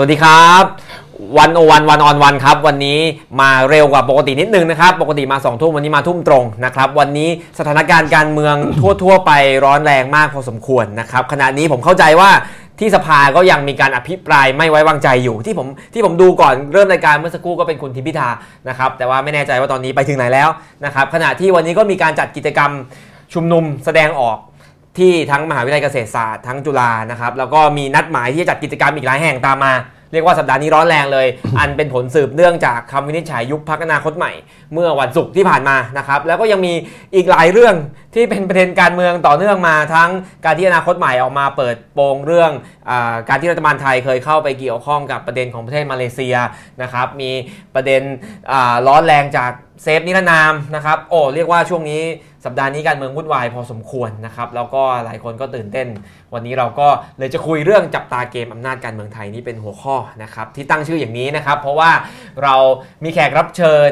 สวัสดีครับวันโอวันวันออนวันครับ วันนี้มาเร็วกว่าปกตินิดนึงนะครับ ปกติมา2องทุ่มวันนี้มาทุ่มตรงนะครับ วันนี้สถานการณ์การเมืองทั่ว ๆ ไปร้อนแรงมากพอสมควรนะครับ ขณะนี้ผมเข้าใจว่าที่สภาก็ยังมีการอภิปรายไม่ไว้วางใจอยู่ที่ผมที่ผมดูก่อนเริ่มรายการเมื่อสักครู่ก็เป็นคุณทิมพิธานะครับแต่ว่าไม่แน่ใจว่าตอนนี้ไปถึงไหนแล้วนะครับขณะที่วันนี้ก็มีการจัดกิจกรรมชุมนุมแสดงออก ที่ทั้งมหาวิทยาลัยเกษตรศาสตร์ทั้งจุฬานะครับแล้วก็มีนัดหมายที่จะจัดกิจกรรมอีกหลายแห่งตามมา เรียกว่าสัปดาห์นี้ร้อนแรงเลย อันเป็นผลสืบเนื่องจากคำวินิจฉัยยุบพรรคอนาคตใหม่ เมื่อวันศุกร์ที่ผ่านมานะครับแล้วก็ยังมีอีกหลายเรื่องที่เป็นประเด็นการเมืองต่อเนื่องมาทั้งการที่อนาคตใหม่ออกมาเปิดโปงเรื่องอการที่รัฐบาลไทยเคยเข้าไปเกี่ยวข้องกับประเด็นของประเทศมาเลเซียนะครับมีประเด็นร้อนแรงจาก save นิรนามนะครับโอ้เรียกว่าช่วงนี้สัปดาห์นี้การเมืองวุ่นวายพอสมควรนะครับแล้วก็หลายคนก็ตื่นเต้น วันนี้เราก็เลยจะคุยเรื่องจับตาเกมอำนาจการเมืองไทยนี่เป็นหัวข้อนะครับที่ตั้งชื่ออย่างนี้นะครับ เพราะว่าเรามีแขกรับเชิญ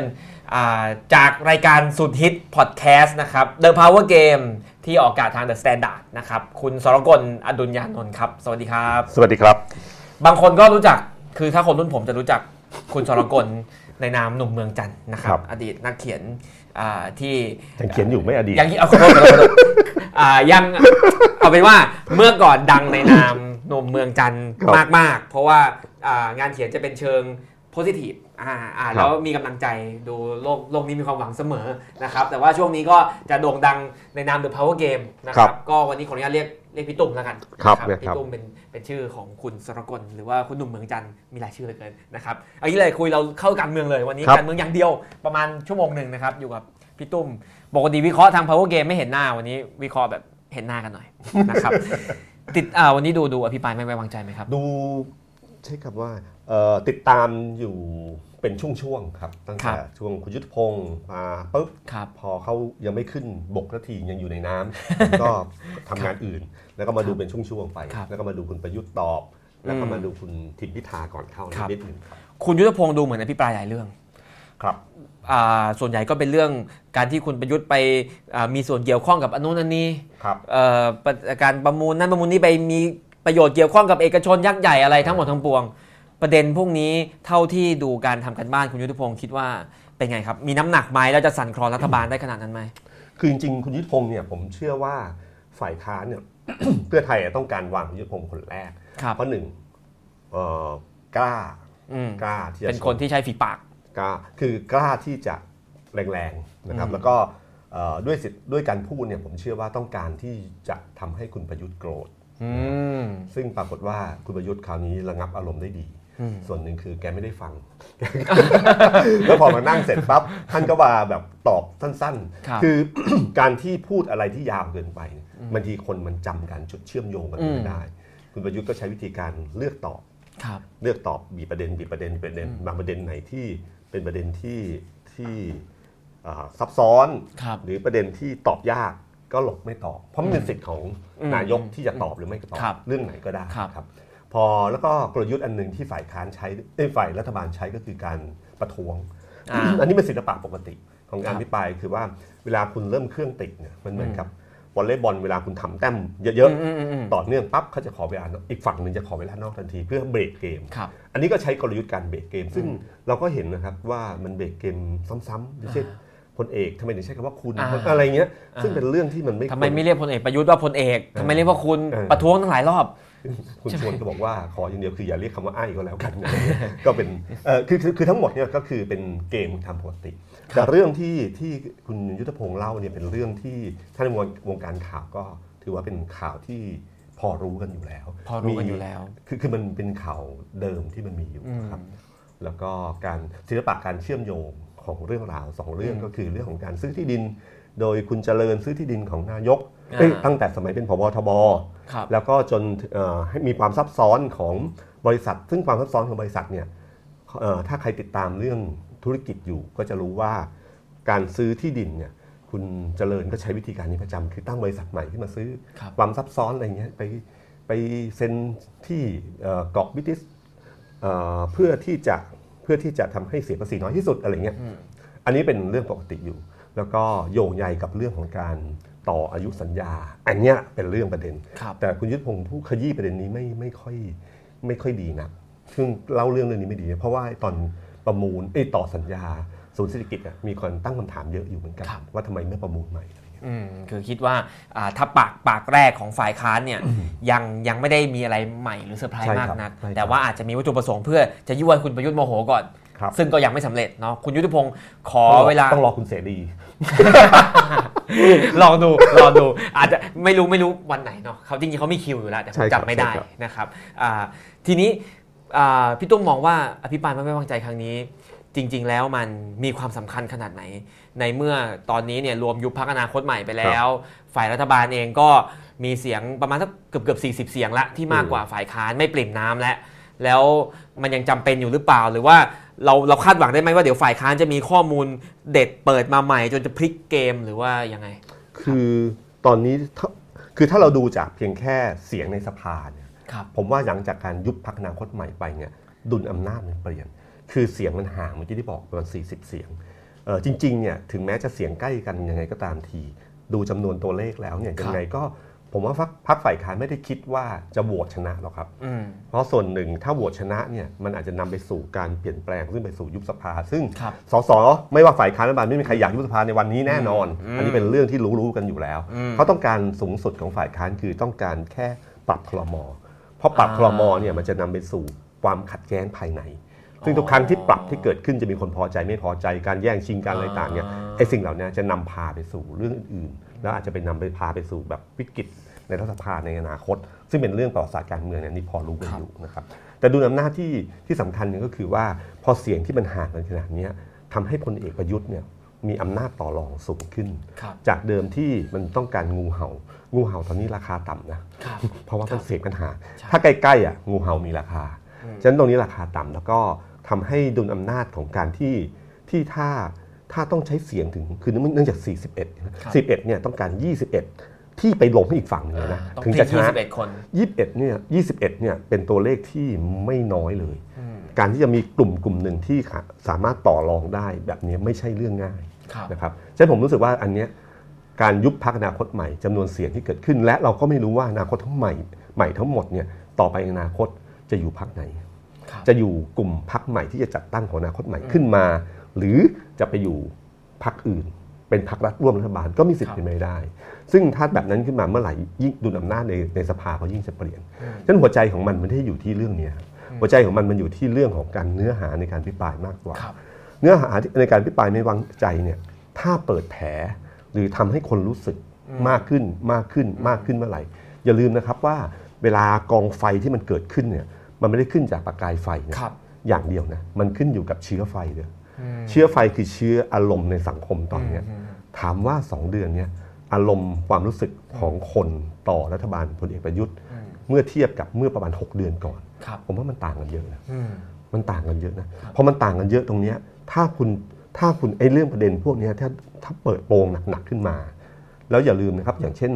อ่าจากรายการสุดฮิตพอดแคสต์นะครับ The Power Game ที่ออกอากาศทาง The Standard นะครับคุณสรกลอดุลยานนท์ครับ สวัสดีครับ สวัสดีครับ บางคนก็รู้จักคือถ้าคนรุ่นผมจะรู้จักคุณสรกล ในนามหนุ่มเมืองจันทร์นะครับครับอดีตนักเขียนอ่าที่ยังเขียนอยู่ไม่อดีตยังเอาขอโทษขอโทษขอโทษอ่ายังเอาเป็นว่าเมื่อก่อนดังในนามหนุ่มเมืองจันทร์ครับมากๆ เพราะว่าอ่างานเขียนจะเป็นเชิงโพซิทีฟ อ่าอ่าครับแล้วมีกำลังใจดูโลกโลกนี้มีความหวังเสมอนะครับ แต่ว่าช่วงนี้ก็จะโด่งดังในนาม The Power Game นะครับ ก็วันนี้ขออนุญาตเรียกเรียกพี่ตุ้มแล้วกันครับนะเรียกครับพี่ตุ้มเป็นเป็นชื่อของคุณสรกลหรือว่าคุณหนุ่มเมืองจันทร์มีหลายชื่อเหลือเกินนะครับเอางี้เลยคุยเราเข้าการเมืองเลยวันนี้ครับการเมืองอย่างเดียวประมาณชั่วโมงหนึ่งนะครับอยู่กับพี่ตุ้มปกติวิเคราะห์ทาง power game ไม่เห็นหน้าวันนี้วิเคราะห์แบบเห็นหน้ากันหน่อยนะครับติดอ่าวันนี้ดูดูอภิปรายไม่ไว้วางใจไหมครับ ดูใช้คำว่าเอ่อติดตามอยู่ เป็นช่วงๆครับ ตั้งครัแต่บช่วงคุณยุทธพงศ์มาปุ๊บครับพอเขายังไม่ขึ้นบกสักทียังอยู่ในน้ำผมก็ทำงานอื่น แล้วก็มาดูเป็นช่วงๆไปครับแล้วก็มาดูคุณประยุทธ์ตอบ แล้วก็อืมมาดูคุณทิมพิธาก่อนเข้าครับนิดหนึ่งครับคุณยุทธพงศ์ดูเหมือนอภิปรายหลายเรื่องครับอ่าส่วนใหญ่ก็เป็นเรื่องการที่คุณประยุทธ์ไปอ่ามีส่วนเกี่ยวข้องกับอนนุนันนี้ครับเอ่อประการประมูลนั้นประมูลนี้ไปมีประโยชน์เกี่ยวข้องกับเอกชนยักษ์ใหญ่อะไรทั้งหมดทั้งปวง ประเด็นพวกนี้เท่าที่ดูการทำกันบ้านคุณยุทธพงศ์คิดว่าเป็นไงครับ มีน้ำหนักไหมแล้วจะสั่นคลอนรัฐบาลได้ขนาดนั้นไหมคือจริงๆคุณยุทธพงศ์เนี่ยผมเชื่อว่าฝ่ายค้านเนี่ยเพื่อไทยต้องการวางคุณยุทธพงศ์คนแรกครับเพราะหนึ่งเอ่อกล้าอืมกล้าที่จะเป็นคนที่ใช้ฝีปากกล้าคือกล้าที่จะแรงๆนะครับอืมแล้วก็เอ่อด้วยสิทธิ์ด้วยการพูดเนี่ยผมเชื่อว่าต้องการที่จะทำให้คุณประยุทธ์โกรธอืมซึ่งปรากฏว่าคุณประยุทธ์คราวนี้ระงับอารมณ์ได้ดีอืม ส่วนหนึ่งคือแกไม่ได้ฟัง แล้วพอมานั่งเสร็จปั๊บท่านก็มาแบบตอบสั้นครับๆคือการที่พูดอะไรที่ยาวเกินไปเนี่ยบางทีคนมันจำกันจุดเชื่อมโยงกันอืมไม่ได้ คุณประยุทธ์ก็ใช้วิธีการเลือกตอบครับเลือกตอบบีบประเด็นบีบประเด็นบีบประเด็นบางประเด็นไหนที่เป็นประเด็นที่ที่อ่าซับซ้อนครับหรือประเด็นที่ตอบยากก็หลบไม่ตอบ เพราะมันเป็นสิทธิ์ของอืมนายกที่จะตอบหรือไม่ตอบครับเรื่องไหนก็ได้ครับครับพ อแล้วก็กลยุทธ์อันหนึ่งที่ฝ่ายค้านใช้เอ้ยฝ่ายรัฐบาลใช้ก็คือการประท้วงอ่าอันนี้เป็นศิลปะปกติของการครับอภิปรายคือว่าเวลาคุณเริ่มเครื่องติดเนี่ยมันเหมือนอืมกับวอลเลย์บอลเวลาคุณทำแต้มเยอะอืมอืมอืมๆต่อเนื่องปั๊บเขาจะขอเวลานอกอีกฝั่งหนึ่งจะขอเวลานอกทันทีเพื่อเบรกเกมครับอันนี้ก็ใช้กลยุทธ์การเบรกเกม ซึ่งเราก็เห็นนะครับว่ามันเบรกเกมซ้ำๆไม่ใช่พลเอกทำไมถึงใช้คำว่าคุณอ่าอะไรเงี้ยอ่าซึ่งเป็นเรื่องที่มันไม่ทำไมควรไม่เรียกพลเอกประยุทธ์ว่าพลเอกทำไมเรียกว่าคุณเออประท้วงตั้งหลายรอบ คุณชวนก็บอกว่าขออย่างเดียวคืออย่าเรียกคำว่าไอ้ก็แล้วกันก็เป็นเออคือคือคือทั้งหมดเนี่ยก็คือเป็นเกมทำปกติ แต่เรื่องที่ที่คุณยุทธพงศ์เล่าเนี่ยเป็นเรื่องที่ท่านในวงวงการข่าวก็ถือว่าเป็นข่าวที่พอรู้กันอยู่แล้ว พอรู้กันอยู่แล้ว คือคือมันเป็นข่าวเดิมที่มันมีอยู่อืมครับ แล้วก็การศิลปะการเชื่อมโยงของเรื่องราวสองเรื่องอืมก็คือเรื่องของการซื้อที่ดิน โดยคุณเจริญซื้อที่ดินของนายกอ่าเอ้ยตั้งแต่สมัยเป็นพบทบครับ แล้วก็จนเอ่อให้มีความซับซ้อนของบริษัท ซึ่งความซับซ้อนของบริษัทเนี่ยเอ่อถ้าใครติดตามเรื่องธุรกิจอยู่ก็จะรู้ว่าการซื้อที่ดินเนี่ยคุณเจริญก็ใช้วิธีการนี้ประจำคือตั้งบริษัทใหม่ที่มาซื้อครับความซับซ้อนอะไรเงี้ยไปไปเซ็นที่เอ่อเกาะบริติสเอ่อเพื่อที่จะเพื่อที่จะทำให้เสียภาษีน้อยที่สุดอะไรเงี้ยอืมอันนี้เป็นเรื่องปกติอยู่ แล้วก็โยงใยกับเรื่องของการ ต่ออายุสัญญา อันเนี้ยเป็นเรื่องประเด็นครับแต่คุณยุทธพงศ์ผู้ขยี้ประเด็นนี้ไม่ไม่ค่อยไม่ค่อยดีนะซึ่งเล่าเรื่องเรื่องนี้ไม่ดี เพราะว่าตอนประมูลไอ้ยต่อสัญญาศูนย์เศรษฐกิจอะมีคนตั้งคำถามเยอะอยู่เหมือนกันครับว่าทำไมไม่ประมูลใหม่อืมคือคิดว่าอ่าถ้าปากปากแรกของฝ่ายค้านเนี่ยยังยังไม่ได้มีอะไรใหม่หรือเซอร์ไพรใช่ส์ครัมาบกนักใช่ครับแต่ว่าอาจจะมีวัตถุประสงค์เพื่อจะยั่วให้คุณประยุทธ์โมโหก่อนครับซึ่งก็ยังไม่สำเร็จเนาะคุณยุทธพงศ์ขอต้องรอเวลาต้องรอคุณเสรี ลองดูลองดูอาจจะไม่รู้ไม่รู้วันไหนเนาะเขาจริงๆเขามีคิวอยู่แล้ว แต่ผใช่มครับจำไม่ได้ใช่ครับนะครับอ่าทีนี้อ่าพี่ตุ้มมองว่าอภิปรายไม่ไว้วางใจครั้งนี้ จริง ๆ แล้วมันมีความสำคัญขนาดไหน ในเมื่อตอนนี้เนี่ยรวมยุบพักอนาคตใหม่ไปแล้ว ฝ่ายรัฐบาลเองก็มีเสียงประมาณสักเกือบเกือบ40 เสียงละที่มากกว่าฝ่ายค้านไม่ปริ่มน้ำแล้วแล้วมันยังจำเป็นอยู่หรือเปล่าหรือว่า เราเราคาดหวังได้ไหมว่าเดี๋ยวฝ่ายค้านจะมีข้อมูลเด็ดเปิดมาใหม่ จนจะพลิกเกมหรือว่ายังไง คือตอนนี้ถ้าคือถ้าเราดูจากเพียงแค่เสียงในสภาเนี่ยครับผมว่าหลังจากการยุบพักอนาคตใหม่ไปเนี่ยดุลอำนาจมันเปลี่ยน คือเสียงมันห่างเมื่อกี้ที่บอกประมาณ 40 เสียงเออจริงๆเนี่ยถึงแม้จะเสียงใกล้กันยังไงก็ตามที ดูจำนวนตัวเลขแล้วเนี่ยครับยังไงก็ ผมว่าพรรคพรรคฝ่ายค้านไม่ได้คิดว่าจะโหวตชนะหรอกครับอืมเพราะส่วนหนึ่งถ้าโหวตชนะเนี่ยมันอาจจะนำไปสู่การเปลี่ยนแปลงซึ่งไปสู่ยุบสภา ซึ่งครับสสไม่ว่าฝ่ายค้านรัฐบาลไม่มีใครอยากยุบสภาในวันนี้แน่นอนอืมอันนี้เป็นเรื่องที่รู้ๆกันอยู่แล้วอืมเขาต้องการสูงสุดของฝ่ายค้านคือต้องการแค่ปรับคลมเพราะปรับอ่าคลมเนี่ยมันจะนำไปสู่ความขัดแย้งภายใน ซึ่งทุกครั้งที่ปรับที่เกิดขึ้นจะมีคนพอใจไม่พอใจการแย่งชิงการอะไรต่างเนี่ยอ่าไอ้สิ่งเหล่านี้จะนำพาไปสู่เรื่องอื่นๆ แล้วอาจจะไปนำไปพาไปสู่แบบวิกฤตในรัฐสภาในอนาคต ซึ่งเป็นเรื่องประวัติศาสตร์การเมืองเนี่ยนี่พอรู้กันอยู่นะครับแต่ดูอำนาจที่ที่สำคัญหนึงก็คือว่าพอเสียงที่มันห่างกันขนาดเนี้ยทำให้พลเอกประยุทธ์เนี่ยมีอำนาจต่อรองสูงขึ้นครับจากเดิมที่มันต้องการงูเห่า งูเห่าตอนนี้ราคาต่ำนะครับเพราะว่ามันเสียงปัญหาใช่ถ้าใกล้ๆอะงูเห่ามีราคา ฉะนั้นตรงนี้ราคาต่ำแล้วก็ทำให้ดุลอำนาจของการที่ที่ถ้า ถ้าต้องใช้เสียงถึงคือเนื่องจาก 41ครับ41เนี่ยต้องการ 21 ที่ไปลงให้อีกฝั่งหนึงนะต้องถึงพลิจะกชนะ21คน 21เนี่ย21เนี่ยเป็นตัวเลขที่ไม่น้อยเลยอืมการที่จะมีกลุ่มกลุ่มหนึ่งที่ขาสามารถต่อรองได้แบบนี้ไม่ใช่เรื่องง่ายครับ นะครับฉะนั้นผมรู้สึกว่าอันเนี้ยการยุบพักอนาคตใหม่จำนวนเสียงที่เกิดขึ้น และเราก็ไม่รู้ว่าอนาคตทั้งใหม่ใหม่ทั้งหมดเนี่ยต่อไปในอนาคตจะอยู่พักไหน ครับ จะอยู่กลุ่มพักใหม่ที่จะจัดตั้งของอนาคตใหม่ขึ้นมา หรือจะไปอยู่พักอื่น เป็นพักรัฐร่วมรัฐบาลก็มีสิทธิ์ครับเป็นไปได้ ซึ่งถ้าแบบนั้นขึ้นมาเมื่อไหร่ยิ่งดุลอำนาจในในสภาก็ยิ่งจะเปลี่ยนฉะนั้นหัวใจของมันไม่ได้อยู่ที่เรื่องเนี้ยครับหัวใจของมันมันอยู่ที่เรื่องของการเนื้อหาในการพิปรายมากกว่าครับเนื้อหาที่ในการพิปรายไม่วางใจเนี่ยถ้าเปิดแผลหรือทำให้คนรู้สึกมากขึ้นมากขึ้นมากขึ้นเมื่อไหร่ อย่าลืมนะครับว่าเวลากองไฟที่มันเกิดขึ้นเนี่ยมันไม่ได้ขึ้นจากประกายไฟนะครับอย่างเดียวนะมันขึ้นอยู่กับเชื้อไฟด้วย เชื้อไฟคือเชื้ออารมณ์ในสังคมตอนเนี้ยถามว่า 2 เดือนเนี้ยอารมณ์ความรู้สึกของคนต่อรัฐบาลพลเอกประยุทธ์ เมื่อเทียบกับเมื่อประมาณ 6 เดือนก่อนครับผมว่ามันต่างกันเยอะนะอืมมันต่างกันเยอะนะพอมันต่างกันเยอะตรงเนี้ยถ้าคุณถ้าคุณไอ้เรื่องประเด็นพวกเนี้ยถ้าถ้าเปิดโปงหนักๆขึ้นมา แล้วอย่าลืมนะครับอย่างเช่น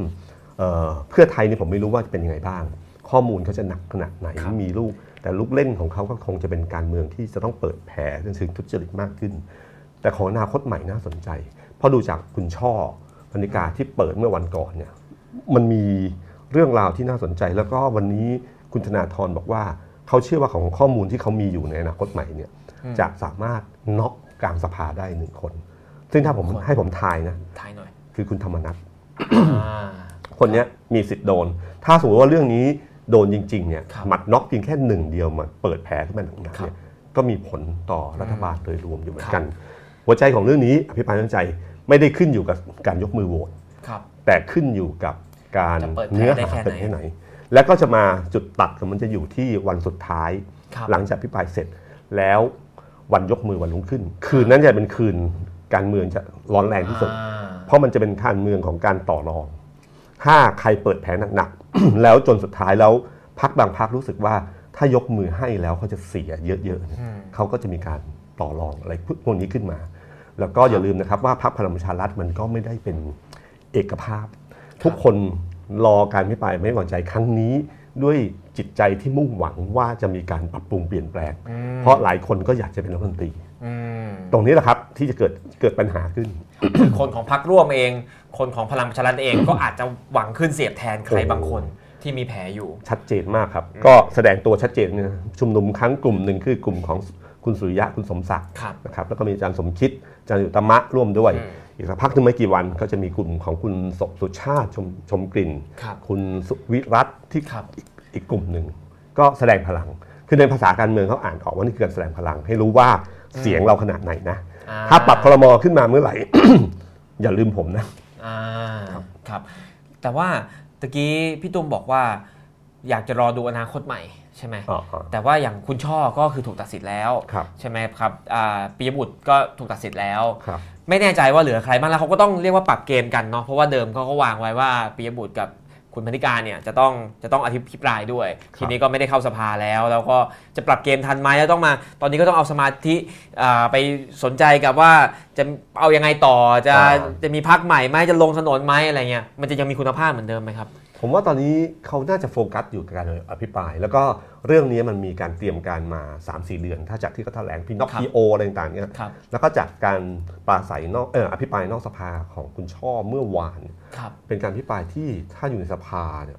เอ่อเพื่อไทยเนี่ยผมไม่รู้ว่าจะเป็นยังไงบ้าง ข้อมูลเขาจะหนักขนาดไหนครับมีลูก แต่ลูกเล่นของเขาก็คงจะเป็นการเมืองที่จะต้องเปิดแผลจนถึงทุจริตมากขึ้น แต่ของอนาคตใหม่น่าสนใจ เพราะดูจากคุณช่อพนิกาที่เปิดเมื่อวันก่อนเนี่ยมันมีเรื่องราวที่น่าสนใจ แล้วก็วันนี้คุณธนาธรบอกว่าเขาเชื่อว่าของข้อมูลที่เขามีอยู่ในอนาคตใหม่เนี่ยจะสามารถน็อกกลางสภาได้หนึ่งคน ซึ่งถ้าผมคนให้ผมทายนะทายหน่อยคือคุณธรรมนัฐอ่าคนเนี้ยมีสิทธิ์โดน ถ้าสมมติว่าเรื่องนี้ โดนจริงๆเนี่ยครับหมัดน็อกเพียงแค่หนึ่งเดียวมาเปิดแผลขึ้นมาหนักๆครับเนี่ยก็มีผลต่อรัฐบาลโดยรวมอยู่เหมือนกัน หัวใจของเรื่องนี้อภิปรายไม่ไว้วางใจไม่ได้ขึ้นอยู่กับการยกมือโหวตครับแต่ขึ้นอยู่กับการจะเปิดแผลเนื้อได้หาแค่ไหนเป็นแค่ไหน แล้วก็จะมาจุดตัดของมันจะอยู่ที่วันสุดท้ายครับหลังจากพิปรายเสร็จแล้ววันยกมือวันรุ่งขึ้น คืนนั้นจะเป็นคืนการเมืองจะร้อนแรงที่สุดอ่าเพราะมันจะเป็นการเมืองของการต่อรอง ถ้าใครเปิดแผลหนักๆ แล้วจนสุดท้ายแล้วพักบางพักรู้สึกว่าถ้ายกมือให้แล้วเขาจะเสียเยอะๆเนี่ยเขาก็จะมีการต่อรองอะไรพวกนี้ขึ้นมา แล้วก็อย่าลืมนะครับว่าพรรคพลังประชารัฐมันก็ไม่ได้เป็นเอกภาพ ทุกคนรอการพิปรายไม่ไว้วางใจครั้งนี้ด้วยจิตใจที่มุ่งหวังว่าจะมีการปรับปรุงเปลี่ยนแปลง เพราะหลายคนก็อยากจะเป็นรัฐมนตรีอืมตรงนี้แหละครับ ที่จะเกิดเกิดปัญหาขึ้น คนของพรรคร่วมเอง คนของพลังประชารัฐเอง ก็อาจจะหวังขึ้นเสียบแทนใครบางคนที่มีแผลอยู่ ชัดเจนมากครับ ก็แสดงตัวชัดเจนนะชุมนุมครั้งกลุ่มหนึ่งคือกลุ่มของคุณสุริยะคุณสมศักดิ์ครับนะครับแล้วก็มีอาจารย์สมคิดอาจารย์ยุตมะร่วมด้วยอืมอีกสักพักหนึงไม่กี่วันก็จะมีกลุ่มของคุณสสุชาติชมชมกลิ่นครับคุณสุวิรัตน์ที่ครับอีกอีกกลุ่มหนึ่งก็แสดงพลัง คือในภาษาการเมืองเขาอ่านออกว่านี่คือการแสดงพลัง ให้รู้ว่าเสียงเราขนาดไหนนะอ่า ถ้าปรับคลมอขึ้นมาเมื่อไหร่ อย่าลืมผมนะอ่าครับ แต่ว่าตะกี้พี่ตุ้มบอกว่าอยากจะรอดูอนาคตใหม่ใช่ไหมอ๋ออ๋อแต่ว่าอย่างคุณช่อก็คือถูกตัดสิทธิ์แล้วครับใช่ไหมครับอ่าปิยบุตรก็ถูกตัดสิทธิ์แล้วครับไม่แน่ใจว่าเหลือใครบ้างแล้วเขาก็ต้องเรียกว่าปรับเกมกันเนาะเพราะว่าเดิมเขาก็วางไว้ว่าปิยบุตรกับ คุณพนิการเนี่ยจะต้องจะต้องอภิปรายด้วย ทีนี้ก็ไม่ได้เข้าสภาแล้ว แล้วก็จะปรับเกมทันไหมแล้วต้องมา ตอนนี้ก็ต้องเอาสมาธิอ่าไปสนใจกับว่าจะเอายังไงต่อจะอ่าจะมีพักใหม่ไหมจะลงถนนไหมอะไรเงี้ยมันจะยังมีคุณภาพเหมือนเดิมไหมครับ ผมว่าตอนนี้เขาน่าจะโฟกัสอยู่กับการอภิปราย แล้วก็เรื่องนี้มันมีการเตรียมการมา 3-4 เดือน ถ้าจากที่เขาแถลงพี่นอกครับพีโออะไรต่างๆเนี่ยครับแล้วก็จากการปราศัยนอกเอออภิปรายนอกสภาของคุณช่อเมื่อวานครับเป็นการอภิปรายที่ถ้าอยู่ในสภาเนี่ย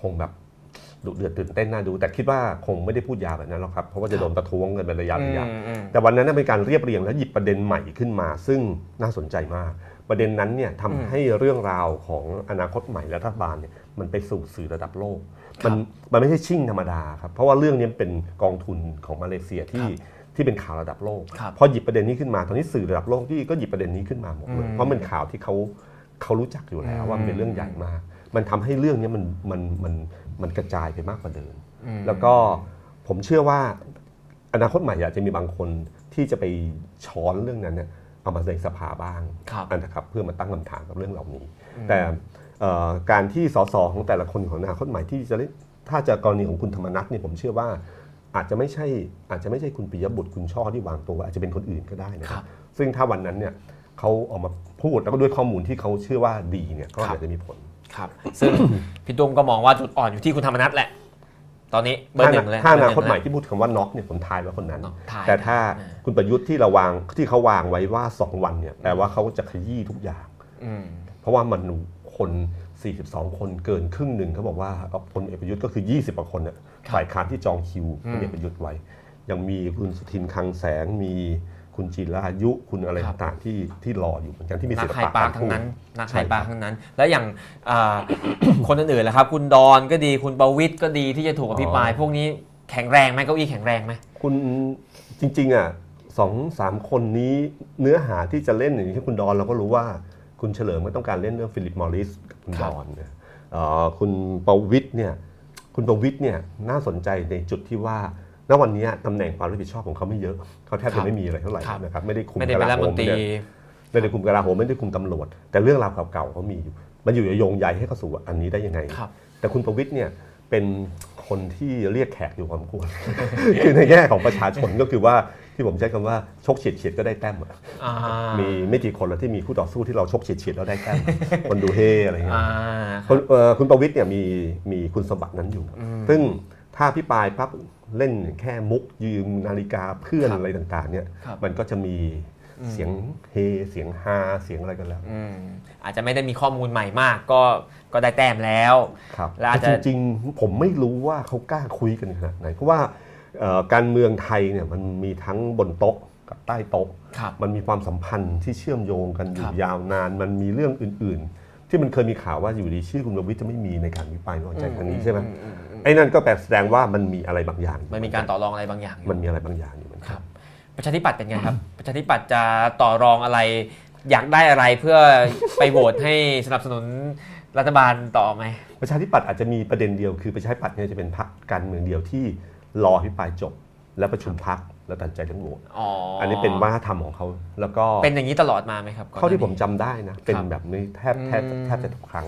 คงแบบดุเดือดตื่นเต้นน่าดู แต่คิดว่าคงไม่ได้พูดยาวแบบนั้นหรอกครับ เพราะว่าจะโดนประท้วงกันเป็นระยะระยะอืมอืมแต่วันนั้นนะเป็นการเรียบเรียงและหยิบประเด็นใหม่ขึ้นมา ซึ่งน่าสนใจมาก ประเด็นนั้นเนี่ยทำให้เรื่องราวของอนาคตใหม่และรัฐบาลเนี่ย มันไปสู่สื่อระดับโลก มันมันไม่ใช่ชิ่งธรรมดาครับ เพราะว่าเรื่องนี้เป็นกองทุนของมาเลเซียที่ที่เป็นข่าวระดับโลกครับพอหยิบประเด็นนี้ขึ้นมา ตอนนี้สื่อระดับโลกที่ก็หยิบประเด็นนี้ขึ้นมาหมดเลยอืมเพราะมันข่าวที่เขาเขารู้จักอยู่แล้วอืมว่ามันเป็นเรื่องใหญ่มาก มันทำให้เรื่องนี้มันมันมันมันกระจายไปมากกว่าเดิมอืมแล้วก็ผมเชื่อว่าอนาคตใหม่อาจจะมีบางคนที่จะไปช้อนเรื่องนั้นเนี่ยเอามาในสภาบ้างครับอันนะครับเพื่อมาตั้งคำถามกับเรื่องเหล่านี้ แต่เอ่อ การที่สสของแต่ละคนของอนาคตใหม่ที่จะได้ถ้าจะกรณีของคุณธรรมนัฐเนี่ยผมเชื่อว่าอาจจะไม่ใช่อาจจะไม่ใช่คุณปิยบุตรคุณช่อที่วางตัว อาจจะเป็นคนอื่นก็ได้นะคครัรับบซึ่งถ้าวันนั้นเนี่ยเขาออกมาพูดแล้วก็ด้วยข้อมูลที่เขาเชื่อว่าดีเนี่ยก็ครับอาจจะมีผลครับซึ่งพี่ตุ้มก็มองว่าจุดอ่อนอยู่ที่คุณธรรมนัฐแหละ ตอนนี้เบอร์หนึ่งเลยถ้าอนาเบคอตร์ใหนึ่ม่งที่พูดคำว่าน็อกเนี่ยผมทายว่าคนนั้นเนอะทายแต่ถ้าอ่าคุณประยุทธ์ที่เราวางที่เขาวางไว้ว่า 2 วันเนี่ยแปลว่าเขาจะขยี้ทุกอย่างอืมเพราะว่ามัน คน 42 คนเกินครึ่งหนึ่งเขาบอกว่าเอาพลเอกประยุทธ์ก็คือ 20กว่าคนเนี่ยครับฝ่ายค้านที่จองคิวอืมพลเอกประยุทธ์ไว้ ยังมีคุณสุทินคลังแสงมีคุณจิรายุคุณอะไรครับต่างๆที่ที่รออยู่เหมือนกันที่มีนัศิกลไฮปะปาร์กาครทั้พูงดนั้นนักใช่ไฮปาร์คครับทั้งนั้น แล้วอย่างอ่าคนอื่นๆล่ะครับ คุณดอนก็ดีคุณประวิทย์ก็ดีที่จะถูกอภิปราย พวกนี้แข็งแรงไหมเก้าอี้แข็งแรงไหมคุณจริง ๆอะสองสามคนนี้เนื้อหาที่จะเล่นอย่างที่คุณดอนเราก็รู้ว่า คุณเฉลิมก็ต้องการเล่นเรื่องฟิลิปมอริสกับคุณครัดบอนเนี่ยเอ่อคุณประวิทย์เนี่ยคุณประวิทย์เนี่ยน่าสนใจในจุดที่ว่าณวันนี้ตำแหน่งความรับผิดชอบของเขาไม่เยอะ เขาแทบจะไม่มีอะไรเท่าไหร่นะครับไม่ได้คุมไม่ได้เป็นรัฐมนตรีกลาโหมเนี่ยไม่ได้คุมกลาโหมไม่ได้คุมตำรวจ แต่เรื่องราวเก่าๆเขามีอยู่มันอยู่โยงใยให้เขาสู่อันนี้ได้ยังไงครับแต่คุณประวิทย์เนี่ยเป็นคนที่เรียกแขกอยู่พอสมควรคือในแง่ของประชาชนก็คือว่า ที่ผมใช้คำว่าชกเฉียดเฉียดๆก็ได้แต้มอะอ่ามีไม่กี่คนแล้วที่มีคู่ต่อสู้ที่เราชกเฉียดเฉียดๆแล้วได้แต้มคนดูเฮอะไรเงี้ยอ่าคนเอ่อคุณประวิทย์เนี่ยมีมีคุณสมบัตินั้นอยู่ ซึ่งถ้าพี่ปลายปั๊บเล่นแค่มุกยืมนาฬิกาเพื่อนครับอะไรต่างๆเนี่ยครับมันก็จะมีเสียงเฮเสียงฮาเสียงอะไรกันแล้วอืมอาจจะไม่ได้มีข้อมูลใหม่มาก ก็ก็ได้แต้มแล้วครับแล้วอาจจะแต่จริงๆ ผมไม่รู้ว่าเขากล้าคุยกันขนาดไหนเพราะว่าเอ่อ การเมืองไทยเนี่ยมันมีทั้งบนโต๊ะกับใต้โต๊ะครับมันมีความสัมพันธ์ที่เชื่อมโยงกันอคยู่รับยาวนาน มันมีเรื่องอื่น ๆ ที่มันเคยมีข่าวว่าอยู่ดีชื่อคุณประวิทย์จะไม่มีในการวิปรายไม่ไว้ใจครั้งนี้ใช่ไหมอือือืมไอ้นั่นก็แปลแสดงว่ามันมีอะไรบางอย่างอยู่มันมีการต่อรองอะไรบางอย่างอยู่มันมีอะไรบางอย่างอยู่เหมือนคกันรับ ประชาธิปัตย์เป็นไงครับ ประชาธิปัตย์จะต่อรองอะไร อยากได้อะไรเพื่อไปโหวตให้สนับสนุนรัฐบาลต่อไหมประชาธิปัตย์อาจจะมีประเด็นเดียวคือประชาธิปัตย์เนี่ยจะเป็นพรรคการเมืองเดียวที่ รอพิปรายจบ แล้วประชุมพรรคแล้วตัดสินใจเรื่องโหวตอ๋ออัอันนี้เป็นวัฒนธรรมของเขา แล้วก็เป็นอย่างนี้ตลอดมาไหมครับก่อนหเท่าน้ที่ผมนี้จำได้นะ เป็นครับแบบนี้แทบแทบอืม แทบจะทุกครั้ง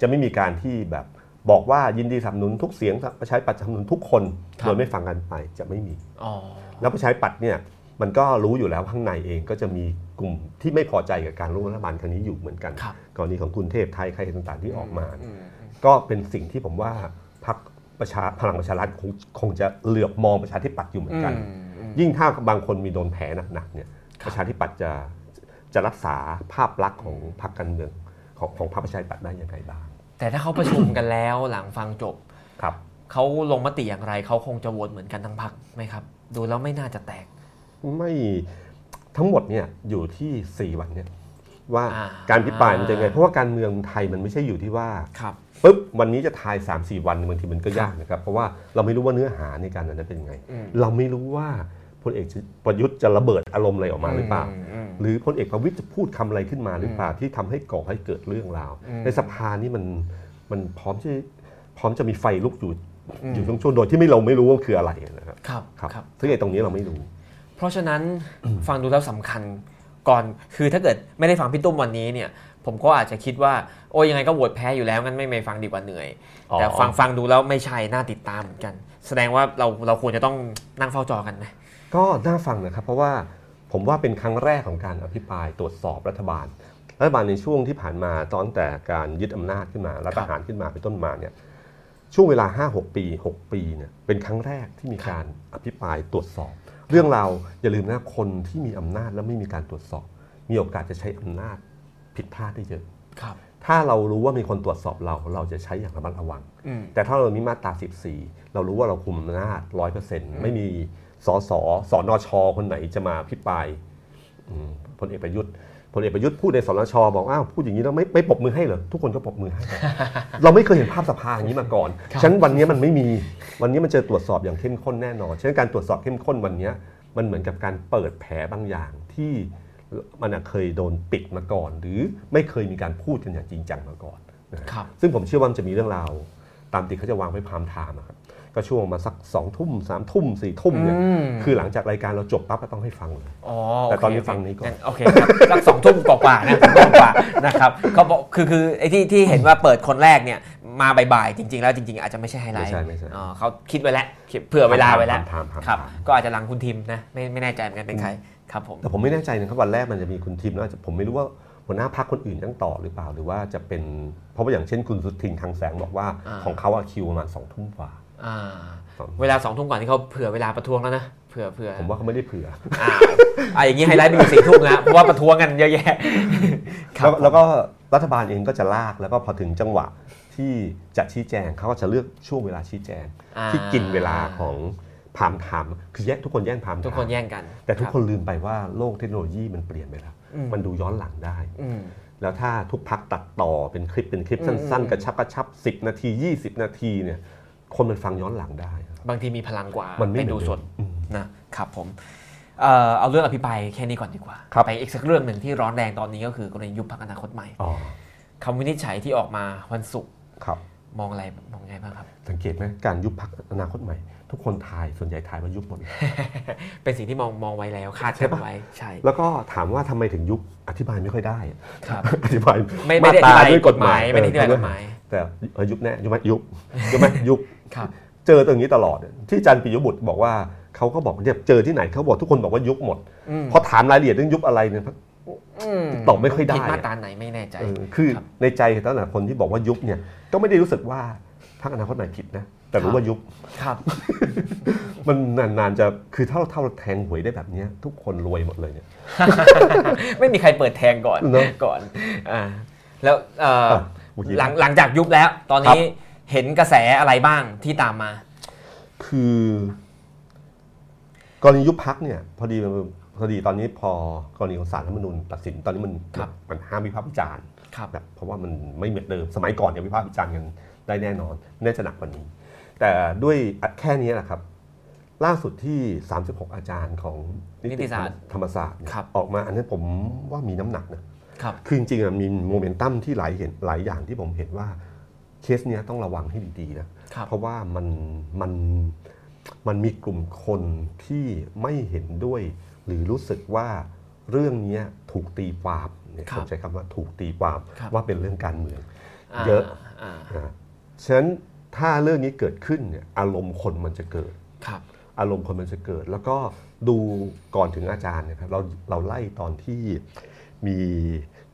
จะไม่มีการที่แบบบอกว่ายินดีสนับสนุนทุกเสียงประชาธิปัตย์สนับสนุนทุกคนโดยไม่ฟังกันไปจะไม่มี อ๋อ แล้วประชาธิปัตย์เนี่ยมันก็รู้อยู่แล้วข้างในเองก็จะมีกลุ่มที่ไม่พอใจกับการร่วมรัฐบาลครั้งนี้อยู่เหมือนกันครับ กรณีของคุณเทพไทยใครต่างๆที่ออกมา อืม ก็เป็นสิ่งที่ผมว่าพรรค ประชาพลังประชารัฐคงคงจะเหลือบมองประชาธิปัตย์อยู่เหมือนกันอืมอืมยิ่งถ้าบางคนมีโดนแผลหนักๆเนี่ยครับประชาธิปัตย์จะจะรักษาภาพลักษณ์ของพรรคการเมืองของของพรรคประชาธิปัตย์ได้ยังไงบ้าง แต่ถ้าเขาประชุมกันแล้วหลังฟังจบครับเขาลงมติอย่างไรเขาคงจะโหวตเหมือนกันทั้งพักไหมครับ ดูแล้วไม่น่าจะแตก ไม่ทั้งหมดเนี่ยอยู่ที่4วันเนี่ยว่าอ่าการพิปรายมันจะไง เพราะว่าการเมืองไทยมันไม่ใช่อยู่ที่ว่าครับ ปุ๊บวันนี้จะทาย 3 4 วันบางทีมันก็ยากนะครับ เพราะว่าเราไม่รู้ว่าเนื้อหาในการนั้นเป็นยังไงอืมเราไม่รู้ว่าพลเอกประยุทธ์จะระเบิดอารมณ์อะไรออกมาหรือเปล่าอืมหรือพลเอกประวิตยจะพูดคำอะไรขึ้นมาหรือเปล่าที่ทำให้ก่อให้เกิดเรื่องราวอืมในสภานี่มันมันพร้อมที่พร้อมจะมีไฟลุกอยู่อืมอยู่ช่วงๆโดยที่ไม่เราไม่รู้ว่าคืออะไรนะครับครับครับครับซึ่งไอ้ตรงนี้เราไม่รู้ เพราะฉะนั้นฟังดูแล้วสำคัญก่อนคือถ้าเกิดไม่ได้ฟังพี่ตุ้มวันนี้เนี่ย ผมก็อาจจะคิดว่า โอ้ยังไงก็โหวตแพ้อยู่แล้วงั้นไม่ไม่ฟังดีกว่าเหนื่อยอ๋อแต่ฟังฟังดูแล้วไม่ใช่น่าติดตามเหมือนกัน แสดงว่าเราเราควรจะต้องนั่งเฝ้าจอกันไหมก็น่าฟังนะครับ เพราะว่าผมว่าเป็นครั้งแรกของการอภิปรายตรวจสอบรัฐบาล รัฐบาลในช่วงที่ผ่านมาตอนแต่การยึดอำนาจขึ้นมารัฐประหารขึ้นมาเป็นต้นมาเนี่ยช่วงเวลา 5-6 ปี 6 ปีเนี่ยเป็นครั้งแรกที่มีการอภิปรายตรวจสอบ เรื่องราวอย่าลืมนะคนที่มีอำนาจแล้วไม่มีการตรวจสอบ มีโอกาสจะใช้อำนาจ ผิดพลาดได้เยอะครับ ถ้าเรารู้ว่ามีคนตรวจสอบเรา เราจะใช้อย่างระมัดระวังอืมแต่ถ้าเรามีมาตรา 14 เรารู้ว่าเราคุมอำนาจร้อยเปอร์เซ็นต์ไม่มีสสสนช คนไหนจะมาพิปรายอืมพลเอกประยุทธ์พลเอกประยุทธ์พูดในสนชบอกอ้าวพูดอย่างนี้แล้วไม่ไม่ปรบมือให้เหรอทุกคนก็ปรบมือให้ เราไม่เคยเห็นภาพสภาอย่างนี้มาก่อนครับฉะนันวันนี้มันไม่มีวันนี้มันจะตรวจสอบอย่างเข้มข้นแน่นอนฉะนั้นการตรวจสอบเข้มข้นวันนี้มันเหมือนกับการเปิดแผลบางอย่างที่ มันอะเคยโดนปิดมาก่อน หรือไม่เคยมีการพูดกันอย่างจริงจังมาก่อนนะฮะครับซึ่งผมเชื่อว่ามันจะมีเรื่องราว ตามติเขาจะวางไว้พามไทม์อะครับก็ช่วงมาสักสองทุ่มสามทุ่มสี่ทุ่มเนี่ยอืมคือหลังจากรายการเราจบปั๊บก็ต้องให้ฟังเลยอ๋อแต่โเคตอนนี้โเคฟังนี้ก่อนโอเคครับสักสองทุ่มกว่าๆนะสองทุ่มกว่านะครับเขาบอกคือคือไอ้ที่ที่เห็นว่าเปิดคนแรกเนี่ยมาบ่ายๆจริง ๆ แล้วจริง ๆ อาจจะไม่ใช่ไฮไลไม่ท์ใช่ไม่ใช่อ๋อเขาคิดไว้แล้วคิดเผื่อเวลาไว้แล้วไทม์ไทม์ไทม์ครับไทม์ก็อาจจะหลังคุณทิมนะไม่ไม่แน่ใจเหมือนกันเป็นใคร ครับผมแต่ผมไม่แน่ใจนะครับวันแรกมันจะมีคุณทีมแล้วอาจจะผมไม่รู้ว่าหัวหน้าพรรคคนอื่นยังต่อหรือเปล่าหรือว่าจะเป็นเพราะว่าอย่างเช่นคุณสุทินคลังแสงบอกว่าอ่าของเขาอะคิวประมาณสองทุ่มกว่าอ่าสองเวลาสองทุ่มก่อนที่เขาเผื่อเวลาประท้วงแล้วนะเผื่อเผื่อผมว่าเขาไม่ได้เผื่ออ่าอ่าอย่างนี้ไฮไลท์มีอยู่สี่ทุ่มนะเพราะว่าประท้วงกันเยอะแยะครับแล้วแล้วก็รัฐบาลเองก็จะลากแล้วก็พอถึงจังหวะที่จะชี้แจงเขาก็จะเลือกช่วงเวลาชี้แจงอ่าที่กินเวลาของ prime time คือแย่งทุกคนแย่ง prime time ทุกคนแย่งกัน แต่ทุกรับคนลืมไปว่าโลกเทคโนโลยีมันเปลี่ยนไปแล้วอืมมันดูย้อนหลังได้อืมแล้วถ้าทุกพักตัดต่อเป็นคลิปเป็นคลิปอืมสั้นอืมๆกระชับกระชับ 10 นาที 20 นาทีเนี่ยคนมันฟังย้อนหลังได้ บางทีมีพลังกว่ามันไม่ไปดูเหมือนสดเดิมอืมนะครับผมเอ่อเอาเรื่องอภิปรายแค่นี้ก่อนดีกว่าครับไปอีกสักเรื่องหนึ่งที่ร้อนแรงตอนนี้ก็คือกรณียุบพักอนาคตใหม่อ๋อคำวินิจฉัยที่ออกมาวันศุกร์ครับมองอะไรมองไงบ้างครับ สังเกตไหมการยุบพักอนาคตใหม่ ทุกคนทายส่วนใหญ่ทายว่ายุบหมดเลยเป็นสิ่งที่มองมองไว้แล้วคาดใช่กันปะไว้ใช่ แล้วก็ถามว่าทำไมถึงยุบอธิบายไม่ค่อยได้อะครับอธิบายไม่ไม่ได้อธิบายกฎหมายไม่ได้อธิบายเกฎหมาย แต่เออยุบแน่ยุบไหมยุบยุบไหมยุบครับเจอตรงนี้ตลอดที่อาจันปิยบุตรบอกว่าเขาก็บอกเนี่ยเจอที่ไหนเขาบอกทุกคนบอกว่ายุบหมดอืมพอถามรายละเอียดเรื่องยุบอะไรเนี่ยมตอบไม่ค่อยได้ผิดมาตราไหนไม่แน่ใจเออคือครับในใจตั้งแต่คนที่บอกว่ายุบเนี่ยก็ไม่ได้รู้สึกว่าพรรคอนาคตใหม่ผิดนะ แต่รู้ว่ายุบครับ มันนานๆจะคือถ้าถ้าเราแทงหวยได้แบบเนี้ยทุกคนรวยหมดเลยเนี่ย ไม่มีใครเปิดแทงก่อนเนอะก่อนอ่าแล้วเอ่ออะเมื่อกี้หลังหลังจากยุบแล้ว ตอนนี้เห็นกระแสอะไรบ้างที่ตามมา คือกรณียุบพักเนี่ย พอดีพอดีตอนนี้พอกรณีของศาลรัฐธรรมนูญตัดสินตอนนี้มันครับมันห้ามวิพากษ์วิจารณ์ครับแบบเพราะว่ามันไม่เหมือนเดิมสมัยก่อนเนี่ยวิพากษ์วิจารณ์กันได้แน่นอน น่าจะหนักกว่านี้ แต่ด้วยแค่นี้แหละครับ ล่าสุดที่ 36 อาจารย์ของนิติศาสตร์ธรรมศาสตร์เนี่ยครับออกมาอันนี้ผมว่ามีน้ำหนักนะครับคือจริงๆอะมีโมเมนตัมที่หลายเห็นหลายอย่างที่ผมเห็นว่าเคสเนี้ยต้องระวังให้ดีๆนะครับเพราะว่ามันมันมันมีกลุ่มคนที่ไม่เห็นด้วย หรือรู้สึกว่าเรื่องเนี้ยถูกตีความเนี่ยครับผมใช้คำว่าถูกตีความครับว่าเป็นเรื่องการเมืองาเยอะอ่านะฉะนั้น ถ้าเรื่องนี้เกิดขึ้นเนี่ยอารมณ์คนมันจะเกิด ครับ อารมณ์คนมันจะเกิด แล้วก็ดูก่อนถึงอาจารย์เนะครับเราเราไล่ตอนที่มี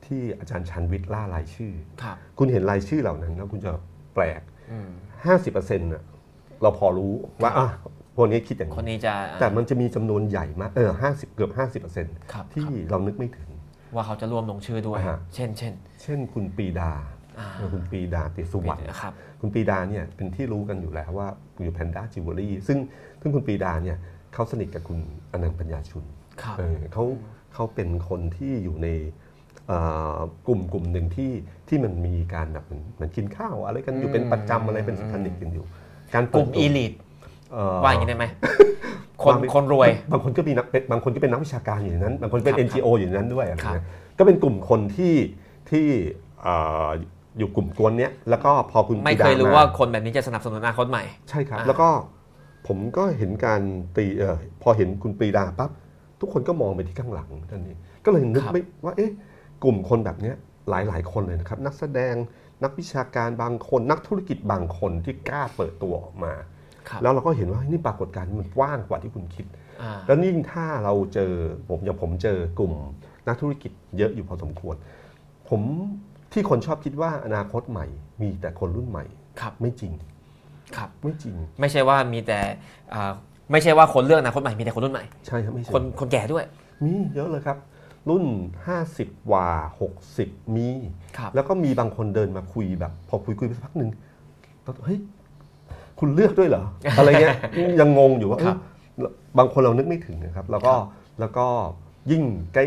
ที่อาจารย์ชันวิทย์ล่ารายชื่อ ครับ คุณเห็นรายชื่อเหล่านั้น แล้วคุณจะแปลก อืม50%น่ะเราพอรู้ว่าอะพวกนี้คิดอย่างคนนี้นี้จะแต่มันจะมีจำนวนใหญ่มากเออห้าสิบเกือบ50%ครับที่เรานึกไม่ถึง ว่าเขาจะร่วมลงชื่อด้วย อ่าฮะ เช่นเช่น เช่นคุณปรีดาอ่า คุณปรีดาเตียสุวรรณ์ครับคุณปรีดาเนี่ยเป็นที่รู้กันอยู่แล้วว่าอยู่ Pranda Jewelry ซึ่งซึ่งคุณปรีดาเนี่ยเขาสนิทกับคุณอานันท์ปันยารชุนครับเออเขาเขาเป็นคนที่อยู่ในเอ่อกลุ่มกลุ่มหนึ่งที่ที่มันมีการแบบเหมือนเหมือนกินข้าว อะไรกันอยู่เป็นประจำอะไรเป็นสนิทกันอยู่ การกเปิลุ่ดมตัวอีลิทเอ่อว่าอย่างนี้ได้ไหมคนว่าไม่คนรวย บางคนก็มีนักเป็นบางคนก็เป็นนักวิชาการอยู่ในนั้น บางคนเป็นครับ NGO อยู่ในนั้นด้วยอะไรครับเงี้ยก็เป็นกลุ่มคนที่ที่เอ่ออยู่กลุ่มกวนเนี้ยแล้วก็พอคุณไม่ปรีดาเคยรู้มาว่าคนแบบนี้จะสนับสนุนอนาคตใหม่ ใช่ครับอ่าแล้วก็ผมก็เห็นการตีเออพอเห็นคุณปรีดาปั๊บทุกคนก็มองไปที่ข้างหลังท่านนี้ก็เลยนึกไม่ว่าเอ๊ะกลุ่มคนแบบเนี้ยหลายหลายๆคนเลยนะครับ นักแสดงนักวิชาการบางคนนักธุรกิจบางคนที่กล้าเปิดตัวออกมาครับแล้วเราก็เห็นว่าเฮ้ยนี่ปรากฏการณ์มันกว้างกว่าที่คุณคิดอ่าแล้วยิ่งถ้าเราเจอผมอย่างผมเจอกลุ่มนักธุรกิจเยอะอยู่พอสมควร ผม ที่คนชอบคิดว่าอนาคตใหม่ มีแต่คนรุ่นใหม่ครับไม่จริงครับไม่จริง ไม่ใช่ว่ามีแต่อ่าไม่ใช่ว่าคนเลือกอนาคตใหม่มีแต่คนรุ่นใหม่ใช่ครับไม่ใช่คนคนแก่ด้วย มีเยอะเลยครับ รุ่น 50กว่า 60 มี ครับแล้วก็มีบางคนเดินมาคุยแบบ พอคุยคุยไปสักพักหนึ่งแล้วเฮ้ยคุณเลือกด้วยเหรอ อะไรเงี้ยยังงงอยู่ว่าครับเอ้ยบางคนเรานึกไม่ถึงนะครับ แล้วก็ครับ แล้วก็ยิ่งใกล้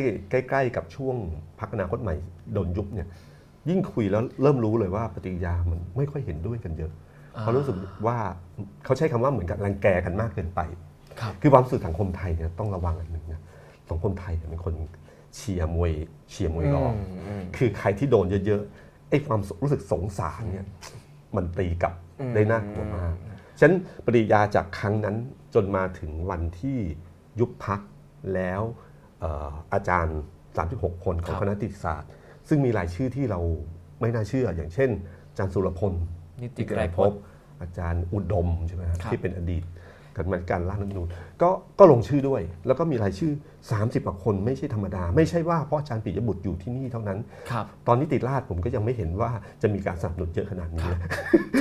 ใกล้ๆกับช่วงพักอนาคตใหม่โดนยุบเนี่ย ยิ่งคุยแล้วเริ่มรู้เลยว่าปฏิกิริยามันไม่ค่อยเห็นด้วยกันเยอะเพราะรู้สึกว่าเขาใช้คำว่าเหมือนกับรังแกกันมากเกินไปครับคือความรู้สึกสังคมไทยเนี่ยต้องระวังอันหนึ่งนะสังคมไทยเนี่ยเป็นคนเชียร์มวยเชียร์มวยรองอืมอืมคือใครที่โดนเยอะๆไอ้ความรู้สึกสงสารเนี่ยมันตีกลับอืมได้น่ากลัวมากฉะนั้นปริยาจากครั้งนั้นจนมาถึงวันที่ยุบพักแล้วเอ่ออาจารย์ 36 คนของคณะนิติศาสตร์ ซึ่งมีรายชื่อที่เราไม่น่าเชื่อ อย่างเช่นอาจารย์สุรพลนิติไกรภพอาจารย์อุดมใช่ไหมครับครับที่เป็นอดีตกรรมการร่างรัฐธรรมนูญก็ก็ลงชื่อด้วย แล้วก็มีรายชื่อ 30กว่าคนไม่ใช่ธรรมดา ไม่ใช่ว่าเพราะอาจารย์ปิยบุตรอยู่ที่นี่เท่านั้น ครับ ตอนนิติราชผมก็ยังไม่เห็นว่าจะมีการสนับสนุนเยอะขนาดนี้นะ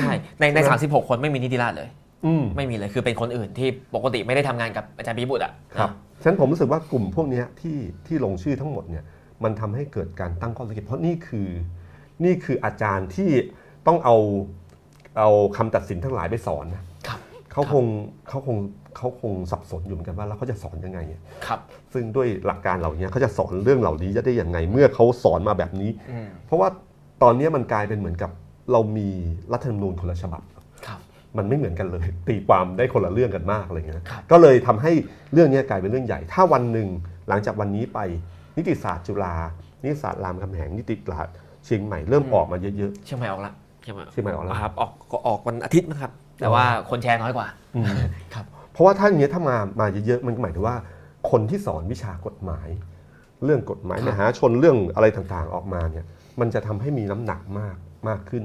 ใช่ในในสามสิบหกคนไม่มีนิติราชเลย อืมไม่มีเลยคือเป็นคนอื่นที่ปกติไม่ได้ทำงานกับอาจารย์ปิยบุตรอะครับฉะนั้นผมรู้สึกว่ากลุ่มพวกเนี้ยที่ที่ลงชื่อทั้งหมดเนี่ย มันทำให้เกิดการตั้งข้อสังเกตเพราะนี่คือนี่คืออาจารย์ที่ต้องเอาเอาคำตัดสินทั้งหลายไปสอนนะครับเขาคงเขาคงเขาคงสับสนอยู่เหมือนกันว่าแล้วเขาจะสอนยังไงอะครับ ซึ่งด้วยหลักการเหล่านี้เขาจะสอนเรื่องเหล่านี้จะได้ยังไง เมื่อเขาสอนมาแบบนี้อืมเพราะว่าตอนนี้มันกลายเป็นเหมือนกับเรามีรัฐธรรมนูญคนละฉบับครับมันไม่เหมือนกันเลย ตีความได้คนละเรื่องกันมากอะไรเงี้ยนะครับก็เลยทำให้เรื่องนี้กลายเป็นเรื่องใหญ่ ถ้าวันหนึ่งหลังจากวันนี้ไป นิติศาสตร์จุฬานิติศาสตร์รามคำแหงนิติศาสตร์เชียงใหม่เริ่มออกมาเยอะเชียงใหม่ออกละเชียงใหม่เชียงใหม่ออกละครับออกก็ออกวันอาทิตย์นะครับ แต่ว่าคนแชร์น้อยกว่าๆอืมครับเพราะว่าถ้าอย่างนี้ยถ้ามามาเยอะๆมันก็หมายถึงว่า คนที่สอนวิชากฎหมาย เรื่องกฎหมายครับมหาชนเรื่องอะไรต่างๆออกมาเนี่ยมันจะทำให้มีน้ำหนักมากมากขึ้น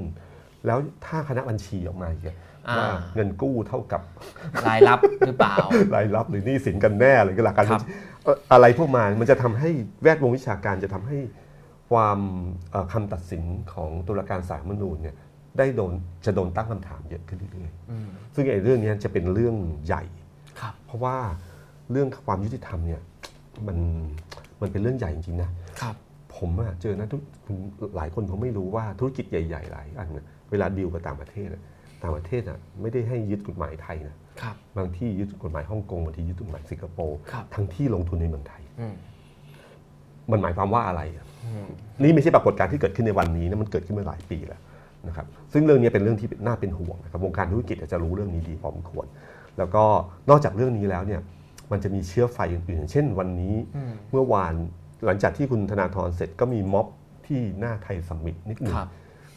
แล้วถ้าคณะบัญชีออกมาอีกอะอ่าว่าเงินกู้เท่ากับรายรับหรือเปล่ารายรับหรือหนี้สินกันแน่อะไรก็หลักการครับเอ่ออะไรพวกมามันจะทำให้แวดวงวิชาการจะทำให้ความเอ่อคำตัดสินของตุลาการศาลรัฐธรรมนูญเนี่ยได้โดนจะโดนตั้งคำถามเยอะขึ้นเรื่อยอืมๆซึ่งไอ้เรื่องเนี้ยจะเป็นเรื่องใหญ่ครับเพราะว่าเรื่องความยุติธรรมเนี่ยมันมันเป็นเรื่องใหญ่จริงๆนะครับผมอะเจอนะทุกหลายคนเขาไม่รู้ว่าธุรกิจใหญ่ๆหลายอันเนี่ยเวลาดีลกับต่างประเทศอะต่างประเทศอะไม่ได้ให้ยึดกฎหมายไทยนะครั บบางที่ยึดกฎหมายฮ่องกงบางที่ยึดกฎหมายสิงคโปร์ครับทั้งที่ลงทุนในเมืองไทยอืมมันหมายความว่าอะไรอะอืมนี่ไม่ใช่ปรากฏการณ์ที่เกิดขึ้นในวันนี้นะมันเกิดขึ้นมาหลายปีแล้วนะครับซึ่งเรื่องนี้เป็นเรื่องที่น่าเป็นห่วงนะครับวงการธุรกิจอาจจะรู้เรื่องนี้ดีพอสมควร แล้วก็นอกจากเรื่องนี้แล้วเนี่ยมันจะมีเชื้อไฟอื่นๆอย่างเช่นวันนี้อืมเมื่อวานหลังจากที่คุณธนาธรเสร็จก็มีม็อบที่หน้าไทยสัมมิตนิดหนึ่งครับ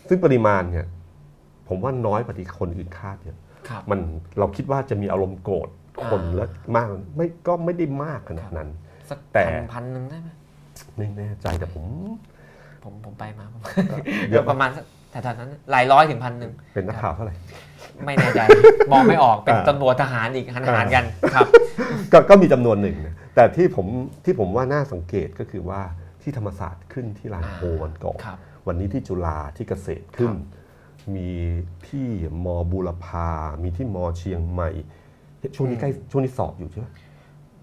ซึ่งปริมาณเนี่ยผมว่าน้อยกว่าที่คนอื่นคาดเนี่ยครับ มันเราคิดว่าจะมีอารมณ์โกรธคนอ่าและมากไม่ก็ไม่ได้มากขนาดนั้นสักแต่พันพันหนึ่งได้ไหมไม่แน่ใจแต่ผม ผมผมไปมาผมเยอะประมาณสักแถวๆนั้นหลายร้อยถึงพันหนึ่งเป็นนักข่าวเท่าไหร่ไม่แน่ใจมองไม่ออกเป็นอ่าตำรวจทหารอีกหันหารกันครับ ก็ก็มีจำนวนหนึ่งนะแต่ที่ผมที่ผมว่าน่าสังเกตก็คือว่าที่ธรรมศาสตร์ขึ้นที่ลานโพวันก่อนครับวันนี้ที่จุฬาที่เกษตรขึ้นครับ มีที่มบูรพา มีที่มเชียงใหม่ ช่วงนี้ใกล้ช่วงนี้สอบอยู่ใช่ไหม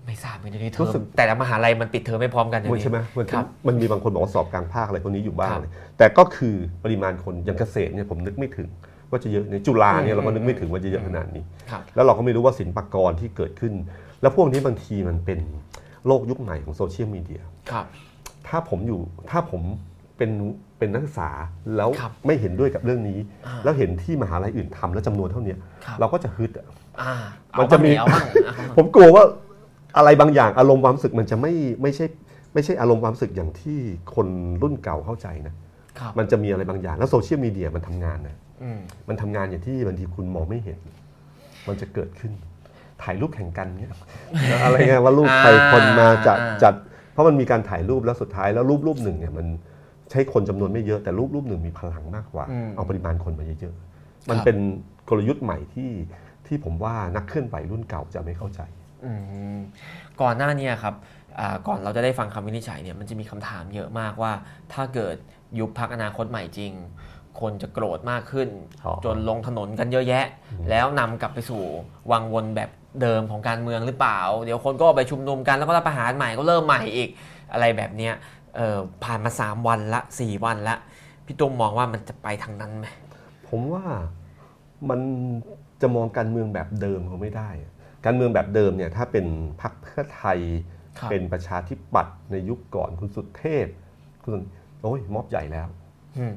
ไม่ทราบไม่ได้เทอรู้สึมกแต่ละมหาลัยมันปิดเทอมไม่พร้อมกันอย่างมันนี้ใช่ไหมมันครับมันมีบางคนบอกว่าสอบกลางภาคอะไรพวกนี้อยู่บ้างครับเลยแต่ก็คือปริมาณคนอย่างเกษตรเนี่ยผมนึกไม่ถึงว่าจะเยอะในจุฬาเนี่ยเราก็นึกไม่ถึงว่าจะเยอะขนาดนี้ครับแล้วเราก็ไม่รู้ว่าศิลปากรที่เกิดขึ้น แล้วพวกนี้บางทีมันเป็นโลกยุคใหม่ของโซเชียลมีเดียครับถ้าผมอยู่ถ้าผมเป็น เป็นนักศึกษาแล้วครับไม่เห็นด้วยกับเรื่องนี้ อ่า แล้วเห็นที่มหาลัยอื่นทำแล้วจำนวนเท่าเนี้ยครับเราก็จะฮึดอะ อ่ามัมันจะมี เอาบ้างเอาบ้าง ผมกลัวว่าอะไรบางอย่างอารมณ์ความรู้สึกมันจะไม่ไม่ใช่ไม่ใช่อารมณ์ความรู้สึกอย่างที่คนรุ่นเก่าเข้าใจนะครับ มันจะมีอะไรบางอย่างแล้วโซเชียลมีเดียมันทำงานนะ อืม มันทำงานอย่างที่บางทีคุณมองไม่เห็น มันจะเกิดขึ้น ถ่ายรูปแข่งกันเงี้ยอะไรเงี้ยว่ารูปใครคนมาจัดอ่า จัด เพราะมันมีการถ่ายรูปแล้วสุดท้ายแล้วรูปรูปหนึ่งเนี่ยมัน ใช้คนจำนวนไม่เยอะแต่รูปรูปหนึ่งมีพลังมากกว่า เอาปริมาณคนมาเยอะๆมันเป็นกลยุทธ์ใหม่ที่ที่ผมว่านักเคลื่อนไหวรุ่นเก่าจะไม่เข้าใจอืมก่อนหน้าเนี้ครับอ่าก่อนเราจะได้ฟังคำวินิจฉัยเนี่ยมันจะมีคำถามเยอะมากว่า ถ้าเกิดยุบพักอนาคตใหม่จริง คนจะโกรธมากขึ้นอ๋อจนลงถนนกันเยอะแยะ แล้วนำกลับไปสู่วังวนแบบเดิมของการเมืองหรือเปล่า เดี๋ยวคนก็ไปชุมนุมกันแล้วก็รัฐประหารใหม่ก็เริ่มใหม่อีกอะไรแบบเนี้ยเอ่อ ผ่านมา 3 วันละ 4 วันละ พี่ตุ้มมองว่ามันจะไปทางนั้นไหมผมว่ามันจะมองการเมืองแบบเดิมเขาไม่ได้อะการเมืองแบบเดิมเนี่ยถ้าเป็นพรรคเพื่อไทยครับเป็นประชาธิปัตย์ในยุคก่อนคุณสุดเทพ คุณโอ้ยม็อบใหญ่แล้วอืม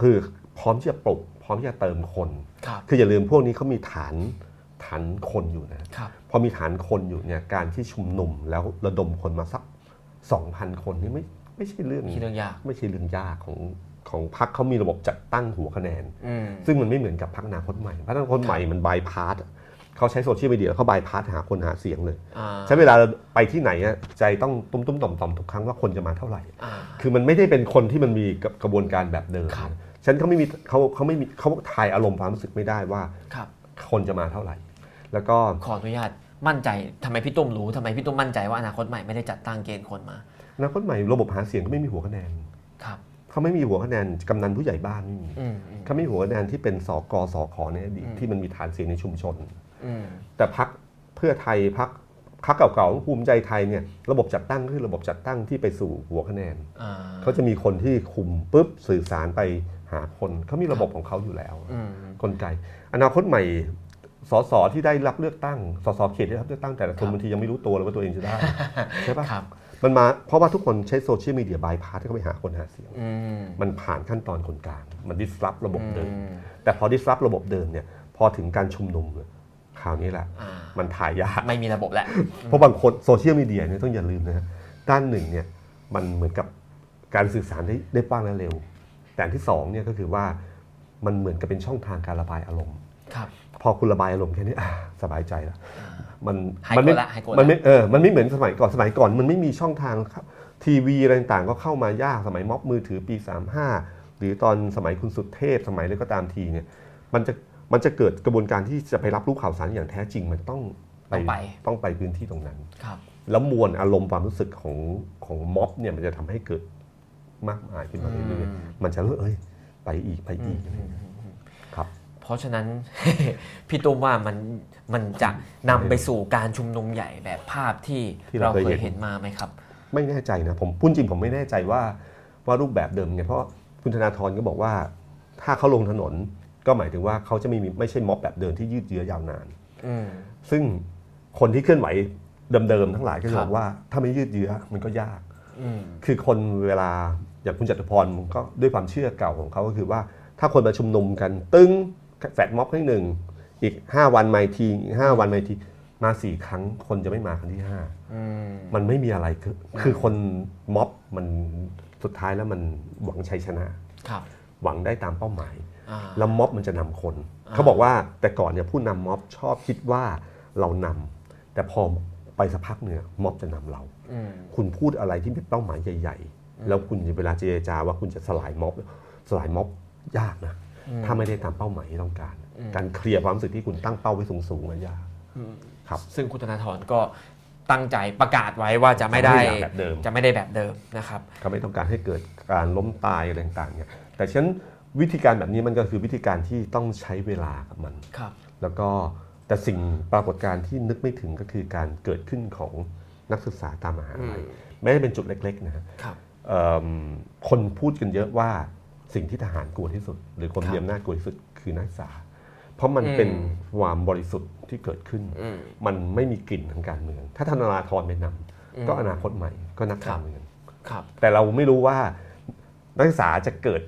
คือพร้อมที่จะปลุกพร้อมที่จะเติมคนครับคืออย่าลืมพวกนี้เขามีฐานฐานคนอยู่นะครับพอมีฐานคนอยู่เนี่ยการที่ชุมนุมแล้วระดมคนมาสักสองพันคนนี่ไม่ ไม่ใช่เรื่องคิดเรื่องยากไม่ใช่เรื่องยากของของพรรคเขามีระบบจัดตั้งหัวคะแนนอืมซึ่งมันไม่เหมือนกับพรรคอนาคตใหม่พรรคอนาคตใหม่มันบายพาสเขาใช้โซเชียลมีเดียแล้วเขาบายพาสหาคนหาเสียงเลยอ่าใช้เวลาไปที่ไหนอะใจต้องตุ้มตุ้มต่อมต่อมทุกครั้งว่าคนจะมาเท่าไหร่อ่าคือมันไม่ได้เป็นคนที่มันมีกระบวนการแบบเดิมครับฉันเขาไม่มีเขาเขาไม่มีเขาถ่ายอารมณ์ความรู้สึกไม่ได้ว่าครับคนจะมาเท่าไหร่ แล้วก็ขออนุญาตมั่นใจทำไมพี่ตุ้มรู้ทำไมพี่ตุ้มมั่นใจว่าอนาคตใหม่ไม่ได้จัดตั้งเกณฑ์คนมา อนาคตใหม่ระบบหาเสียงก็ไม่มีหัวคะแนนครับเขาไม่มีหัวคะแนนกำนันผู้ใหญ่บ้านไม่มีอืมอืมเขาไม่มีหัวคะแนนที่เป็นสกสขในอดีตอืมที่มันมีฐานเสียงในชุมชนอืมแต่พักเพื่อไทยพักพักเก่าๆของภูมิใจไทยเนี่ยระบบจัดตั้งก็คือระบบจัดตั้งที่ไปสู่หัวคะแนนอ่าเขาจะมีคนที่คุมปุ๊บสื่อสารไปหาคนเขามีระบบของเขาอยู่แล้วอืมกลไก อนาคตใหม่สสที่ได้รับเลือกตั้งสสเขตได้รับเลือกตั้งแต่ละคนบางทียังไม่รู้ตัวเลยว่าตัวเองจะได้ใช่ปะครับ มันมาเพราะว่าทุกคนใช้โซเชียลมีเดียบายพาสที่เขาไปหาคนหาเสียงอืมมันผ่านขั้นตอนคนกลาง มันดิสรับระบบเดิมอืมแต่พอดิสรับระบบเดิมเนี่ยพอถึงการชุมนุมเนี่ยคราวนี้แหละอ่ามันถ่ายยากไม่มีระบบแล้ว เพราะบางคนโซเชียลมีเดียเนี่ยต้องอย่าลืมนะฮะด้านหนึ่งเนี่ยมันเหมือนกับการสื่อสารได้ได้ป้างและเร็ว แต่อันที่สองเนี่ยก็คือว่ามันเหมือนกับเป็นช่องทางการระบายอารมณ์ครับพอคุณระบายอารมณ์แค่นี้อะสบายใจแล้ว มันหายมัโกรไม่ธละหายโกรธมันละไม่เออมันไม่เหมือนสมัยก่อนสมัยก่อน มันไม่มีช่องทางครับทีวีอะไรต่างๆก็เข้ามายากสมัยม็อบมือถือปี 35 หรือตอนสมัยคุณสุดเทพสมัยอะไรก็ตามทีเนี่ยมันจะมันจะเกิดกระบวนการที่จะไปรับรู้ข่าวสารอย่างแท้จริงมันต้องต้องไปต้องไปพื้นที่ตรงนั้นครับแล้วมวลอารมณ์ความรู้สึกของของม็อบเนี่ยมันจะทำให้เกิดมากมายขึ้นมาเรื่อยอืมๆมันจะรู้เอ้ยไปอีกไปอีกครับ เพราะฉะนั้น พี่ตุ้มว่ามันมันจะนำไปสู่การชุมนุมใหญ่แบบภาพที่ที่เราเราเคเคยยเห็น เห็นมาไหมครับ ไม่แน่ใจนะผมพูดจริงผมไม่แน่ใจว่าว่ารูปแบบเดิมไงเพราะคุณธนาธรก็บอกว่า ถ้าเขาลงถนนก็หมายถึงว่าเขาจะไม่มีไม่ใช่ม็อบแบบเดิมที่ยืดเยื้อยาวนาน อืม ซึ่งคนที่เคลื่อนไหวเดิมๆทั้งหลายก็จะครับบอกว่าถ้าไม่ยืดเยื้อมันก็ยาก อืม คือคนเวลาอย่างคุณจตุพรก็ด้วยความเชื่อเก่าของเขาก็คือว่า ถ้าคนมาชุมนุมกันตึ้ง แฟดม็อบครั้งหนึ่ง อีก 5 วันมาอีกทีอีกห้าวันมาอีกที มาสี่ครั้งคนจะไม่มาครั้งที่ห้าอืมมันไม่มีอะไรคือคือคนม็อบมันสุดท้ายแล้วมันหวังชัยชนะครับหวังได้ตามเป้าหมายอ่าแล้วม็อบมันจะนำคนอ่าเขาบอกว่าแต่ก่อนเนี่ยผู้นำม็อบชอบคิดว่าเรานำแต่พอไปสักพักเนี่ยม็อบจะนำเราอืมคุณพูดอะไรที่เป็นเป้าหมายใหญ่ ๆ แล้วคุณเวลาเจรจาว่าคุณจะสลายม็อบ สลายม็อบยากนะ ถ้าไม่ได้ตามเป้าหมายที่ต้องการ การเคลียร์ความรู้สึกที่คุณตั้งเป้าไว้สูงๆมันยากครับซึ่งคุณธนาธรก็ตั้งใจประกาศไว้ว่าจะไม่ได้จะไม่ได้แบบเดิมจะไม่ได้แบบเดิมนะครับเขาไม่ต้องการให้เกิดการล้มตายอะไรต่างๆเนี่ยแต่ฉะนั้นวิธีการแบบนี้มันก็คือวิธีการที่ต้องใช้เวลากับมันครับ แล้วก็แต่สิ่งปรากฏการณ์ที่นึกไม่ถึงก็คือการเกิดขึ้นของนักศึกษาตามมหาลัยแม้จะเป็นจุดเล็กๆนะฮะครับเอิ่มคนพูดกันเยอะว่า สิ่งที่ทหารกลัวที่สุด หรือคนครับมีอำนาจกลัวที่สุดคือนักศึกษา เพราะมันอืมเป็นความบริสุทธิ์ที่เกิดขึ้นอืมมันไม่มีกลิ่นทางการเมือง ถ้าธนาธรไปนำก็อนาคตใหม่ก็นักการเมืองครับแต่เราไม่รู้ว่านักศึกษาจะเกิด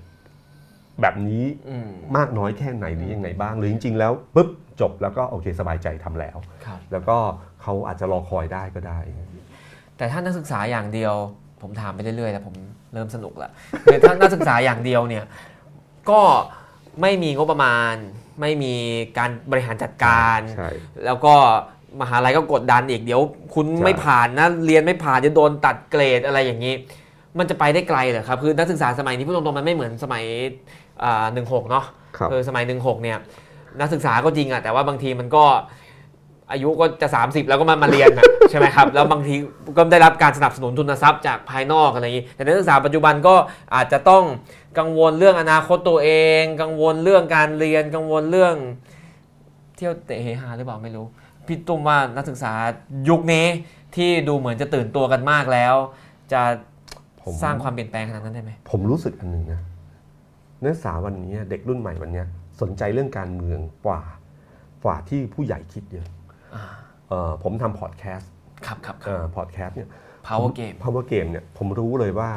แบบนี้อืมมากน้อยแค่ไหนหรือยังไงบ้าง หรือจริง ๆ แล้วปุ๊บจบแล้วก็โอเคสบายใจทำแล้วครับแล้วก็เขาอาจจะรอคอยได้ก็ได้ แต่ถ้านักศึกษาอย่างเดียว ผมถามไปเรื่อยๆแล้วผม เริ่มสนุกละคือถ้านักศึกษาอย่างเดียวเนี่ยก็ไม่มีงบประมาณ ไม่มีการบริหารจัดการใช่แล้วก็มหาลัยก็กดดันอีกเดี๋ยว คุณใช่ไม่ผ่านนะเรียนไม่ผ่านจะโดนตัดเกรดอะไรอย่างนี้ มันจะไปได้ไกลเหรอครับคือนักศึกษาสมัยนี้พูดตรงๆมันไม่เหมือนสมัยหนึ่งหกเนาะครับเออสมัยหนึ่งหกเนี่ยนักศึกษาก็จริงอะแต่ว่าบางทีมันก็อายุก็จะ 30 แล้วก็มามาเรียนอะ ใช่ไหมครับ แล้วบางทีก็ได้รับการสนับสนุนทุนทรัพย์จากภายนอกอะไรอย่างนี้ แต่นักศึกษาปัจจุบันก็อาจจะต้องกังวลเรื่องอนาคตตัวเอง กังวลเรื่องการเรียน กังวลเรื่อง เที่ยวเตะเฮฮาหรือเปล่าไม่รู้ พี่ตุ้มว่านักศึกษายุคนี้ที่ดูเหมือนจะตื่นตัวกันมากแล้ว จะผมสร้างความเปลี่ยนแปลงขนาดนั้นได้ไหม ผมรู้สึกอันหนึ่งนะนักศึกษาวันนี้เด็กรุ่นใหม่วันนี้สนใจเรื่องการเมืองกว่ากว่าที่ผู้ใหญ่คิดเยอะอ่าเอ่อผมทำพอดแคสต์ ครับครับเอ่อพอดแคสต์เนี่ย power game power game เนี่ยผมรู้เลยว่า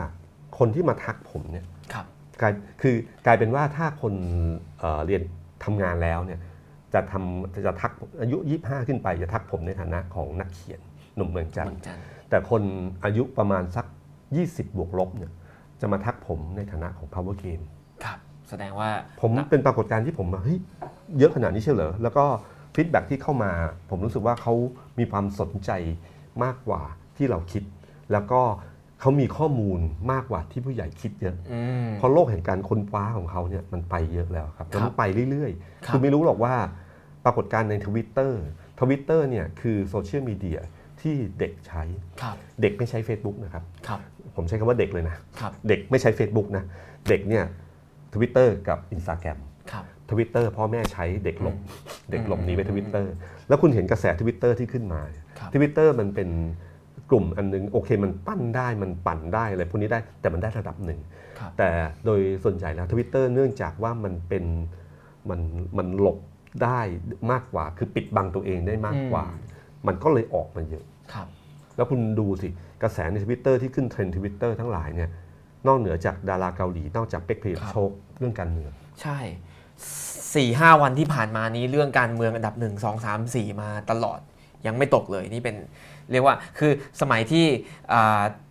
คนที่มาทักผมเนี่ยครับกลายคือกลายเป็นว่าถ้าคนเอ่อเรียนทำงานแล้วเนี่ยจะทำจะทักอายุ 25 ขึ้นไป จะทักผมในฐานะของนักเขียนหนุ่มเมืองจันทเมืร์องจันทร์แต่คนอายุประมาณสัก 20 บวกลบเนี่ยจะมาทักผมในฐานะของ power game ครับแสดงว่าผมเป็นปรากฏการณ์ที่ผมว่าเฮ้ยเยอะขนาดนี้เชียวเหรอแล้วก็ feedback ที่เข้ามา ผมรู้สึกว่าเขามีความสนใจ มากกว่าที่เราคิด แล้วก็เขามีข้อมูลมากกว่าที่ผู้ใหญ่คิดเยอะอืมเพราะโลกแห่งการค้นคว้าของเขาเนี่ยมันไปเยอะแล้วครับครับมันไปเรื่อยครัๆบคือไม่รู้หรอกว่าปรากฏการณ์ในทวิตเตอร์ทวิตเตอร์เนี่ยคือโซเชียลมีเดียที่เด็กใช้ครับเด็กไม่ใช้ Facebook นะครับครับผมใช้คำว่าเด็กเลยนะครับเด็กไม่ใช้ Facebook นะ เด็กเนี่ยทวิตเตอร์กับ Instagram ครับ ทวิตเตอร์พ่อแม่ใช้เด็กหลบเด็กหลบอืมหนีไปทวิตเตอร์แล้วคุณเห็นกระแสทวิตเตอร์ที่ขึ้นมาครับทวิตเตอร์มันเป็นกลุ่มอันนึงโอเคมันปั้นได้มันปั่นได้อะไรพวกนี้ได้แต่มันได้ระดับหนึ่งครับแต่โดยส่วนใหญ่แล้วทวิตเตอร์เนื่องจากว่ามันเป็นมันมันหลบได้มากกว่า คือปิดบังตัวเองได้มากกว่า มันก็เลยออกมาเยอะครับ แล้วคุณดูสิกระแสในทวิตเตอร์ที่ขึ้นเทรนด์ทวิตเตอร์ทั้งหลายเนี่ยนอกเหนือจากดาราเกาหลีนอกจากเป๊กผลิตครับโชคเรื่องการเมืองใช่ สี่ห้าวันที่ผ่านมานี้เรื่องการเมืองอันดับหนึ่งสองสามสี่มาตลอดยังไม่ตกเลยนี่เป็นเรียกว่าคือสมัยที่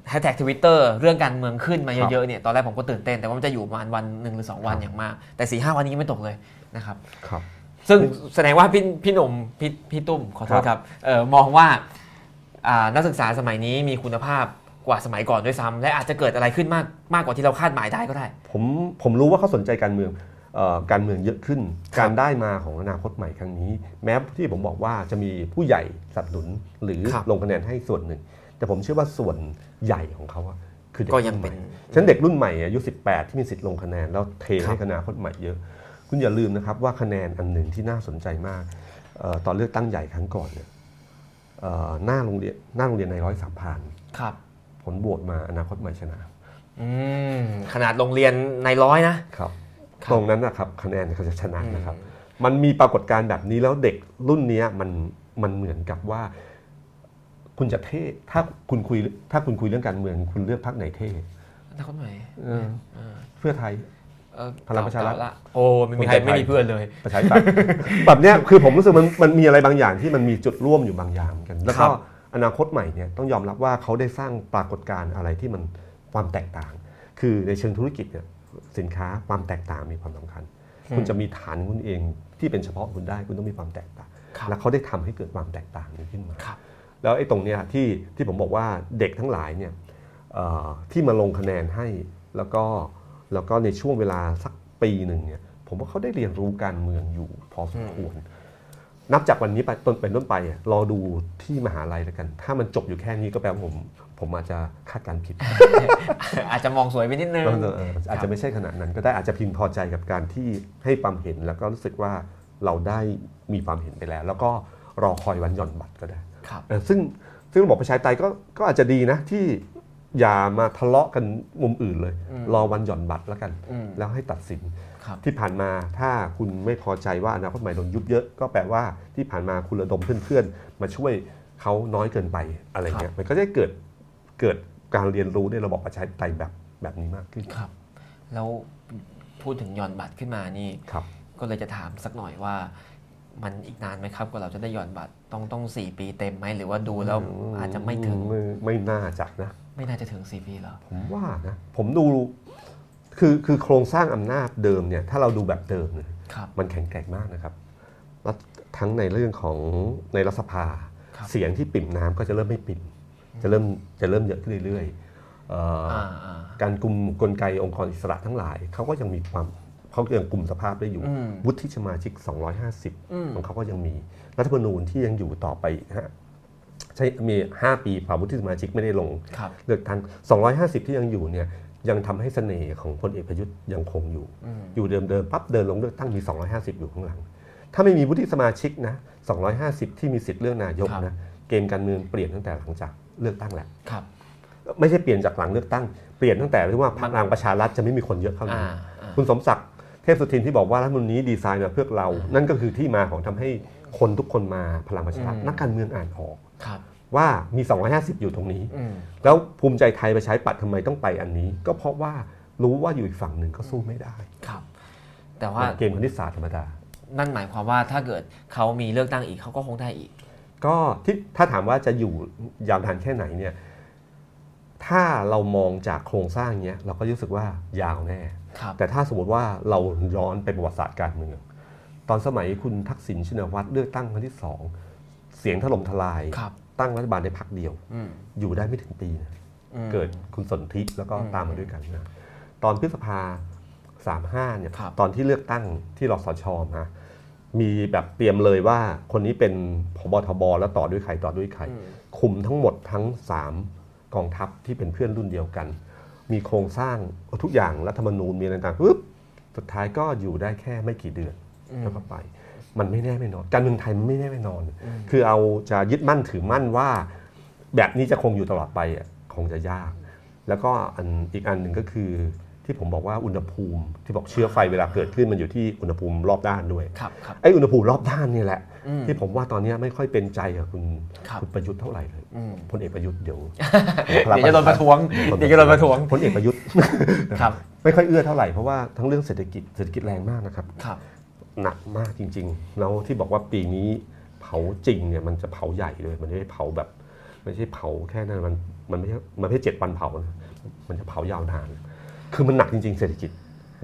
แฮชแท็กทวิตเตอร์เรื่องการเมืองขึ้นมาเยอะๆเนี่ยตอนแรกผมก็ตื่นเต้น แต่ว่ามันจะอยู่ประมาณวันหนึ่งหรือสองวันครับอย่างมาก แต่สี่ห้าวันนี้ยังไม่ตกเลยนะครับครับซึ่งแสดงว่าพี่พี่หนุ่มพี่พี่ตุ้มขอโทษคครับรับเออมองว่าอ่านักศึกษาสมัยนี้มีคุณภาพกว่าสมัยก่อนด้วยซ้ำและอาจจะเกิดอะไรขึ้นมากมากกว่าที่เราคาดหมายได้ก็ได้ ผมผมรู้ว่าเขาสนใจการเมืองเอ่อ การเมืองเยอะขึ้นครับการได้มาของอนาคตใหม่ครั้งนี้ แม้ที่ผมบอกว่าจะมีผู้ใหญ่สนับสนุนหรือครับลงคะแนนให้ส่วนหนึ่ง แต่ผมเชื่อว่าส่วนใหญ่ของเขาอะคือเด็กก็ยังรุ่นใหเป็ม่นฉะนันเด็กรุ่นใหม่อายุ 18 ที่มีสิทธิ์ลงคะแนนแล้วเทครัให้บคณะคตใหม่เยอะ คุณอย่าลืมนะครับว่าคะแนนอันหนึ่งที่น่าสนใจมากเอ่อตอนเลือกตั้งใหญ่ครั้งก่อนเนี่ยเอ่อหน้าโรงเรียนหน้าโรงเรียนในร้อยสามพันครับผลโหวตมาอนาคตใหม่ชนะอืมขนาดโรงเรียนในร้อยนะครับครับ ตรงนั้นนะครับคะแนนเขาจะชนะนะครับ มันมีปรากฏการณ์แบบนี้แล้วเด็กรุ่นเนี้ยมันมันเหมือนกับว่า คุณจะเท่ถ้าคุณคุยถ้าคุณคุยเรื่องการเมือง คุณเลือกพรรคไหนเท่อนาคตใหม่เออเพื่อไทยเอ่อพลังประชารัฐเก่ละโอ้ไม่มีใครคนไทยไม่มีเพื่อนเลยประชาธิปัตย์แบบเนี้ยคือผมรู้สึกมันมันมีอะไรบางอย่างที่มันมีจุดร่วมอยู่บางอย่างเหมือนกัน แล้วครัก็บอนาคตใหม่เนี่ยต้องยอมรับว่าเขาได้สร้างปรากฏการณ์อะไรที่มันความแตกต่าง คือในเชิงธุรกิจเนี่ย สินค้าความแตกต่างมีความสำคัญ คุณจะมีฐานคุณเองที่เป็นเฉพาะคุณได้คุณต้องมีความแตกต่างครับแล้วเขาได้ทำให้เกิดความแตกต่างนี้ขึ้นมาครับแล้วไอ้ตรงเนี้ยที่ที่ผมบอกว่าเด็กทั้งหลายเนี่ยเอ่อที่มาลงคะแนนให้แล้วก็แล้วก็ในช่วงเวลาสักปีหนึ่งเนี่ยผมว่าเขาได้เรียนรู้การเมืองอยู่พอสมควร นับจากวันนี้ไปต้นเป็นต้นไปอะรอดูที่มหาลัยแล้วกัน ถ้ามันจบอยู่แค่นี้ก็แปลว่าผม ผมอาจจะคาดการณ์ผิด อาจจะมองสวยไปนิดนึงเออเอออาจจะไม่ใช่ขนาดนั้นก็ได้อาจจะพึงพอใจกับการที่ให้ความเห็นแล้วก็รู้สึกว่าเราได้มีความเห็นไปแล้ว แล้วก็รอคอยวันหย่อนบัตรก็ได้ครับเออซึ่งซึ่งระบบประชาธิปไตยก็ก็อาจจะดีนะที่อย่ามาทะเลาะกันมุมอื่นเลยอืมรอวันหย่อนบัตรแล้วกันอืมแล้วให้ตัดสินครับที่ผ่านมาถ้าคุณไม่พอใจว่าอนาคตใหม่โดนยุบเยอะก็แปลว่าที่ผ่านมาคุณระดมเพื่อนๆ มาช่วยเขาน้อยเกินไปอะไรเงี้ยมันก็จะเกิด เกิดการเรียนรู้ในระบบประชาธิปไตยแบบแบบนี้มากขึ้นครับ แล้วพูดถึงหย่อนบัตรขึ้นมานี่ครับ ก็เลยจะถามสักหน่อยว่า มันอีกนานไหมครับกว่าเราจะได้หย่อนบัตรต้องต้องสี่ปีเต็มไหมหรือว่าดูแล้วอาจจะไม่ถึงไม่ไม่น่าจะนะ ไม่น่าจะถึงสี่ปีแล้วผมว่านะผมดูคือคือโครงสร้างอำนาจเดิมเนี่ยถ้าเราดูแบบเดิมเนี่ยครับมันแข็งแกร่งมากนะครับแล้วทั้งในเรื่องของในรัฐสภาครับเสียงที่ปิ่มน้ำก็จะเริ่มไม่ปิ่ม จะเริ่มจะเริ่มเยอะขึ้นเรื่อยๆเอ่อออ่าอ่าการกลุ่มกลไกองค์กรอิสระทั้งหลายเขาก็ยังมีความเขายังกลุ่มสภาพได้อยู่อืมวุฒิสมาชิกอืม250 ของเขาก็ยังมีรัฐธรรมนูญที่ยังอยู่ต่อไปฮะใช่มี 5 ปีผ่าวุฒิสมาชิกไม่ได้ลงครับเลือกตั้ง250 ที่ยังอยู่เนี่ยยังทำให้เสน่ห์ของพลเอกประยุทธ์ยังคงอยู่อืมอยู่เดิมๆปั๊บเดินลงเลือกตั้งมี 250 อยู่ข้างหลัง ถ้าไม่มีวุฒิสมาชิกนะ250 ที่มีสิทธิ์เลือกนายกครับนะเกมการเมืองเปลี่ยนตั้งแต่หลังจาก เลือกตั้งแหละครับ ไม่ใช่เปลี่ยนจากหลังเลือกตั้งเปลี่ยนตั้งแต่ที่ว่าพลังประชารัฐจะไม่มีคนเยอะเท่าอ่านี้อ่าคุณสมศักดิ์เทพสุทินที่บอกว่ารัฐธรรมนูญนี้ดีไซน์มาเพื่อเรา นั่นก็คือที่มาของทำให้คนทุกคนมาพลังประชารัฐอืมนักการเมืองอ่านออกครับว่ามี 250 อยู่ตรงนี้อืมแล้วภูมิใจไทยไปใช้ปัดทำไมต้องไปอันนี้ ก็เพราะว่ารู้ว่าอยู่อีกฝั่งหนึ่งก็สู้ไม่ได้ครับ แต่ว่าเกมคณิตศาสตร์ธรรมดา นั่นหมายความว่าถ้าเกิดเขามีเลือกตั้งอีกเขาก็คงได้อีก ก็ที่ถ้าถามว่าจะอยู่ยาวนานแค่ไหนเนี่ยถ้าเรามองจากโครงสร้างเนี้ยเราก็รู้สึกว่ายาวแน่ครับแต่ถ้าสมมติว่าเราย้อนเป็นประวัติศาสตร์การเมือง ตอนสมัยคุณทักษิณชินวัตรเลือกตั้งครั้งที่สองเสียงถล่มทลายครับตั้งรัฐบาลได้พักเดียวอืมอยู่ได้ไม่ถึงปีนะอืมเกิดคุณสนธิแล้วก็อืมตามมาด้วยกันนะตอนพฤษภาสามห้าเนี่ยครับตอนที่เลือกตั้งที่รสชมา มีแบบเตรียมเลยว่าคนนี้เป็นพบทบแล้วต่อด้วยใครต่อด้วยใครอืมคุมทั้งหมดทั้ง 3 กองทัพที่เป็นเพื่อนรุ่นเดียวกัน มีโครงสร้างทุกอย่างรัฐธรรมนูญมีอะไรต่างๆปุ๊บสุดท้ายก็อยู่ได้แค่ไม่กี่เดือนอืมแล้วก็ไป มันไม่แน่ไม่นอนการเมืองไทยมันไม่แน่ไม่นอน คือเอาจะยึดมั่นถือมั่นว่า แบบนี้จะคงอยู่ตลอดไปอะคงจะยาก แล้วก็อันอีกอันหนึ่งก็คือ ที่ผมบอกว่าอุณหภูมิที่บอกเชื้อไฟเวลาเกิดขึ้นมันอยู่ที่อุณหภูมิรอบด้านด้วยครับครับ ไอ้อุณหภูมิรอบด้านนี่แหละ อืมที่ผมว่าตอนนี้ไม่ค่อยเป็นใจกับคุณครับ ณประยุทธ์เท่าไหร่เลยอืม พลเอกประยุทธ์เดี๋ยวเดี๋ยวจะโดนประท้วงเดี๋ยวจะโดนประท้วงพลเอกประยุทธ์ ครับไม่ค่อยเอื้อเท่าไหร่เพราะว่าทั้งเรื่องเศรษฐกิจเศรษฐกิจแรงมากนะครับ ครับ หนักมากจริง ๆ แล้วที่บอกว่าปีนี้เผาจริงเนี่ยมันจะเผาใหญ่เลยมันไม่ได้เผาแบบ ไม่ใช่เผาแค่นั้นมันมันไม่ใช่มันไม่ใช่เจ็ดวันเผานะมันจะเผายาวนาน คือมันหนักจริง ๆ เศรษฐกิจ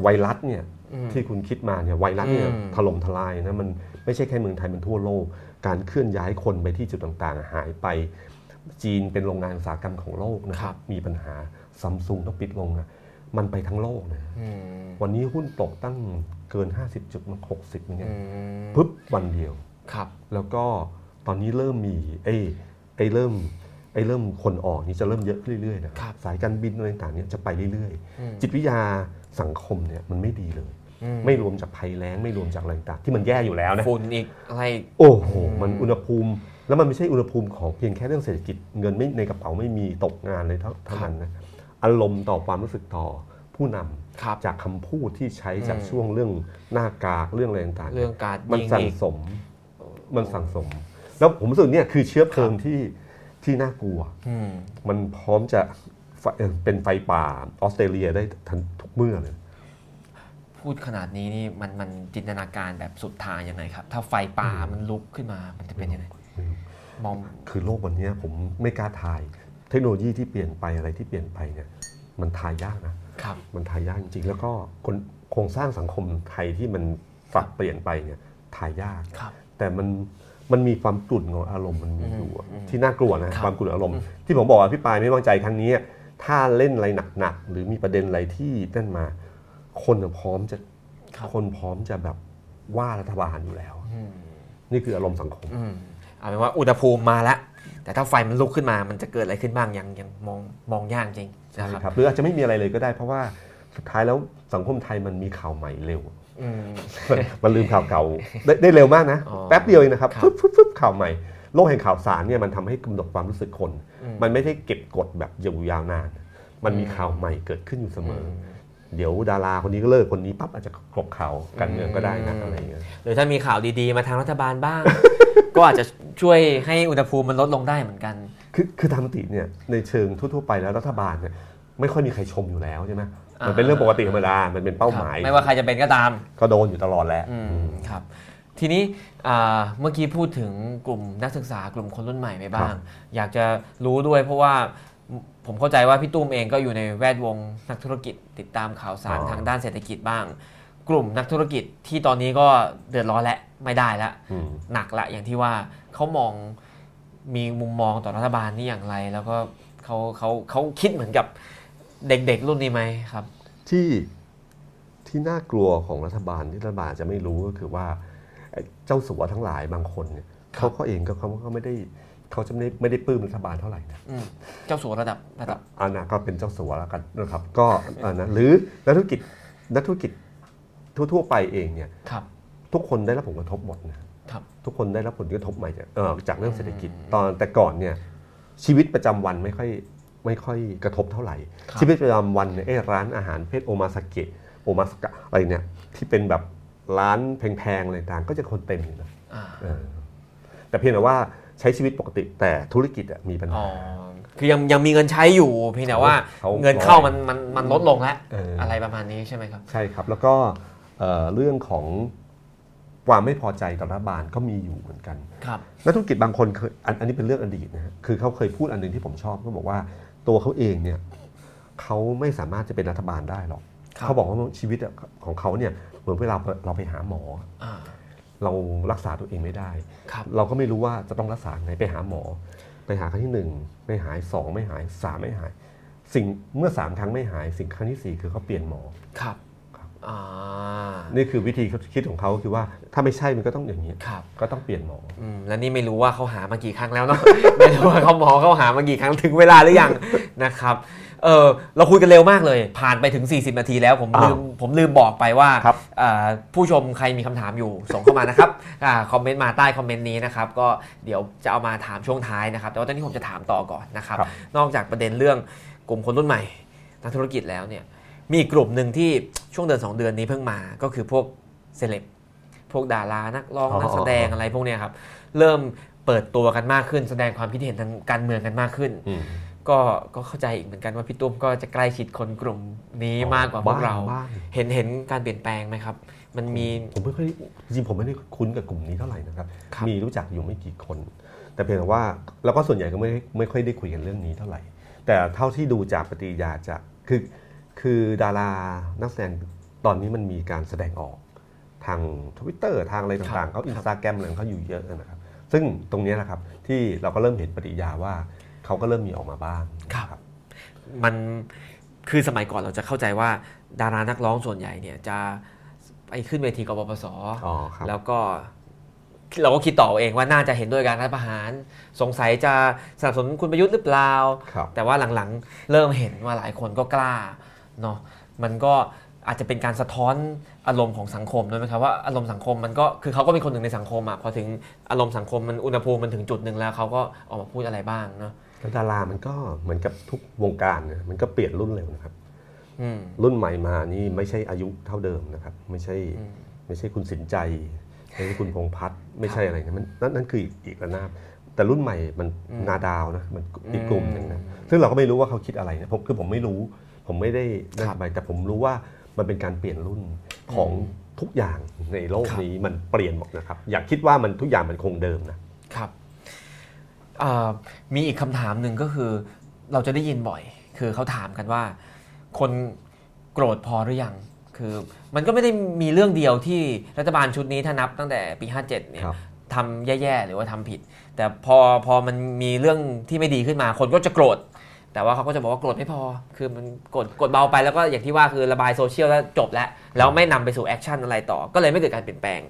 ไวรัสเนี่ยอืมที่คุณคิดมาเนี่ยไวรัสเนี่ยอืมถล่มทลายนะมันไม่ใช่แค่เมืองไทยมันทั่วโลก การเคลื่อนย้ายคนไปที่จุดต่างๆ หายไป จีนเป็นโรงงานอุตสาหกรรมของโลกนะคครัรับบมีปัญหาซัมซุงต้องปิดลงนะมันไปทั้งโลกนะอืมวันนี้หุ้นตกตั้งเกิน 50จุดมัน60อย่างเงี้อืยมปึ๊บวันเดียวครับ แล้วก็ตอนนี้เริ่มมีไอ้ไอ้เริ่ม ไอ้เริ่มคนออกนี่จะเริ่มเยอะขึ้นเรื่อยๆนะครับสายการบินอะไรต่างๆเนี่ยจะไปเรื่อยอืมๆจิตวิทยาสังคมเนี่ยมันไม่ดีเลยอืมไม่รวมจากภัยแล้งไม่รวมจากอะไรต่างๆที่มันแย่อยู่แล้วนะฝุ่นอีกอะไรโอ้โหมันอืมอุณหภูมิ แล้วมันไม่ใช่อุณหภูมิของเพียงแค่เรื่องเศรษฐกิจเงินไม่ในกระเป๋าไม่มีตกงานเลยเท่าเท่านั้นนะอารมณ์ต่อความรู้สึกต่อผู้นำครับจากคำพูดที่ใช้จากอืมช่วงเรื่องหน้ากากเรื่องอะไรต่างๆเรื่องการมันยิงสั่งอีกสมมันสั่งสม แล้วผมรู้สึกเนี่ยคือเชื้อเพลิงที่ ที่น่ากลัวอืมมันพร้อมจะไฟเอ่อเป็นไฟป่าออสเตรเลียได้ทันทุกเมื่อเลย พูดขนาดนี้นี่มันมันจินตนาการแบบสุดทางยังไงครับ ถ้าไฟป่ามันลุกขึ้นมามันจะเป็นยังไงมองคือโลกวันเนี้ยผมไม่กล้าทาย เทคโนโลยีที่เปลี่ยนไปอะไรที่เปลี่ยนไปเนี่ยมันทายยากนะครับมันทายยากจริงๆ แล้วก็คนโครงสร้างสังคมไทยที่มันปรับเปลี่ยนไปเนี่ยทายยากครับแต่มัน มันมีความกลุ่นของอารมณ์มันมีอยู่อะอืมที่น่ากลัวนะครับความกลุ่นอารมณ์ ที่ผมบอกว่าพี่ปายไม่วางใจครั้งนี้ ถ้าเล่นอะไรหนักๆหรือมีประเด็นอะไรที่นั่นมา คนพร้อมจะครับคนพร้อมจะแบบว่ารัฐบาลอยู่แล้วอืมนี่คืออารมณ์สังคม อืมเอาเป็นว่าอุณหภูมิมาแล้วแต่ถ้าไฟมันลุกขึ้นมามันจะเกิดอะไรขึ้นบ้างยังยังมองมองยากจริงใช่นะครับ ครับหรืออาจจะไม่มีอะไรเลยก็ได้เพราะว่าสุดท้ายแล้วสังคมไทยมันมีข่าวใหม่เร็วอื มมันมันลืมข่าวเก่าได้ได้เร็วมากนะอ๋อแป๊บเดียวเองนะครับครับฟึบฟึบฟึบข่าวใหม่โลกแห่งข่าวสารเนี่ยมันทำให้กำหนดความรู้สึกคน มันไม่ได้เก็บกดแบบยาวๆนาน มันมีข่าวใหม่เกิดขึ้นอยู่เสมออเดี๋ยวดาราคนนี้ก็เลิกคนนี้ปั๊บอาจจะกลบข่าวการเมืองก็ได้นะอะไรอย่างเงี้ยหรือถ้ามีข่าวดีๆมาทางรัฐบาลบ้าง ก็อาจจะช่วยให้อุณหภูมิมันลดลงได้เหมือนกัน คือคือทางติเนี่ยในเชิงทั่วๆไปแล้วรัฐบาลเนี่ยไม่ค่อยมีใครชมอยู่แล้วใช่ไหมอ่า มัมันเป็นเรื่องปกติธรรมดา มันเป็นเป้าหมายครับไม่ว่าใครจะเป็นก็ตาม ก็โดนอยู่ตลอดแหละอืมครับ ทีนี้อ่าเมื่อกี้พูดถึงกลุ่มนักศึกษากลุ่มคนรุ่นใหม่ไปบ้าง อยากจะรู้ด้วยเพราะว่าผมเข้าใจว่าพี่ตุ้มเองก็อยู่ในแวดวงนักธุรกิจติดตามข่าวสารอ๋อทางด้านเศรษฐกิจบ้าง กลุ่มนักธุรกิจที่ตอนนี้ก็เดือดร้อนและไม่ได้ละอืมหนักละอย่างที่ว่าเขามองมีมุมมองต่อรัฐบาลนี่อย่างไร แล้วก็เขาเขาเขาคิดเหมือนกับ เด็กๆ รุ่นนี้ไหมครับ ที่ที่น่ากลัวของรัฐบาลที่รัฐบาลจะไม่รู้ก็คือว่าไอ้เจ้าสัวทั้งหลายบางคนเนี่ยครับเขาก็เองก็เขาก็ไม่ได้เขาจะไม่ได้ไม่ได้ปลื้มรัฐบาลเท่าไหร่นะอืมเจ้าสัวระดับระดับอันนะก็เป็นเจ้าสัวแล้วกันนะครับ ก็อันนะหรือนักธุรกิจนักธุรกิจทั่วๆไปเองเนี่ยครับ ทุกคนได้รับผลกระทบหมดนะครับ ทุกคนได้รับผลกระทบใหม่จากเอ่อจากเรื่องเศรษฐกิจตอนแต่ก่อนเนี่ยชีวิตประจำวันไม่ค่อย ไม่ค่อยกระทบเท่าไหร่ครับชีวิตประจำวันเนี่ยเอ้ร้านอาหารเพศโอมาสเกะโอมาสกะอะไรเนี่ยที่เป็นแบบร้านแพงๆอะไรต่างก็จะคนเต็มอยู่นะอ่าเออแต่เพียงแต่ว่าใช้ชีวิตปกติแต่ธุรกิจอะมีปัญอ๋หาอคือยังยังมีเงินใช้อยู่เพียงแต่ว่าเขาเงินเข้ามันมันมันลดลงแล้วเออออะไรประมาณนี้ใช่ไหมครับ ใช่ครับแล้วก็เอ่อเรื่องของความไม่พอใจต่อรัฐบาลก็มีอยู่เหมือนกัน ครับนักธุรกิจบางคนเคยอันอันนี้เป็นเรื่องอดีตนะฮะคือเขาเคยพูดอันหนึงที่ผมชอบเขาบอกว่า ตัวเขาเองเนี่ยเขาไม่สามารถจะเป็นรัฐบาลได้หรอกครับเขาบอกว่าชีวิตอะของเขาเนี่ยเหมือนเวลาเราไปหาหมออ่าเรารักษาตัวเองไม่ได้ครับเราก็ไม่รู้ว่าจะต้องรักษาไงไปหาหมอ ไปหาครั้งที่หนึ่งไม่หายสองไม่หายสามไม่หาย สิ่งเมื่อสามครั้งไม่หาย สิ่งครั้งที่สี่คือเขาเปลี่ยนหมอครับครับอ่า นี่คือวิธีคิดของเขาคือว่าถ้าไม่ใช่มันก็ต้องอย่างนี้ ครับ ก็ต้องเปลี่ยนหมออืมแล้วนี่ไม่รู้ว่าเขาหามากี่ครั้งแล้วเนาะ ไม่รู้ว่าเขาหมอเขาหามากี่ครั้งถึงเวลาหรือยัง นะครับ เออเราคุยกันเร็วมากเลย ผ่านไปถึง 40 นาทีแล้วผมลืมผมลืมบอกไปว่าครับอ่าผู้ชมใครมีคำถามอยู่ ส่งเข้ามานะครับอ่าคอมเมนต์มาใต้คอมเมนต์นี้นะครับก็เดี๋ยวจะเอามาถามช่วงท้ายนะครับ แต่ว่าตอนนี้ผมจะถามต่อก่อนนะครับ ครับ นอกจากประเด็นเรื่องกลุ่มคนรุ่นใหม่นักธุรกิจแล้วเนี่ย มีอีกกลุ่มหนึ่งที่ช่วงเดือน2 เดือนนี้เพิ่งมาก็คือพวกเซเลบพวกดารานักร้องอ๋อนักแสดงอะไรพวกเนี้ยครับ เริ่มเปิดตัวกันมากขึ้น แสดงความคิดเห็นทางการเมืองกันมากขึ้นอืมก็ก็เข้าใจอีกเหมือนกันว่าพี่ตุ้มก็จะใกล้ชิดคนกลุ่มนี้มากกว่าพวกเราบ้างเห็นเห็นการเปลี่ยนแปลงไหมครับ มันมีผมไม่ค่อยจริงๆผมไม่ได้คุ้นกับกลุ่มนี้เท่าไหร่นะครับครับ มีรู้จักอยู่ไม่กี่คน แต่เพียงแต่ว่าแล้วก็ส่วนใหญ่ก็ไม่ได้ไม่ค่อยได้คุยกันเรื่องนี้เท่าไหร่ แต่เท่าที่ดูจากปฏิกิริยาจากคือ คือดารานักแสดงตอนนี้มันมีการแสดงออกทาง Twitter ทางอะไรต่างๆเขาอินสตาแกรมอะไรของเขาอยู่เยอะนะครับ ซึ่งตรงเนี้ยนะครับที่เราก็เริ่มเห็นปฏิกิริยาว่าเขาก็เริ่มมีออกมาบ้างครับมันคือสมัยก่อนเราจะเข้าใจว่าดารานักร้องส่วนใหญ่เนี่ยจะไปขึ้นเวทีกบปสอ๋อครับแล้วก็เราก็คิดต่อเองว่าน่าจะเห็นด้วยการรัฐประหาร สงสัยจะสนับสนุนคุณประยุทธ์หรือเปล่าครับแต่ว่าหลังๆ เริ่มเห็นว่าหลายคนก็กล้า เนาะมันก็อาจจะเป็นการสะท้อนอารมณ์ของสังคมด้วยไหมครับว่าอารมณ์สังคมมันก็คือเขาก็เป็นคนหนึ่งในสังคมอะพอถึงอารมณ์สังคมมันอุณหภูมิมันถึงจุดหนึ่งแล้วเขาก็ออกมาพูดอะไรบ้างเนาะแล้วดารามันก็เหมือนกับทุกวงการนะมันก็เปลี่ยนรุ่นเร็วนะครับอืมรุ่นใหม่มานี่ไม่ใช่อายุเท่าเดิมนะครับ ไม่ใช่อืมไม่ใช่คุณสินใจไม่ใช่คุณพงษ์พัฒน์ไม่ใช่อะไรนะมันนั่นนั่นคืออีกอีกระนาบแต่รุ่นใหม่มันนาดาวนะมันอีกกลุ่มหนึ่งนะซึ่งเราก็ไม่รู้ว่าเขาคิดอะไรนะผมคือผมไม่รู้ ผมไม่ได้นั่นครับไปแต่ผมรู้ว่ามันเป็นการเปลี่ยนรุ่นของทุกอย่างในโลกครับนี้มันเปลี่ยนหมดนะครับ อย่าคิดว่ามันทุกอย่างมันคงเดิมนะครับอ่ามีอีกคำถามหนึ่งก็คือ เราจะได้ยินบ่อย คือเขาถามกันว่า คนโกรธพอหรือยังคือ มันก็ไม่ได้มีเรื่องเดียวที่รัฐบาลชุดนี้ถ้านับตั้งแต่ปี 57เนี่ยครับทำแย่ๆหรือว่าทำผิด แต่พอพอมันมีเรื่องที่ไม่ดีขึ้นมา คนก็จะโกรธ แต่ว่าเขาก็จะบอกว่าโกรธไม่พอ คือมันกดกดเบาไปแล้วก็อย่างที่ว่าคือระบายโซเชียลแล้วจบแล้วแล้วไม่นำไปสู่ action อะไรต่อ ก็เลยไม่เกิดการเปลี่ยนแปลง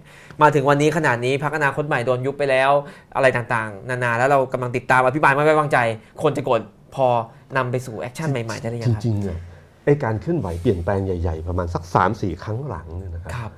มาถึงวันนี้ขนาดนี้พรรคอนาคตใหม่โดนยุบไปแล้วอะไรต่างๆ นานาแล้วเรากำลังติดตามอภิปรายไม่ไว้วางใจ คนจะโกรธพอนำไปสู่ action ใหม่ๆได้หรือยังครับจริงๆเนี่ยไอ้การเคลื่อนไหวเปลี่ยนแปลงใหญ่ๆ ประมาณสัก3าสี่ครั้งหลังเนี่ยนะครับครับ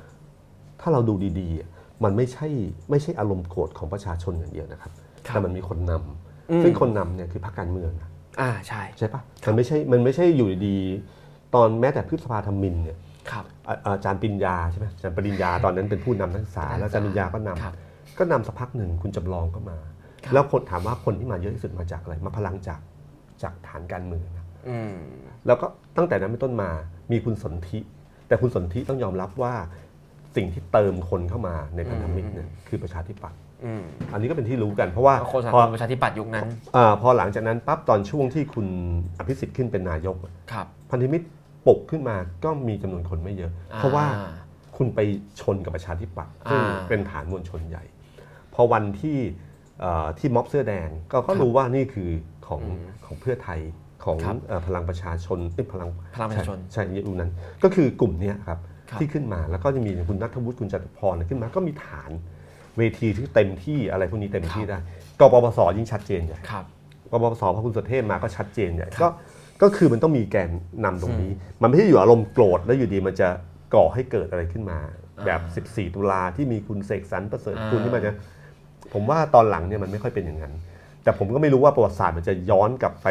ถ้าเราดูดีๆอะมันไม่ใช่ไม่ใช่อารมณ์โกรธของประชาชนอย่างเดียวนะครับครับแต่มันมีคนนำอืมซึ่งคนนำเนี่ยคือพรรคการเมืองนะ อ่าใช่ใช่ปะมันไม่ใช่มันไม่ใช่อยู่ดีๆตอนแม้แต่พฤษภาทมิฬเนี่ยครับอ่าอาจารย์ปริญญาใช่ไหมอาจารย์ปริญญาตอนนั้นเป็นผู้นำนักศึกษานักศึกษาแล้วอาจารย์ปริญญาก็นำครับก็นำสักพักหนึ่งคุณจำลองก็มาครับแล้วคนถามว่าคนที่มาเยอะที่สุดมาจากอะไรมาพลังจากจากฐานการเมืองนะอืมแล้วก็ตั้งแต่นั้นเป็นต้นมามีคุณสนธิแต่คุณสนธิต้องยอมรับว่าสิ่งที่เติมคนเข้ามาในพันธมิตรเนี่ยคือประชาธิปัตย์ อืมอันนี้ก็เป็นที่รู้กันเพราะว่าโฆษณาพอประชาธิปัตย์ยุคนั้นอ่าพอหลังจากนั้นปั๊บตอนช่วงที่คุณอภิสิทธิ์ขึ้นเป็นนายกครับพันธมิตรปลุกขึ้นมาก็มีจำนวนคนไม่เยอะ เพราะว่าอ่คุณไปชนกับประชาธิปัตย์ซึ่งอ่าเป็นฐานมวลชนใหญ่ พอวันที่เอ่อที่ม็อบเสื้อแดงก็ก็ครับรู้ว่านี่คือของอืมของเพื่อไทยของครับเอ่อพลังประชาชนเอ้ยพลังพลังประชาชนใช่ใช่ยุคนั้น ก็คือกลุ่มเนี้ยครับครับที่ขึ้นมาแล้วก็จะมีคุณนัทวุฒิคุณจตุพรขึ้นมาก็มีฐาน เวทีที่เต็มที่อะไรพวกนี้เต็มที่ได้กปปสยิ่งชัดเจนใหญ่ครับกปปสพอคุณสุเทพมาก็ชัดเจนใหญ่ครับก็ก็คือมันต้องมีแกนนำตรงนี้ มันไม่ใช่อยู่อารมณ์โกรธแล้วอยู่ดีมันจะก่อให้เกิดอะไรขึ้นมา แบบ 14 ตุลาที่มีคุณเสกสรรประเสริฐคุณที่มันจะผมว่าตอนหลังเนี่ยมันไม่ค่อยเป็นอย่างนั้น แต่ผมก็ไม่รู้ว่าประวัติศาสตร์มันจะย้อนกลับไป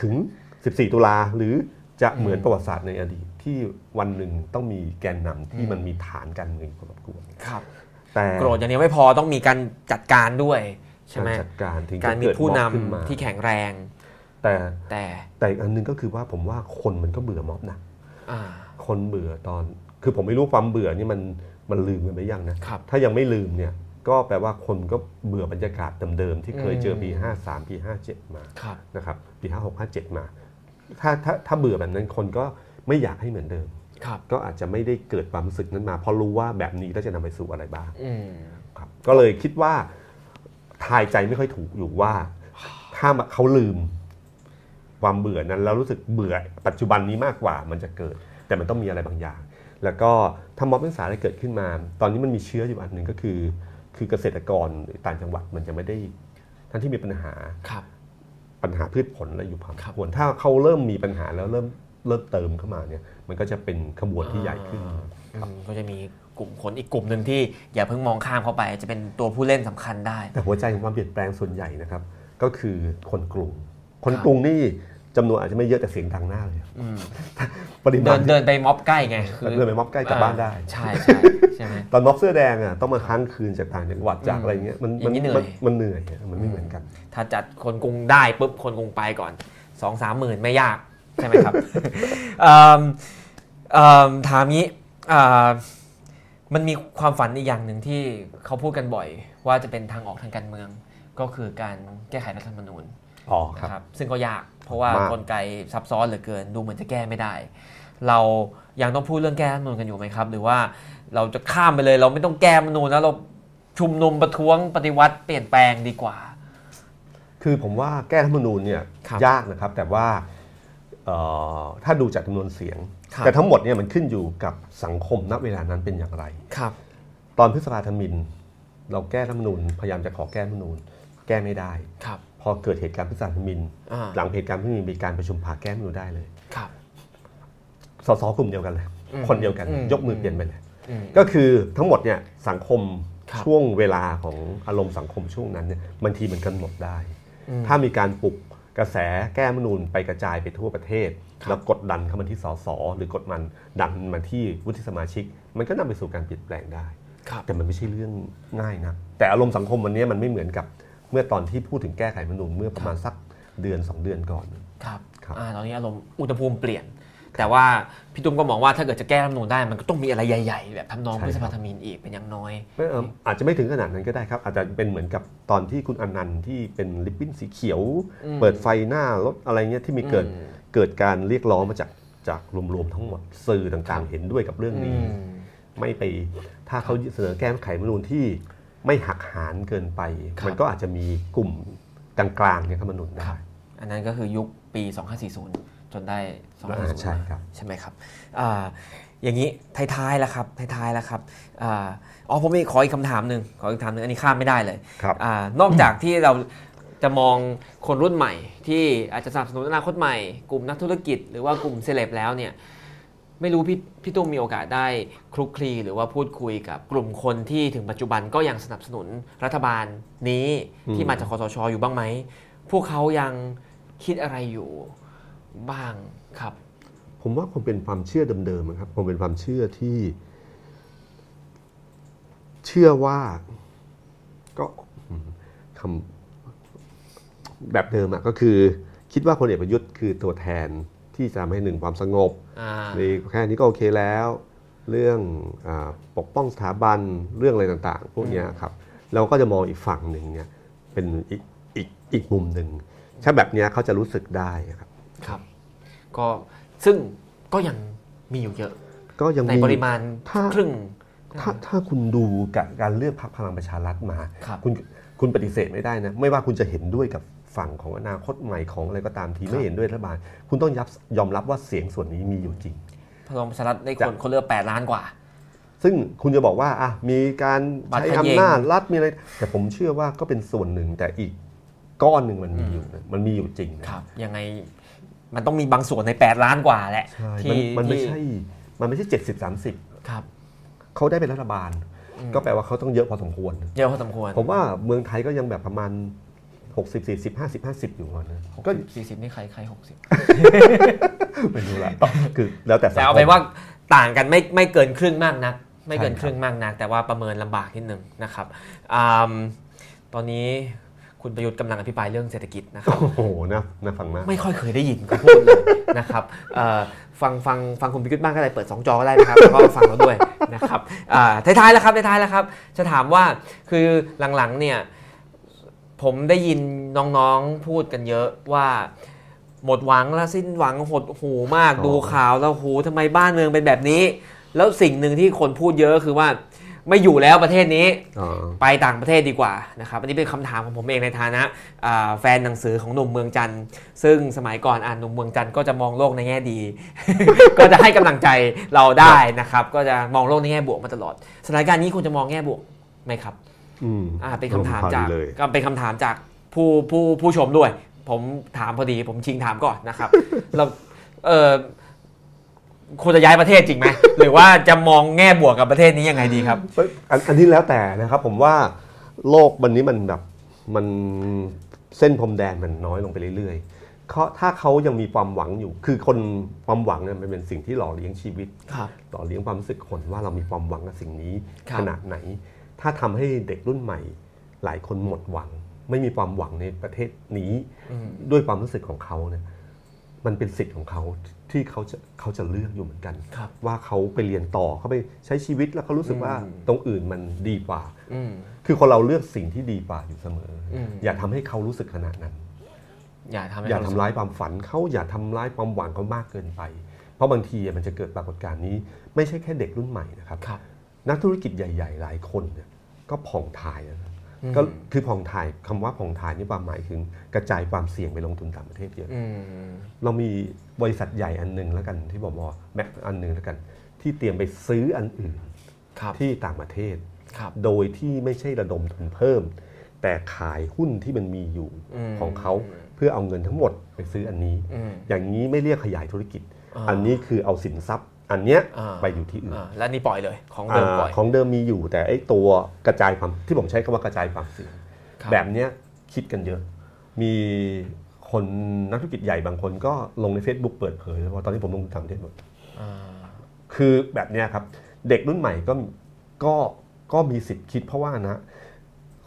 ถึง 14 ตุลาหรือจะเหมือนประวัติศาสตร์ในอดีตที่วันหนึ่งต้องมีแกนนำที่มันมีฐานการเมืองพอสมควรครับ แต่โกรธอย่างเดียวไม่พอต้องมีการจัดการด้วยใช่ไหมการจัดการถึงการจะมีเกิดผู้ม็นำอบขึ้นมาที่แข็งแรง แต่แต่แต่อีกอันหนึงก็คือว่าผมว่าคนมันก็เบื่อม็อบนะอ่าคนเบื่อตอน คือผมไม่รู้ความเบื่อนี่มันมันลืมกันไปยังนะครับถ้ายังไม่ลืมเนี่ยก็แปลว่าคนก็เบื่อบรรยากาศเดิมๆที่เคยเจอปีอืม53 ปี 57 มาครับนะครับปี 56 57 มา ถ้าถ้าถ้าเบื่อแบบนั้นคนก็ไม่อยากให้เหมือนเดิมครับ ก็อาจจะไม่ได้เกิดความรู้สึกนั้นมา เพราะรู้ว่าแบบนี้แล้วจะนำไปสู่อะไรบ้างอืมครับก็เลยคิดว่าทายใจไม่ค่อยถูกอยู่ว่า ถ้าเขาลืม ความเบื่อนั้นแล้วรู้สึกเบื่อ ปัจจุบันนี้มากกว่ามันจะเกิด แต่มันต้องมีอะไรบางอย่าง แล้วก็ถ้าม็อบนักศึกษาได้เกิดขึ้นมา ตอนนี้มันมีเชื้ออยู่อันหนึ่งก็คือ คือเกษตรกรต่างจังหวัดมันจะไม่ได้ทั้งที่มีปัญหาครับปัญหาพืชผลอะไรอยู่พอครับควรถ้าเขาเริ่มมีปัญหาแล้วเริ่ม เริ่มเติมเข้ามาเนี่ยมันก็จะเป็นขบวนที่ใหญ่ขึ้นอืมก็จะมีกลุ่มคนอีกกลุ่มหนึ่งที่อย่าเพิ่งมองข้ามเข้าไป จะเป็นตัวผู้เล่นสำคัญได้ แต่หัวใจของความเปลี่ยนแปลงส่วนใหญ่นะครับ ก็คือคนกรุง คนครับกรุงนี่จำนวนอาจจะไม่เยอะแต่เสียงดังหน้าเลย อืมปริเดิมาณนเดินไปม็อบใกล้ไงคือเดินไปม็อบใกล้กลับบ้านได้ ใช่ใช่ใช่ไหม ตอนม็อบเสื้อแดงอะต้องมาค้างคืนจากต่างจังหวัดจากอืมอะไรเงี้ยมันอย่างนี้เหนื่มัอยมันเหนื่อยอะมันไม่เหมือนกัน ถ้าจัดคนกรุงได้ปุ๊บคนกรุงไปก่อนสองสามหมื่นไม่ยาก ใช่ไหมครับเอิ่มเอิ่มถามงี้อ่ามันมีความฝันอีกอย่างหนึ่งที่เขาพูดกันบ่อย ว่าจะเป็นทางออกทางการเมือง ก็คือการแก้ไขรัฐธรรมนูญอ๋อครับนะครับซึ่งก็ยากเพราะว่ามากกลไกซับซ้อนเหลือเกิน ดูเหมือนจะแก้ไม่ได้ เรายังต้องพูดเรื่องแก้รัฐธรรมนูญกันอยู่ไหมครับ หรือว่าเราจะข้ามไปเลย เราไม่ต้องแก้รัฐธรรมนูญแล้วเราชุมนุมประท้วงปฏิวัติเปลี่ยนแปลงดีกว่า คือผมว่าแก้รัฐธรรมนูญเนี่ยครับยากนะครับ แต่ว่าเอ่อ ถ้าดูจากจำนวนเสียงครับแต่ทั้งหมดเนี่ยมันขึ้นอยู่กับสังคมณเวลานั้นเป็นอย่างไรครับ ตอนพฤษภาธมิน เราแก้รัฐธรรมนูญพยายามจะขอแก้รัฐธรรมนูญแก้ไม่ได้ครับพอเกิดเหตุการณ์พฤษภาธมินอ่าหลังเหตุการณ์พฤษภาธมินมีการประชุมพาแก้รัฐธรรมนูญได้เลยครับสสกลุ่มเดียวกันเลยอืมคนเดียวกันอืมยกมือเปลี่ยนไปเลยอืมก็คือทั้งหมดเนี่ยสังคมครับช่วงเวลาของอารมณ์สังคมช่วงนั้นเนี่ยบางทีมันกำหนดได้อืมถ้ามีการปลุก กระแสแก้รัฐธรรมนูญไปกระจายไปทั่วประเทศครับแล้วกดดันเข้ามาที่สสหรือกดมันดันมาที่วุฒิสมาชิก มันก็นำไปสู่การเปลี่ยนแปลงได้ครับแต่มันไม่ใช่เรื่องง่ายนะแต่อารมณ์สังคมวันนี้มันไม่เหมือนกับเมื่อตอนที่พูดถึงแก้ไขรัฐธรรมนูญเมื่อประมาณสักเดือน 2 เดือนก่อนครับครับอ่าตอนนี้อารมณ์อุณหภูมิเปลี่ยน แต่ว่าพี่ตุ้มก็มองว่าถ้าเกิดจะแก้รัฐธรรมนูญได้มันก็ต้องมีอะไรใหญ่ๆ แบบทำนองพฤษภาธมินอีกเป็นอย่างน้อยไม่เอิ่มอาจจะไม่ถึงขนาดนั้นก็ได้ครับ อาจจะเป็นเหมือนกับตอนที่คุณอนันต์ที่เป็นลิปบิ้นสีเขียวอืมเปิดไฟหน้ารถอะไรเงี้ยที่มีเกิดอืมเกิดการเรียกร้องมาจากจากรวมๆทั้งหมดสื่อต่างๆ เห็นด้วยกับเรื่องอืนี้มไม่ไปถ้าเขาเสนอแก้ไขรัฐธรรมนูญที่ไม่หักหานเกินไปครับมันก็อาจจะมีกลุ่มกลางๆเนี่ยเข้ามาหนุนได้อันนั้นก็คือยุคปี 2540 จนได้ อ่าใช่ครับใช่ไหมครับอ่าอย่างนี้ท้ายๆแล้วครับท้ายๆแล้วครับอ่าอ๋อผมมีขออีกคำถามหนึ่งขออีกคำถามหนึ่งอันนี้ข้ามไม่ได้เลยครับอานอกจากที่เราจะมองคนรุ่นใหม่ ที่อาจจะสนับสนุนอนาคตใหม่ กลุ่มนักธุรกิจ หรือว่ากลุ่มเซเลบแล้วเนี่ยไม่รู้พี่พี่ตุ้มมีโอกาสได้คลุกคลีหรือว่าพูดคุยกับกลุ่มคนที่ถึงปัจจุบันก็ยังสนับสนุนรัฐบาลนี้ที่มาจากคอสชอยู่บ้างไหมพวกเขายังคิดอะไรอยู่บ้าง ครับ ผมว่าคงเป็นความเชื่อเดิมๆนะครับคงเป็นความเชื่อที่ เชื่อว่าก็คำแบบเดิมอะก็คือ คิดว่าพลเอกประยุทธ์คือตัวแทนที่จะทำให้หนึ่งความสงบอ่าในแค่นี้ก็โอเคแล้ว เรื่องอาปกป้องสถาบันเรื่องอะไรต่างๆ พวกเนี้ยครับเราก็จะมองอีกฝั่งหนึ่งเนี่ยเป็นอีกอีกอีกมุมหนึ่งถ้าแบบเนี้ยเขาจะรู้สึกได้ครับครับ ก็ซึ่งก็ยังมีอยู่เยอะ ก็ยังในมีปริมาณถ้าครึ่งถ้าถ้าคุณดูกับการเลือกพรรคพลังประชารัฐมาครับคุณคุณปฏิเสธไม่ได้นะ ไม่ว่าคุณจะเห็นด้วยกับฝั่งของอนาคตใหม่ของอะไรก็ตามทีไม่เห็นด้วยรัฐบาล คุณต้องยับยอมรับว่าเสียงส่วนนี้มีอยู่จริง พลังประชารัฐได้คจะนคนเลือกแปดล้านกว่า ซึ่งคุณจะบอกว่าอะมีการบัตรใช้เขย่งอำนาจรัฐมีอะไร แต่ผมเชื่อว่าก็เป็นส่วนหนึ่งแต่อีกก้อนหนึ่งมันมีอยู่นะมันมีอยู่จริงนะครับยังไง มันต้องมีบางส่วนใน 8 ล้านกว่าแหละใช่ที่มันมันไม่ที่ใช่มันไม่ใช่เจ็ดสิบสามสิบครับเขาได้เป็นรัฐบาล ก็แปลว่าเขาต้องเยอะพอสมควร เยอะพอสมควร ผมว่าเมืองไทยก็ยังแบบประมาณ 60 40 50 50 อยู่ก่อนนะก็สี่สิบนี่ใครใครหกสิบไม่รู้ละคือแล้วแต่สังคมแต่เอาไปนว่าต่างกันไม่ไม่เกินครึ่งมากนัก ไม่เกินครึ่งมากนัก แต่ว่าประเมินลำบากนิดนึงนะครับอ่าตอนนี้ คุณประยุทธ์กำลังอภิปรายเรื่องเศรษฐกิจนะครับ โอ้โหนะนะฟังมากไม่ค่อยเคยได้ยินเขาพูดเลยนะครับเอ่อฟังฟังฟังคุณพิยุทธ์บ้างก็ได้เปิด 2 จอก็ได้นะครับแล้วก็ฟังเราด้วยนะครับอ่าท้ายๆแล้วครับท้ายๆแล้วครับ จะถามว่าคือหลังๆเนี่ยผมได้ยินน้องๆพูดกันเยอะว่าหมดหวังแล้วสิ้นหวังหดหูมากอ๋อดูข่าวแล้วหูทำไมบ้านเมืองเป็นแบบนี้ แล้วสิ่งหนึ่งที่คนพูดเยอะคือว่า ไม่อยู่แล้วประเทศนี้อ๋อไปต่างประเทศดีกว่านะครับอันนี้เป็นคำถามของผมเองในฐานะอ่าแฟนหนังสือของหนุ่มเมืองจันทร์ซึ่งสมัยก่อนอ่านหนุ่มเมืองจันทร์ก็จะมองโลกในแง่ดี ก็จะให้กำลังใจเราได้นะครับ ก็จะมองโลกในแง่บวกมาตลอดสถานการณ์นี้คุณจะมองแง่บวกไหมครับอืมอ่าเป็นคำถามพอดีจากเลยก็เป็นคำถามจากผู้ผู้ผู้ชมด้วย ผมถามพอดี ผมชิงถามก่อนนะครับเราเออ ควรจะย้ายประเทศจริงไหม หรือว่าจะมองแง่บวกกับประเทศนี้ยังไงดีครับ อันอันที่แล้วแต่นะครับ ผมว่าโลกวันนี้มันแบบมันเส้นพรมแดนมันน้อยลงไปเรื่อยๆเขาถ้าเขายังมีความหวังอยู่ คือคนความหวังเนี่ยมันเป็นสิ่งที่หล่อเลี้ยงชีวิตครับ หล่อเลี้ยงความรู้สึกคนว่าเรามีความหวังกับสิ่งนี้ครับ ขนาดไหน ถ้าทำให้เด็กรุ่นใหม่ หลายคนหมดหวัง ไม่มีความหวังในประเทศนี้อืมด้วยความรู้สึกของเขาเนี่ยมันเป็นสิทธิ์ของเขา ที่เขาจะเขาจะเลือกอยู่เหมือนกัน ครับว่าเขาไปเรียนต่อเขาไปใช้ชีวิตแล้วเขารู้สึกว่าอืม ตรงอื่นมันดีกว่า อืม คือคนเราเลือกสิ่งที่ดีกว่าอยู่เสมออม อย่าทำให้เขารู้สึกขนาดนั้น อย่าทำให้อย่าเขทำสึกร้ายความฝันเขาอย่าทำร้ายความหวังเขามากเกินไป เพราะบางทีอะมันจะเกิดปรากฏการณ์นี้ ไม่ใช่แค่เด็กรุ่นใหม่นะครับ ครับ นักธุรกิจใหญ่ ๆ หลายคนเนี่ยก็ผ่องถ่ายนะอืม ก็คือผ่องถ่ายคำว่าผ่องถ่ายนี่ความหมายถึงกระจายความเสี่ยงไปลงทุนต่างประเทศเยอะ อืม เรามี บริษัทใหญ่อันหนึ่งแล้วกันที่บอกว่าแม็กอันหนึ่งแล้วกัน ที่เตรียมไปซื้ออันอื่นครับที่ต่างประเทศครับโดยที่ไม่ใช่ระดมทุนเพิ่ม แต่ขายหุ้นที่มันมีอยู่อืมของเขาเพื่อเอาเงินทั้งหมดไปซื้ออันนี้อืมอย่างนี้ไม่เรียกขยายธุรกิจอ่าอันนี้คือเอาสินทรัพย์ อันเนี้ยอ่าไปอยู่ที่อื่นอ่าแล้วนี่ปล่อยเลยของเดิมปล่อยอาของเดิมมีอยู่ แต่ไอ้ตัวกระจายความที่ผมใช้คำว่ากระจายความเสี่ยงครับแบบเนี้ยคิดกันเยอะ มี คนนักธุรกิจใหญ่บางคนก็ลงใน Facebook เปิดเผยว่าตอนนี้ผมลงต่างประเทศหมดอ่าคือแบบเนี้ยครับ เด็กรุ่นใหม่ก็ก็ก็มีสิทธิ์คิดเพราะว่านะ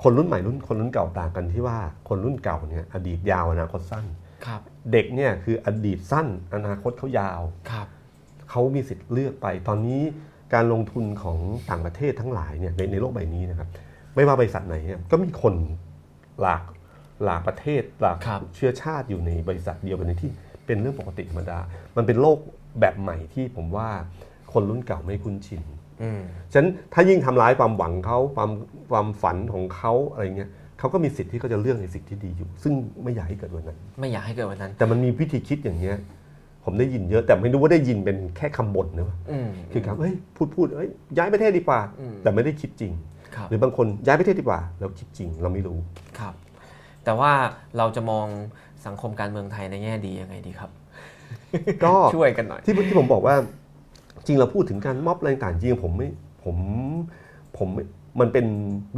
คนรุ่นใหม่รุ่นคนรุ่นเก่าต่างกันที่ว่าคนรุ่นเก่าเนี่ยอดีตยาวอนาคตสั้นครับ เด็กเนี่ยคืออดีตสั้นอนาคตเขายาวครับเขามีสิทธิ์เลือกไป ตอนนี้การลงทุนของต่างประเทศทั้งหลายเนี่ยในในโลกใบนี้นะครับ ไม่ว่าบริษัทไหนเนี่ยก็มีคนหลาก หลากประเทศหลากครับเชื้อชาติอยู่ในบริษัทเดียวกันในที่เป็นเรื่องปกติธรรมดา มันเป็นโลกแบบใหม่ที่ผมว่าคนรุ่นเก่าไม่คุ้นชินอืมฉะนั้นถ้ายิ่งทำร้ายความหวังเขาความความฝันของเขาอะไรเงี้ยเขาก็มีสิทธิ์ที่เขาจะเลือกในสิ่งที่ดีอยู่ ซึ่งไม่อยากให้เกิดวันนั้น ไม่อยากให้เกิดวันนั้น แต่มันมีวิธีคิดอย่างเงี้ย ผมได้ยินเยอะแต่ไม่รู้ว่าได้ยินเป็นแค่คำบ่นหรือเปล่าอืมคือครับเฮ้ยพูดพูดเอ้ยย้ายประเทศดีกว่าอืมแต่ไม่ได้คิดจริงครับหรือบางคนย้ายประเทศดีกว่า แล้วคิดจริงเราไม่รู้ครับ แต่ว่าเราจะมองสังคมการเมืองไทยในแง่ดียังไงดีครับ ก็ช่วยกันหน่อยที่ที่ผมบอกว่า จริงเราพูดถึงการม็อบอะไรต่างๆจริงผมไม่ผมผมไม่มันเป็น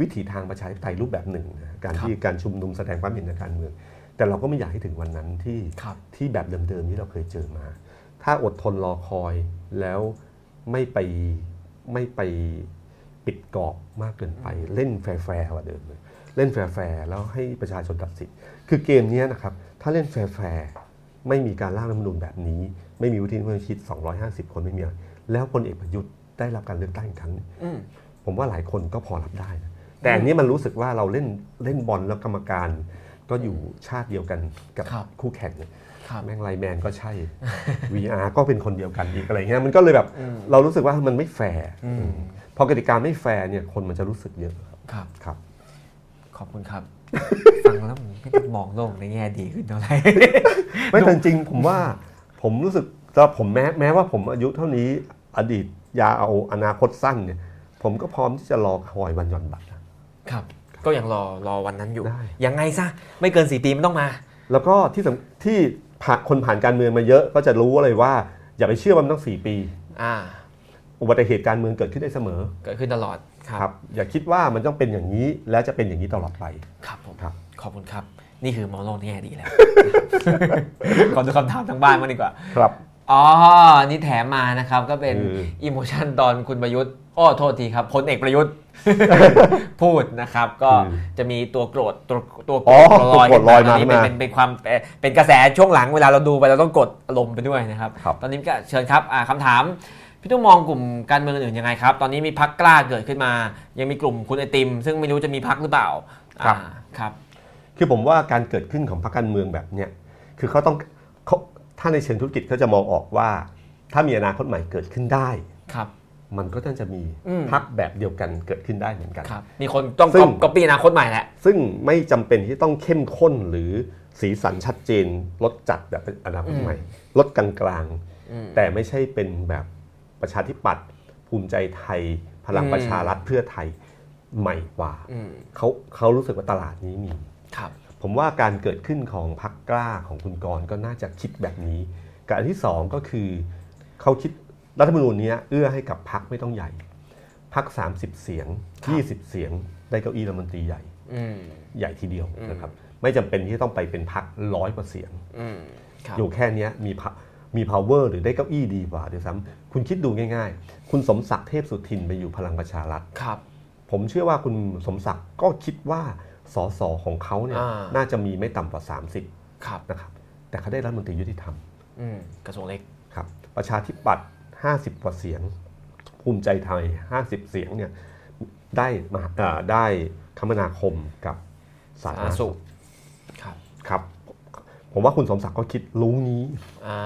วิถีทางประชาธิปไตยรูปแบบหนึ่งนะการครับที่การชุมนุมแสดงความเห็นทางการเมือง แต่เราก็ไม่อยากให้ถึงวันนั้นที่ครับที่แบบเดิมๆที่เราเคยเจอมา ถ้าอดทนรอคอยแล้วไม่ไปไม่ไปปิดกรอบมากเกินไปเล่นแฟร์ๆกว่าเดิมเลย เล่นแฟร์ๆแล้วให้ประชาชนตัดสินคือเกมเนี้ยนะครับ ถ้าเล่นแฟร์ๆไม่มีการร่างรัฐธรรมนูญแบบนี้ ไม่มีวุฒิสมาชิก250 คนไม่มีอะไรแล้วพลเอกประยุทธ์ได้รับการเลือกตั้งอีกครั้งหนึ่งอืมผมว่าหลายคนก็พอรับได้นะแต่อันนี้มันรู้สึกว่าเราเล่นเล่นบอลแล้วกรรมการ ก็อยู่ชาติเดียวกันกับครับคู่แข่งเนี่ยครับแม่งไลน์แมนก็ใช่ VR ก็เป็นคนเดียวกันอีกอะไรเงี้ยมันก็เลยแบบเรารู้สึกว่ามันไม่แฟร์อืมพอกติกาไม่แฟร์เนี่ยคนมันจะรู้สึกเยอะครับครับ ขอบคุณครับ ฟังแล้วผมไม่ได้มองโลกในแง่ดีขึ้นเท่าไหร่ไม่แต่จริงๆผมว่าผมรู้สึกสำหรับผมแม้แม้ว่าผมอายุเท่านี้อดีตยาเอาอนาคตสั้นเนี่ย ผมก็พร้อมที่จะรอคอยวันหย่อนบัตรนะครับ ก็ยังรอรอวันนั้นอยู่ได้ยังไงซะ ไม่เกินสี่ปีมันต้องมา แล้วก็ที่สำที่ผ่านคนผ่านการเมืองมาเยอะก็จะรู้เลยว่า อย่าไปเชื่อว่ามันต้องสี่ปี อ่า อุบัติเหตุการเมืองเกิดขึ้นได้เสมอ เกิดขึ้นตลอด คครัรับบอย่าคิดว่ามันต้องเป็นอย่างนี้แล้วจะเป็นอย่างนี้ตลอดไปครับผมครับขอบคุณครับ นี่คือมองโลกในแง่ดีแล้วขอดูคำถามทางบ้านมางดีกว่าครับอ๋อ นี่แถมมานะครับ ก็เป็นคืออิโมชันตอนคุณประยุทธ์อ้อโทษทีครับพลเอกประยุทธ์ พูดนะครับ ก็จะมีตัวโกรธตัวตัวโกรอ๋อธลอยตัวโกรธลอยมาอันนี้เป็นขึ้นมาเป็นเป็นความเป็นเป็นกระแสช่วงหลังเวลาเราดูไปเราต้องกดอารมณ์ไปด้วยนะครับครับตอนนี้ก็เชิญครับอ่าคำถาม พี่ต้องมองกลุ่มการเมืองอื่นๆยังไงครับ ตอนนี้มีพักกล้าเกิดขึ้นมา ยังมีกลุ่มคุณไอติม ซึ่งไม่รู้จะมีพักหรือเปล่าครับอ่าครับ คือผมว่าการเกิดขึ้นของพรรคการเมืองแบบเนี้ยคือเขาต้องเขาถ้าในเชิงธุรกิจเขาจะมองออกว่า ถ้ามีอนาคตใหม่เกิดขึ้นได้ครับ มันก็น่าจะมีอืมพรรคแบบเดียวกันเกิดขึ้นได้เหมือนกันครับมีคนต้องซึ่งก็ปีอนาคตใหม่แหละซึ่งไม่จำเป็นที่ต้องเข้มข้นหรือสีสันชัดเจนลดจัดแบบอนาคตใหม่ลดกลางอืมๆแต่ไม่ใช่เป็นแบบ ประชาธิปัตย์ภูมิใจไทย พลังประชารัฐเพื่อไทยใหม่กว่าอืมเขาเขารู้สึกว่าตลาดนี้มีครับผมว่าการเกิดขึ้นของพรรคกล้าของคุณกรณ์ก็น่าจะคิดแบบนี้กับอันที่สองก็คือเขาคิดรัฐธรรมนูญเนี้ยเอื้อให้กับพรรคไม่ต้องใหญ่พรรค30เสียง20เสียง ได้เก้าอี้รัฐมนตรีใหญ่อืมใหญ่ทีเดียวนะครับ ไม่จำเป็นที่จะต้องไปเป็นพรรคร้อยกว่าเสียงอืมครับอยู่แค่เนี้ยมี pow- มี power หรือได้เก้าอี้ดีกว่าด้วยซ้ำคุณคิดดูง่ายๆ คุณสมศักดิ์เทพสุทินไปอยู่พลังประชารัฐครับ ผมเชื่อว่าคุณสมศักดิ์ก็คิดว่าสสของเขาเนี่ยอ่าน่าจะมีไม่ต่ำกว่า 30ครับนะครับ แต่เขาได้รัฐมนตรียุติธรรมอืมกระทรวงเล็กครับ ประชาธิปัตย์50 กว่าเสียง ภูมิใจไทย 50 เสียงเนี่ยได้มาเอ่อได้คมนาคมกับสาธารณสุขครับครับ ผมว่าคุณสมศักดิ์ก็คิดรู้นี้อ่า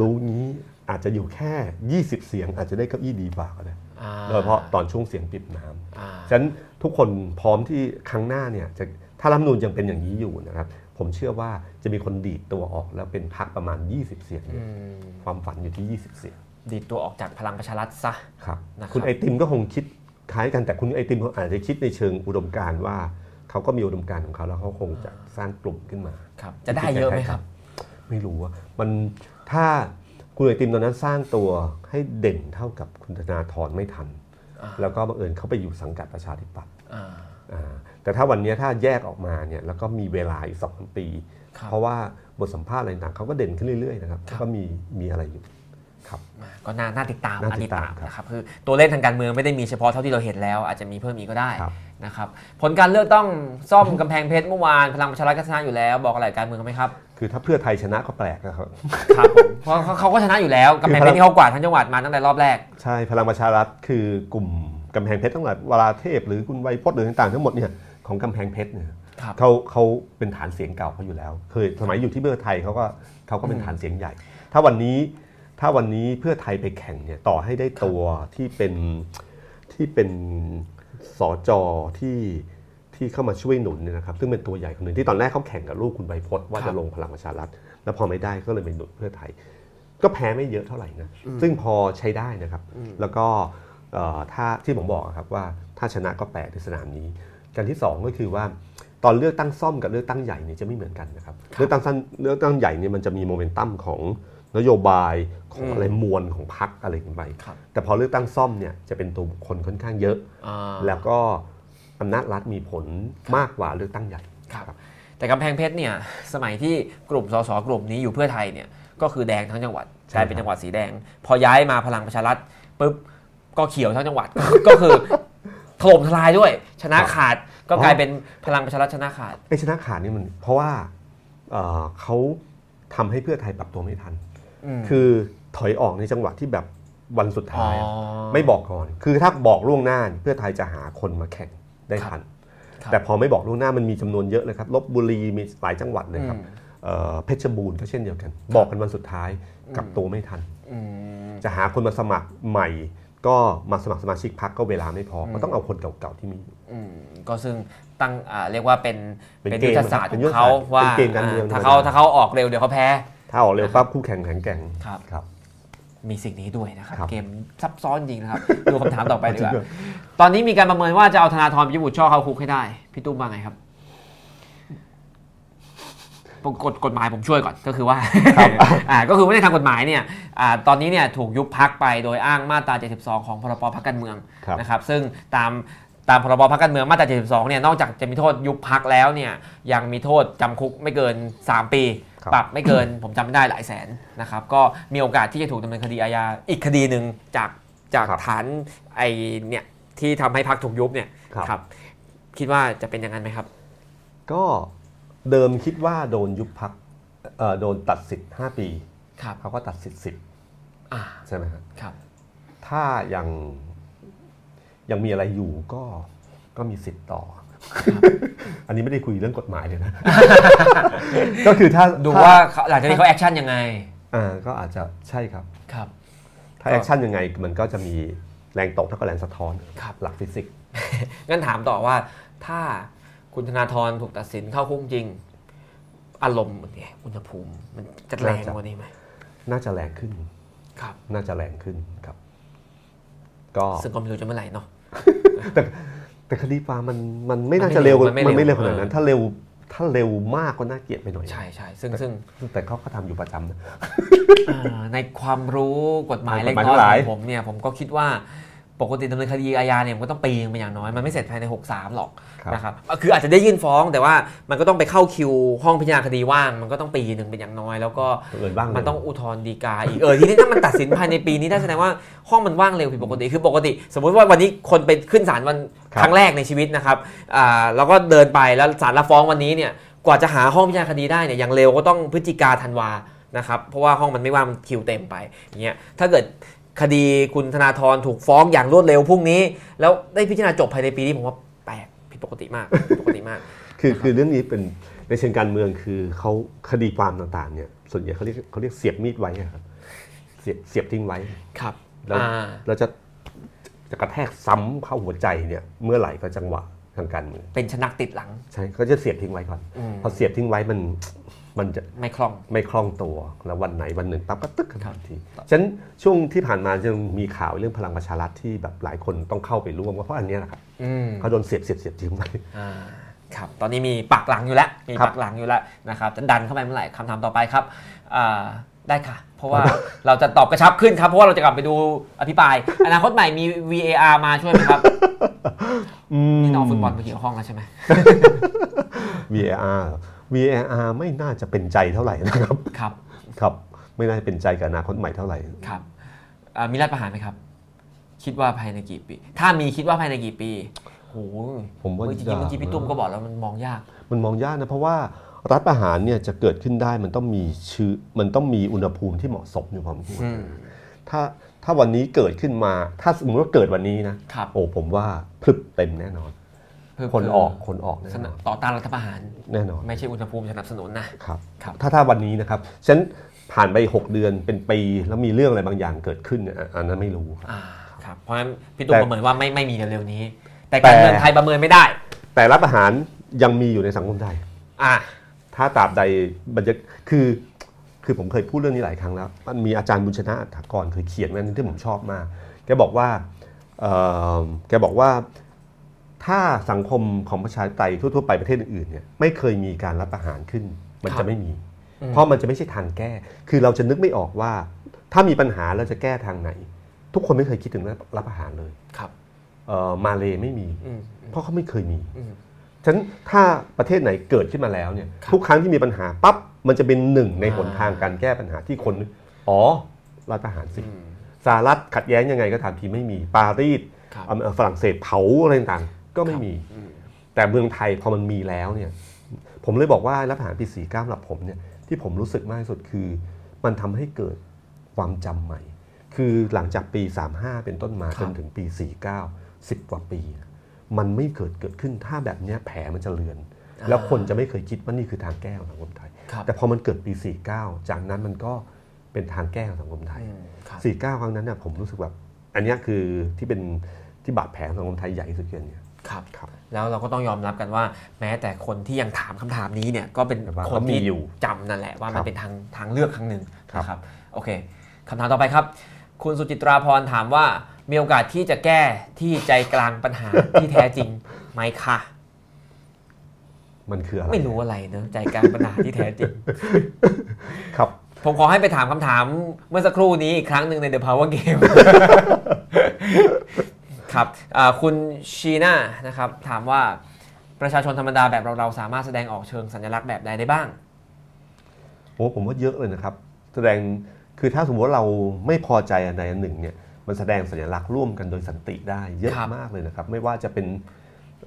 รู้นี้อาจจะอยู่แค่ 20 เสียง อาจจะได้เก้าอี้ดีกว่าก็ได้อ่าโดยเฉพาะตอนช่วงเสียงปิดน้ำอ่าฉะนั้นทุกคนพร้อมที่ครั้งหน้าเนี่ยจะถ้ารัฐธรรมนูญยังเป็นอย่างนี้อยู่นะครับ ผมเชื่อว่าจะมีคนดีดตัวออกแล้วเป็นพรรคประมาณ 20 เสียงอืมความฝันอยู่ที่ 20 เสียง ดีดตัวออกจากพลังประชารัฐซะครับนะครับคุณไอติมก็คงคิดคล้ายกันแต่คุณไอติมเขาอาจจะคิดในเชิงอุดมการณ์ว่า เขาก็มีอุดมการณ์ของเขาแล้วเขาคงจะสร้างกลุ่มขึ้นมาครับจะได้เยอะไหมครับ ไม่รู้ว่ามันถ้าคุณไอติมตอนนั้นสร้างตัวให้เด่นเท่ากับคุณธนาธรไม่ทันอ่าแล้วก็บังเอิญเขาไปอยู่สังกัดประชาธิปัตย์อ่าอ่าแต่ถ้าวันนี้ถ้าแยกออกมาเนี่ยแล้วก็มีเวลาอีกสองปีครับเพราะว่าบทสัมภาษณ์อะไรต่างๆเขาก็เด่นขึ้นเรื่อยๆนะครับครับก็มีมีอะไรอยู่ครับมาก็น่าน่าติดตามน่าอะติดตามครับนะครับคือตัวเลขทางการเมืองไม่ได้มีเฉพาะเท่าที่เราเห็นแล้ว อาจจะมีเพิ่มอีกก็ได้ครับ นะครับผลการเลือกต้องซ่อมกำแพงเพชรเมื่อวานพลังประชารัฐก็ชนะอยู่แล้ว บอกอะไรการเมืองไหมครับคือถ้าเพื่อไทยชนะก็แปลกนะครับครับผมเพราะเขาเขาก็ชนะอยู่แล้วกำแพงเพชรที่เขากวาดทั้งจังหวัดมาตั้งแต่รอบแรก ใช่พลังประชารัฐคือกลุ่มกำแพงเพชรทั้งหลายวราเทพ หรือคุณไวยพจน์หรือต่างๆทั้งหมดเนี่ยของกำแพงเพชรเนี่ยครับเขาเขาเป็นฐานเสียงเก่าเขาอยู่แล้ว เคยสมัยอยู่ที่เพื่อไทยเขาก็เขาก็เป็นฐานเสียงใหญ่ ถ้าวันนี้ถ้าวันนี้เพื่อไทยไปแข่งเนี่ยต่อให้ได้ตัวที่เป็นที่เป็น สอจอที่ที่เข้ามาช่วยหนุนเนี่ยนะครับซึ่งเป็นตัวใหญ่คนหนึ่งที่ตอนแรกเขาแข่งกับลูกคุณใบพจน์ว่าครัจะบลงพลังประชารัฐแล้วพอไม่ได้ก็เลยไปหนุนเพื่อไทย ก็แพ้ไม่เยอะเท่าไหร่นะซึ่งพอใช้ได้นะครับ แล้วก็เอ่อถ้าที่ผมบอกอะครับว่าถ้าชนะก็แปลกในสนามนี้การที่สองก็คือว่าตอนเลือกตั้งซ่อมกับเลือกตั้งใหญ่เนี่ยจะไม่เหมือนกันนะครับครับเลือกตั้งสั้นเลือกตั้งใหญ่เนี่ยมันจะมีโมเมนตัมของ นโยบายของอืมอะไรมวลของพรรคอะไรกันไปครับแต่พอเลือกตั้งซ่อมเนี่ยจะเป็นตัวบุคคลค่อนข้างเยอะอ่าแล้วก็อำนาจรัฐมีผลมากกว่าเลือกตั้งใหญ่ครับแต่กำแพงเพชรเนี่ยสมัยที่กลุ่มสสกลุ่มนี้อยู่เพื่อไทยเนี่ยก็คือแดงทั้งจังหวัดใช่กลายเป็นครับจังหวัดสีแดง พอย้ายมาพลังประชารัฐปุ๊บก็เขียวทั้งจังหวัดก็คือถล่มทลายด้วย ชนะขาดก็กลายเป็นพลังประชารัฐชนะขาดไอ้ชนะขาดนี่มันเพราะว่าเอ่อเขาทำให้เพื่อไทยปรับตัวไม่ทันม คือถอยออกในจังหวะที่แบบวันสุดอ๋อท้ายอะไม่บอกก่อน คือถ้าบอกล่วงหน้าเนี่ยเพื่อไทยจะหาคนมาแข่งได้ทันครับแต่พอไม่บอกล่วงหน้ามันมีจำนวนเยอะเลยครับลบบุรีมีหลายจังหวัดเลยครับอืมเอ่อเพชรบูรณ์ก็เช่นเดียวกัน บอกกันวันสุดท้ายกลับตัวไม่ทันอืมจะหาคนมาสมัครใหม่ ก็มาสมัครสมาชิกพรรคก็เวลาไม่พอก็ต้องเอาคนเก่าๆที่มีอยู่อืมก็ซึ่งตั้งอ่าเรียกว่าเป็นเป็นเป็นเกมยุทธศาสตร์เป็ขนอยุทงธศาสตร์เขาว่าเป็นเกมการเมืองถ้าธรรมดาเขาถ้าเขาออกเร็วเดี๋ยวเขาแพ้ ถ้าออกเร็วปั๊บคู่แข่งแข็งแกร่งครับครับมีสิ่งนี้ด้วยนะครับครับเกมซับซ้อนจริงนะครับ ดูคำถามต่อไปดีกว่าจริงเหรอตอนนี้มีการประเมินว่าจะเอาธนาธรพิบูลช่อเข้าคุกให้ได้ พี่ตุ้มว่าไงครับผมกฎกฎหมายผมช่วยก่อนก็คือว่าอ่าก็คือว่าในทางกฎหมายเนี่ยอ่าตอนนี้เนี่ยถูกยุบพักไปโดยอ้างมาตรา 72 ของพรบพักการเมืองครับนะครับ ซึ่งตามตามพรบพักการเมืองมาตรา 72 เนี่ยนอกจากจะมีโทษยุบพักแล้วเนี่ยยังมีโทษจำคุกไม่เกิน 3 ปีครับ ปรับไม่เกินผมจำไม่ได้หลายแสนนะครับก็มีโอกาสที่จะถูกดำเนินคดีอาญาอีกคดีหนึ่งจากจากครับฐานไอเนี่ยที่ทำให้พักถูกยุบเนี่ยครับครับคิดว่าจะเป็นอย่างนั้นไหมครับ ก็เดิมคิดว่าโดนยุบพักโดนตัดสิทธิ์ 5 ปีครับเขาก็ตัดสิทธิ์สิบอ่าใช่ไหมครับครับ ถ้ายังยังมีอะไรอยู่ก็ก็มีสิทธิ์ต่อ อันนี้ไม่ได้คุยเรื่องกฎหมายเลยนะ ก็คือถ้าดูว่าเขาหลังจากนี้เขา action ยังไงอ่าก็อาจจะใช่ครับครับ ถ้าก็ action ยังไงมันก็จะมีแรงตกเท่ากับแรงสะท้อนครับหลักฟิสิกส์งั้นถามต่อว่าถ้าคุณธนาธรถูกตัดสินเข้าคุกจริง อารมณ์เนี่ยอุณหภูมิมันจะแรงกว่านี้ไหมน่าจะแรงขึ้น ครับ น่าจะแรงขึ้นครับ ก็ซึ่งก็ไม่รู้จะเมื่อไหร่เนาะแต่ แต่คดีความมันมันไม่น่ามันไม่จะเร็วเร็วมันไม่มันไม่เร็เร็ววขนาดนั้นเออถ้าเร็วถ้าเร็วมากก็น่าเกลียดไปหน่อยใช่ใช่ซึ่งซึ่งแต่เขาก็ทำอยู่ประจำนะเอ่อในความรู้กฎหมายกฎหมายเล็กน้อยทั้งหลายของผมเนี่ยผมก็คิดว่า ปกติดำเนินคดีอาญาเนี่ยมันก็ต้องปีนึงเป็นอย่างน้อย มันไม่เสร็จภายใน 63 หรอกครับ นะครับอะคืออาจจะได้ยื่นฟ้องแต่ว่ามันก็ต้องไปเข้าคิวห้องพิจารณาคดีว่าง มันก็ต้องปีหนึ่งเป็นอย่างน้อย แล้วก็เอินบ้าง มันต้องอุทธรณ์ฎีกาอีกเออทีนี้ถ้ามันตัดสินภายในปีนี้ได้แสดงว่าห้องมันว่างเร็วผิดปกติคือปกติ สมมุติว่าวันนี้คนไปขึ้นศาลวันครั้งแรกในชีวิตนะครับอ่าแล้วก็เดินไปแล้วศาลรับฟ้องวันนี้เนี่ยกว่าจะหาห้องพิจารณาคดีได้เนี่ยอย่างเร็วก็ต้องพฤศจิกาธันวานะครับเพราะว่าห้องมันไม่ว่างมันคิวเต็มไปอย่างเงี้ยถ้าเกิด คดีคุณธนาธรถูกฟ้องอย่างรวดเร็วพรุ่งนี้ แล้วได้พิจารณาจบภายในปีนี้ผมว่าแปลกผิดปกติมากผิดปกติมาก คือคือเรื่องนี้เป็นในเชิงการเมืองคือเขาคดีความต่างๆเนี่ยส่วนใหญ่เขาเรียกเขาเรียกเสียบมีดไว้อะครับเสียบเสียบทิ้งไว้ครับแล้วอ่าแล้วจะจะกระแทกซ้ำเข้าหัวใจเนี่ยเมื่อไหร่ก็จังหวะทางการเมืองเป็นชนักติดหลังใช่เขาจะเสียบทิ้งไว้ก่อนอืมพอเสียบทิ้งไว้มัน มันจะไม่คล่องไม่คล่องตัวแล้ววันไหนวันหนึ่งปั๊บก็ตึกขึ้นครับทันทีฉะนั้นช่วงที่ผ่านมาจะมีข่าวเรื่องพลังประชารัฐที่แบบหลายคนต้องเข้าไปร่วมก็เพราะอันเนี้ยแหละครับอืมเขาโดนเสียบเสียบเสียบทิ้งไว้อ่าครับตอนนี้มีปักหลังอยู่แล้วมีครับปักหลังอยู่แล้วนะครับจะดันเข้าไปเมื่อไหร่คำถามต่อไปครับอ่าได้ค่ะ เพราะว่าเราจะตอบกระชับขึ้นครับ เพราะว่าเราจะกลับไปดูอภิปราย อนาคตใหม่มี VAR มาช่วยไหมครับนี่น้องฟุตบอลไปเกี่ยวข้องแล้วใช่ไหม VAR VAR ไม่น่าจะเป็นใจเท่าไหร่นะครับครับครับไม่น่าจะเป็นใจกับอนาคตใหม่เท่าไหร่ครับอ่ามีรัฐประหารไหมครับ คิดว่าภายในกี่ปี ถ้ามีคิดว่าภายในกี่ปีโอ้โหผมว่าเมื่อกี้เมื่อกี้พี่ตุ้มก็บอกแล้วมันมองยาก มันมองยากนะเพราะว่ารัฐประหารเนี่ยจะเกิดขึ้นได้มันต้องมีชื้อมันต้องมีอุณหภูมิที่เหมาะสมอยู่พอสมควรอืมถ้าถ้าวันนี้เกิดขึ้นมา ถ้าสมมติว่าเกิดวันนี้นะครับโอ้ผมว่าพลึบเต็มแน่นอนเพื่อ คนออกคนออกแน่สนนัอบนต่อต้านรัฐประหารแน่นอนไม่ใช่อุณหภูมิสนับสนุนนะครับครับถ้าถ้าวันนี้นะครับฉะนันผ่านไป 6 เดือนเป็นปีแล้วมีเรื่องอะไรบางอย่างเกิดขึ้นเนี่ยอันนั้นไม่รู้ครับอ่าครับเพราะฉะนั้นพี่ตุ้มแต่ประเมินว่าไม่ไม่มีเร็วๆนี้ แต่การเมืองแต่ไทยประเมินไม่ได้ แต่รัฐประหารยังมีอยู่ในสังคมไทยอ่าถ้าตราบใดมันจะคือคือผมเคยพูดเรื่องนี้หลายครั้งแล้ว มันมีอาจารย์บุญชนะอัฏฐกรเคยเขียนไว้นึงที่ผมชอบมาก แกบอกว่าเอ่อแกบอกว่า ถ้าสังคมของประชาธิปไตยทั่วๆไปประเทศอื่นๆเนี่ยไม่เคยมีการรัฐประหารขึ้น มันครัจะบไม่มีอืมเพราะมันจะไม่ใช่ทางแก้ คือเราจะนึกไม่ออกว่า ถ้ามีปัญหาเราจะแก้ทางไหน ทุกคนไม่เคยคิดถึงรัฐประหารเลยครับเอ่อมาเลไม่มีอืมเพราะเขาไม่เคยมีอืมฉะนั้นถ้าประเทศไหนเกิดขึ้นมาแล้วเนี่ยครับทุกครั้งที่มีปัญหาปั๊บมันจะเป็นหนึ่งในอ่าหนทางการแก้ปัญหาที่คนอ๋อรัฐประหารสิอืมสหรัฐขัดแย้งยังไงก็ตามทีไม่มีปารีสครับเอ่อฝรั่งเศสเผาอะไรต่างๆ ก็ไม่มีอืมแต่เมืองไทยพอมันมีแล้วเนี่ยผมเลยบอกว่ารัฐประหารปี49สำหรับผมเนี่ยที่ผมรู้สึกมากที่สุดคือ มันทำให้เกิดความจำใหม่ คือหลังจากปี 35 เป็นต้นมาครัจบนถึงปี 49 10 กว่าปี มันไม่เกิดเกิดขึ้นถ้าแบบเนี้ยแผลมันจะเลือน แล้วคนจะไม่เคยคิดว่านี่คือทางแก้ของสังคมไทยครับแต่พอมันเกิดปี 49 จากนั้นมันก็เป็นทางแก้ของสังคมไทยอืมครับ49 ครั้งนั้นเนี่ยผมรู้สึกแบบ อันเนี้ยคือที่เป็นที่บาดแผลของสังคมไทยใหญ่ที่สุดคืออนเนี่ย ครับครับ แล้วเราก็ต้องยอมรับกันว่า แม้แต่คนที่ยังถามคำถามนี้เนี่ยก็เป็นแต่ว่าคนที่ก็มีอยู่จำนั่นแหละว่าคมัรันบเป็นทางทางเลือกครั้งหนึ่งครับนะครับโอเคคำถามต่อไปครับ คุณสุจิตราพรถามว่ามีโอกาสที่จะแก้ที่ใจกลางปัญหาที่แท้จริงไหมคะมันคืออะไรไม่รู้อะไรเนอะใจกลางปัญหาที่แท้จริง ครับ ผมขอให้ไปถามคำถามเมื่อสักครู่นี้อีกครั้งหนึ่งใน The Power Game ครับอ่าคุณชีน่านะครับถามว่าประชาชนธรรมดาแบบเราๆสามารถแสดงออกเชิงสัญลักษณ์แบบใดได้บ้างโอ้ผมว่าเยอะเลยนะครับ แสดงคือถ้าสมมติว่าเราไม่พอใจอันใดอันหนึ่งเนี่ยมันแสดงสัญลักษณ์ร่วมกันโดยสันติได้เยอะครับมากเลยนะครับ ไม่ว่าจะเป็น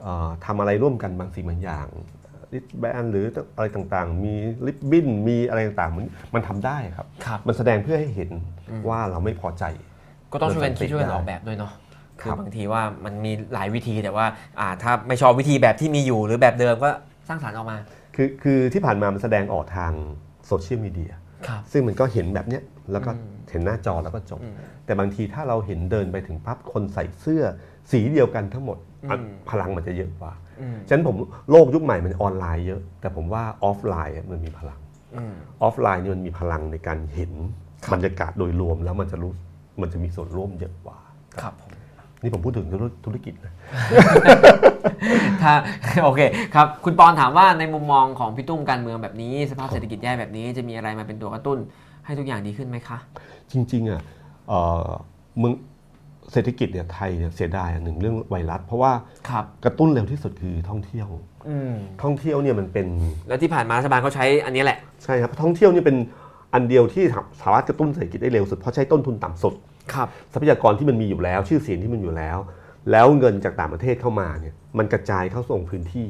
เอ่อทำอะไรร่วมกันบางสิ่งบางอย่างลิปแบนหรืออะไรต่างๆ มีลิปบิ้นมีอะไรต่างๆมันมันทำได้ครับครับมันแสดงเพื่อให้เห็นว่าเราไม่พอใจ ก็ต้องช่วยกันคิดช่วยกันได้ออกแบบด้วยเนาะ คคืรัอบบางทีว่ามันมีหลายวิธีแต่ว่าอ่าถ้าไม่ชอบวิธีแบบที่มีอยู่หรือแบบเดิมก็สร้างสรรค์ออกมา คือคือที่ผ่านมามันแสดงออกทางโซเชียลมีเดียครับซึ่งมันก็เห็นแบบเนี้ยแล้วก็เห็นหน้าจอแล้วก็จบอืมแต่บางทีถ้าเราเห็นเดินไปถึงปั๊บคนใส่เสื้อสีเดียวกันทั้งหมดอะอืมพลังมันจะเยอะกว่าอืมฉะนั้นผมโลกยุคใหม่มันออนไลน์เยอะ แต่ผมว่าออฟไลน์อะมันมีพลังอืมออฟไลน์นี่มันมีพลังในการเห็นครับบรรยากาศโดยรวมแล้วมันจะรู้มันจะมีส่วนร่วมเยอะกว่าครับผม นี่ผมพูดถึงธุรธุรกิจนะถ้าโอเคครับ คุณปอนถามว่าในมุมมองของพี่ตุ้มการเมืองแบบนี้ สภาพเศรษฐกิจแย่แบบนี้จะมีอะไรมาเป็นตัวกระตุ้นให้ทุกอย่างดีขึ้นไหมคะ จริงๆอะเอ่อเมืองเศรษฐกิจเนี่ยไทยเนี่ยเสียดายอันหนึ่งเรื่องไวรัส เพราะว่าครับกระตุ้นเร็วที่สุดคือท่องเที่ยวอืมท่องเที่ยวเนี่ยมันเป็น แล้วที่ผ่านมารัฐบาลก็ใช้อันนี้แหละ ใช่ครับท่องเที่ยวนี่เป็นอันเดียวที่สามารถกระตุ้นเศรษฐกิจได้เร็วสุดเพราะใช้ต้นทุนต่ำสุดครับ ทรัพยากรที่มันมีอยู่แล้ว ชื่อเสียงที่มันอยู่แล้ว แล้วเงินจากต่างประเทศเข้ามาเนี่ยมันกระจายเข้าส่งพื้นที่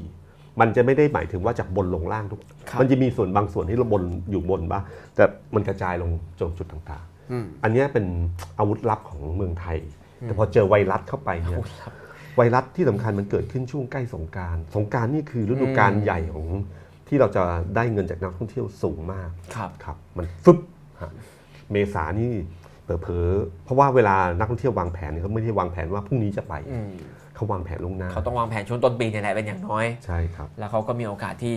มันจะไม่ได้หมายถึงว่าจากบนลงล่างทุกครับมันจะมีส่วนบางส่วนที่เราบนอยู่บนบ้างแต่มันกระจายลงจนจุดต่างอืมๆอันเนี้ยเป็นอาวุธลับของเมืองไทย แต่พอเจอไวรัสเข้าไปเนี่ยโอ้ยครับไวรัสที่สำคัญมันเกิดขึ้นช่วงใกล้สงกราร สงกรารนี่คือฤดูกาลอืมใหญ่ของที่เราจะได้เงินจากนักท่องเที่ยวสูงมาก ครับครับ มันฟึบฮะเมษานี่ เผลอๆเพราะว่าเวลานักท่องเที่ยววางแผนเนี่ยเขาไม่ได้วางแผนว่าพรุ่งนี้จะไปอืมเขาวางแผนล่วงหน้าเขาต้องวางแผนช่วงต้นปีเนี่ยแหละเป็นอย่างน้อยใช่ครับ แล้วเขาก็มีโอกาสที่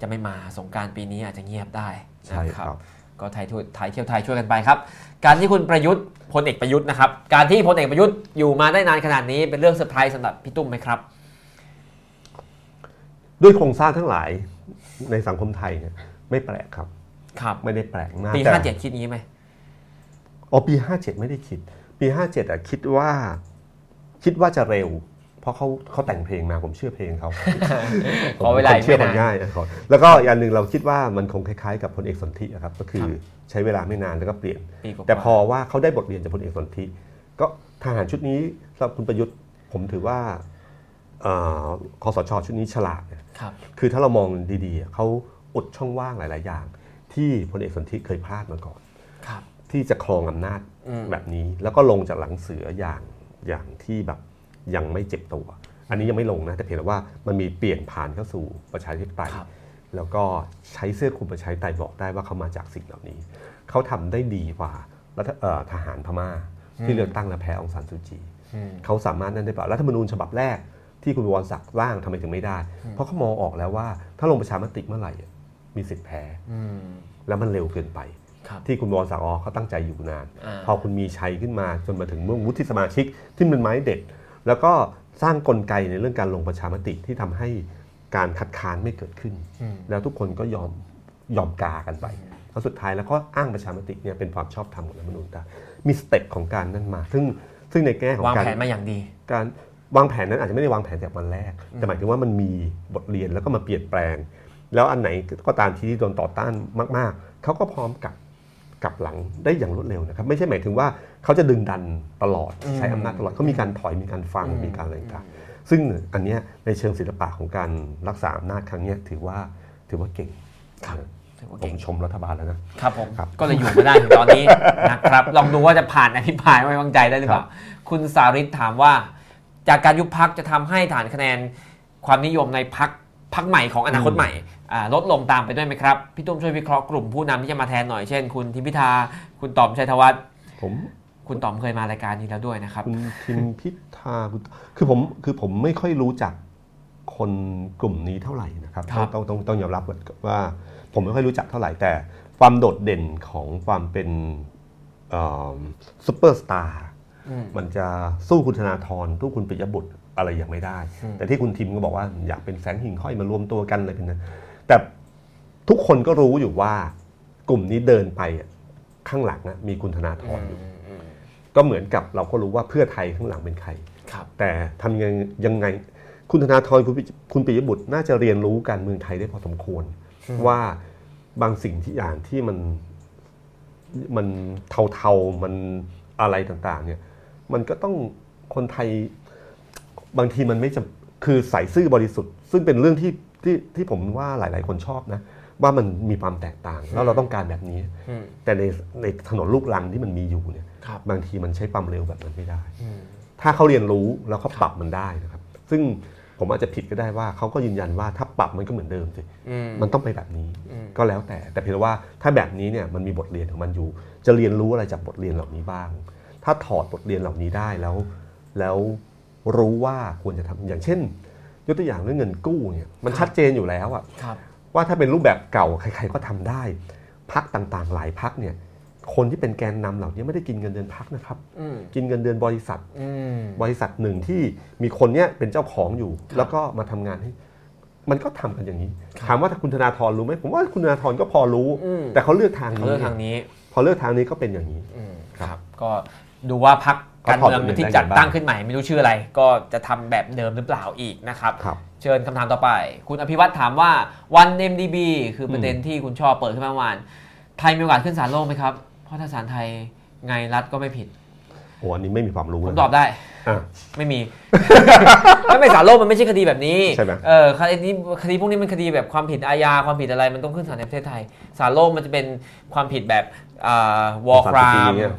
จะไม่มาสงกรานต์ปีนี้อาจจะเงียบได้ใช่นะครับ ก็ไทยทั่วไทยเที่ยวไทยช่วยกันไปครับ การที่คุณประยุทธ์พลเอกประยุทธ์นะครับ การที่พลเอกประยุทธ์อยู่มาได้นานขนาดนี้เป็นเรื่องเซอร์ไพรส์สำหรับพี่ตุ้มไหมครับ ด้วยโครงสร้างทั้งหลายในสังคมไทยเนี่ยไม่แปลกครับครับ ไม่ได้แปลกมากแต่ปีห้าเจ็ดคิดอย่างนี้ไหม อ๋อปี 57 ไม่ได้คิด ปี 57อะคิดว่าคิดว่าจะเร็ว เพราะเขาเขาแต่งเพลงมาผมเชื่อเพลงเขาขอเวลาผมอีกเชื่อไม่มันนานง่ายอะขอแล้วก็อีกอันหนึ่งเราคิดว่ามันคงคล้ายๆ กับพลเอกสนธิอะครับก็คือใช้เวลาไม่นานแล้วก็เปลี่ยนปีกว่าๆแต่พอว่าเขาได้บทเรียนจากพลเอกสนธิก็ทหารชุดนี้สำหรับคุณประยุทธ์ผมถือว่าเอ่อคอสชชุดนี้ฉลาดเนี่ยครับคือถ้าเรามองดีๆอะเขาอุดช่องว่างหลาย ๆ อย่าง ที่พลเอกสนธิเคยพลาดมาก่อนครับ ที่จะครองอำนาจอืมแบบนี้ แล้วก็ลงจากหลังเสืออย่างอย่างที่แบบยังไม่เจ็บตัว อันนี้ยังไม่ลงนะแต่เพียงแต่ว่ามันมีเปลี่ยนผ่านเข้าสู่ประชาธิปไตยครับแล้วก็ใช้เสื้อคลุมประชาธิปไตยบอกได้ว่าเขามาจากสิ่งเหล่านี้ เขาทำได้ดีกว่ารัฐเอ่อทหารพม่า ที่เลือกตั้งและแพ้องซานซูจีอืมเขาสามารถนั่นได้เปล่ารัฐธรรมนูญฉบับแรกที่คุณวรศักดิ์ร่างทำไมถึงไม่ได้ เพราะเขามองออกแล้วว่า ถ้าลงประชามติเมื่อไหร่อะมีสิทธิ์แพ้อืมแล้วมันเร็วเกินไปครับ ที่คุณวรศักดิ์อ๋อเขาตั้งใจอยู่นานอ่าพอคุณมีชัยขึ้นมาจนมาถึงเมื่อวุฒิสมาชิกที่เป็นไม้เด็ด แล้วก็สร้างกลไกในเรื่องการลงประชามติที่ทำให้การคัดค้านไม่เกิดขึ้นอืมแล้วทุกคนก็ยอมยอมกากันไปแล้วสุดท้ายแล้วก็อ้างประชามติเนี่ยเป็นความชอบธรรมของรัฐธรรมนูญได้มีสเต็ปของการนั่นมา ซึ่งซึ่งในแง่ของวางการแผนมาอย่างดี การวางแผนนั้นอาจจะไม่ได้วางแผนจากวันแรก แต่หมายถึงว่ามันมีบทเรียนแล้วก็มาเปลี่ยนแปลง แล้วอันไหนก็ตามที่โดนต่อต้านมาก ๆเขาก็พร้อมกลับ กลับหลังได้อย่างรวดเร็วนะครับ ไม่ใช่หมายถึงว่าเขาจะดึงดันตลอดใช้อำนาจตลอดเขามีการถอยมีการฟังมีการอะไรต่างๆซึ่งอันเนี้ยในเชิงศิลปะของการรักษาอำนาจครั้งเนี้ยถือว่าถือว่าเก่งครับถือว่าผเก่งมชมรัฐบาลแล้วนะครับผมครับก็เลยอยู่มาได้ถึงตอนนี้นะครับ ลองดูว่าจะผ่านอภิปรายไม่ไว้วางใจได้หรือเปล่าคุณสาริตถามว่า จากการยุบพักจะทำให้ฐานคะแนนความนิยมในพัก พักใหม่ของอนาคตใหม่อ่าลดลงตามไปด้วยไหมครับ พี่ตุ้มช่วยวิเคราะห์กลุ่มผู้นำที่จะมาแทนหน่อยเช่น คุณทิมพิธา คุณต๋อมชัยธวัฒน์ผมคุณต๋อมเคยมารายการนี้แล้วด้วยนะครับ คุณทิมพิธาคุณคือผมคือผมไม่ค่อยรู้จักคนกลุ่มนี้เท่าไหร่นะครับครับต้องต้องต้องยอมรับว่า ผมไม่ค่อยรู้จักเท่าไหร่แต่ความโดดเด่นของความเป็นซูเปอร์สตาร์อืมมันจะสู้คุณธนาธรสู้คุณปิยบุตร อะไรอย่างไม่ได้อืมแต่ที่คุณทิมก็บอกว่าอยากเป็นแสงหิ่งห้อยมารวมตัวกันอะไรเป็นนั้นแต่ทุกคนก็รู้อยู่ว่ากลุ่มนี้เดินไปอะข้างหลังอะมีคุณธนาธรอยู่อืมก็เหมือนกับเราก็รู้ว่าเพื่อไทยข้างหลังเป็นใครครับ แต่ทำยังยังไงคุณธนาธรคุณปิคุณปิยบุตรน่าจะเรียนรู้การเมืองไทยได้พอสมควร ว่าบางสิ่งที่อย่างที่มันมันเทาๆมันอะไรต่าง ๆ เนี่ย มันก็ต้องคนไทย บางทีมันไม่จำคือใส่ซื่อบริสุทธิ์ ซึ่งเป็นเรื่องที่ที่ที่ผมว่าหลาย ๆ คนชอบนะ ว่ามันมีความแตกต่าง แล้วเราต้องการแบบนี้อืมแต่ในในถนนลูกรังที่มันมีอยู่เนี่ยครับบางทีมันใช้ความเร็วแบบนั้นไม่ได้อืมถ้าเขาเรียนรู้แล้วเขาปรับมันได้นะครับ ซึ่งผมอาจจะผิดก็ได้ว่าเขาก็ยืนยันว่าถ้าปรับมันก็เหมือนเดิมสิอืมมันต้องไปแบบนี้อืมก็แล้วแต่ แต่เพียงแต่ว่าถ้าแบบนี้เนี่ยมันมีบทเรียนของมันอยู่ จะเรียนรู้อะไรจากบทเรียนเหล่านี้บ้าง ถ้าถอดบทเรียนเหล่านี้ได้แล้ว แล้ว รู้ว่าควรจะทำอย่างเช่น ยกตัวอย่างเรื่องเงินกู้เนี่ยมันชัดเจนอยู่แล้วอะครับว่าถ้าเป็นรูปแบบเก่าใคร ๆ ก็ทำได้พักต่างๆ หลายพักเนี่ยคนที่เป็นแกนนำเหล่านี้ไม่ได้กินเงินเดือนพักนะครับอืมกินเงินเดือนบริษัทอืมบริษัทหนึ่งที่มีคนเนี้ยเป็นเจ้าของอยู่ครับแล้วก็มาทำงานให้มันก็ทำกันอย่างนี้ครับถามว่าถ้าคุณธนาธรรู้ไหมผมว่าคุณธนาธรก็พอรู้อืมแต่เขาเลือกทางเขานี้เลือกทางนี้ พอเลือกทางนี้ก็เป็นอย่างนี้อืมครับครับ ก็ดูว่าพัก การเขาถอดเมืองบทเรียนที่ได้จัดไงบ้างตั้งขึ้นใหม่ไม่รู้ชื่ออะไร ก็จะทำแบบเดิมหรือเปล่าอีกนะครับครับเชิญคำถามต่อไป คุณอภิวัตถามว่าวัน MDB คือประเด็นที่คุณชอบเปิดขึ้นมาเมื่อวานไทยมีโอกาสขึ้นศาลโลกไหมครับ เพราะถ้าศาลไทยไงรัฐก็ไม่ผิดโอ้อันนี้ไม่มีความรู้ผมเลยตอบได้อะไม่มีไม่ไม่ศาลโลกมันไม่ใช่คดีแบบนี้ใช่ไหมเออคดีนี้คดีพวกนี้มันคดีแบบความผิดอาญาความผิดอะไรมันต้องขึ้นศาลในประเทศไทยศาลโลกมันจะเป็นความผิดแบบอ่า วอร์ครามเนี่ย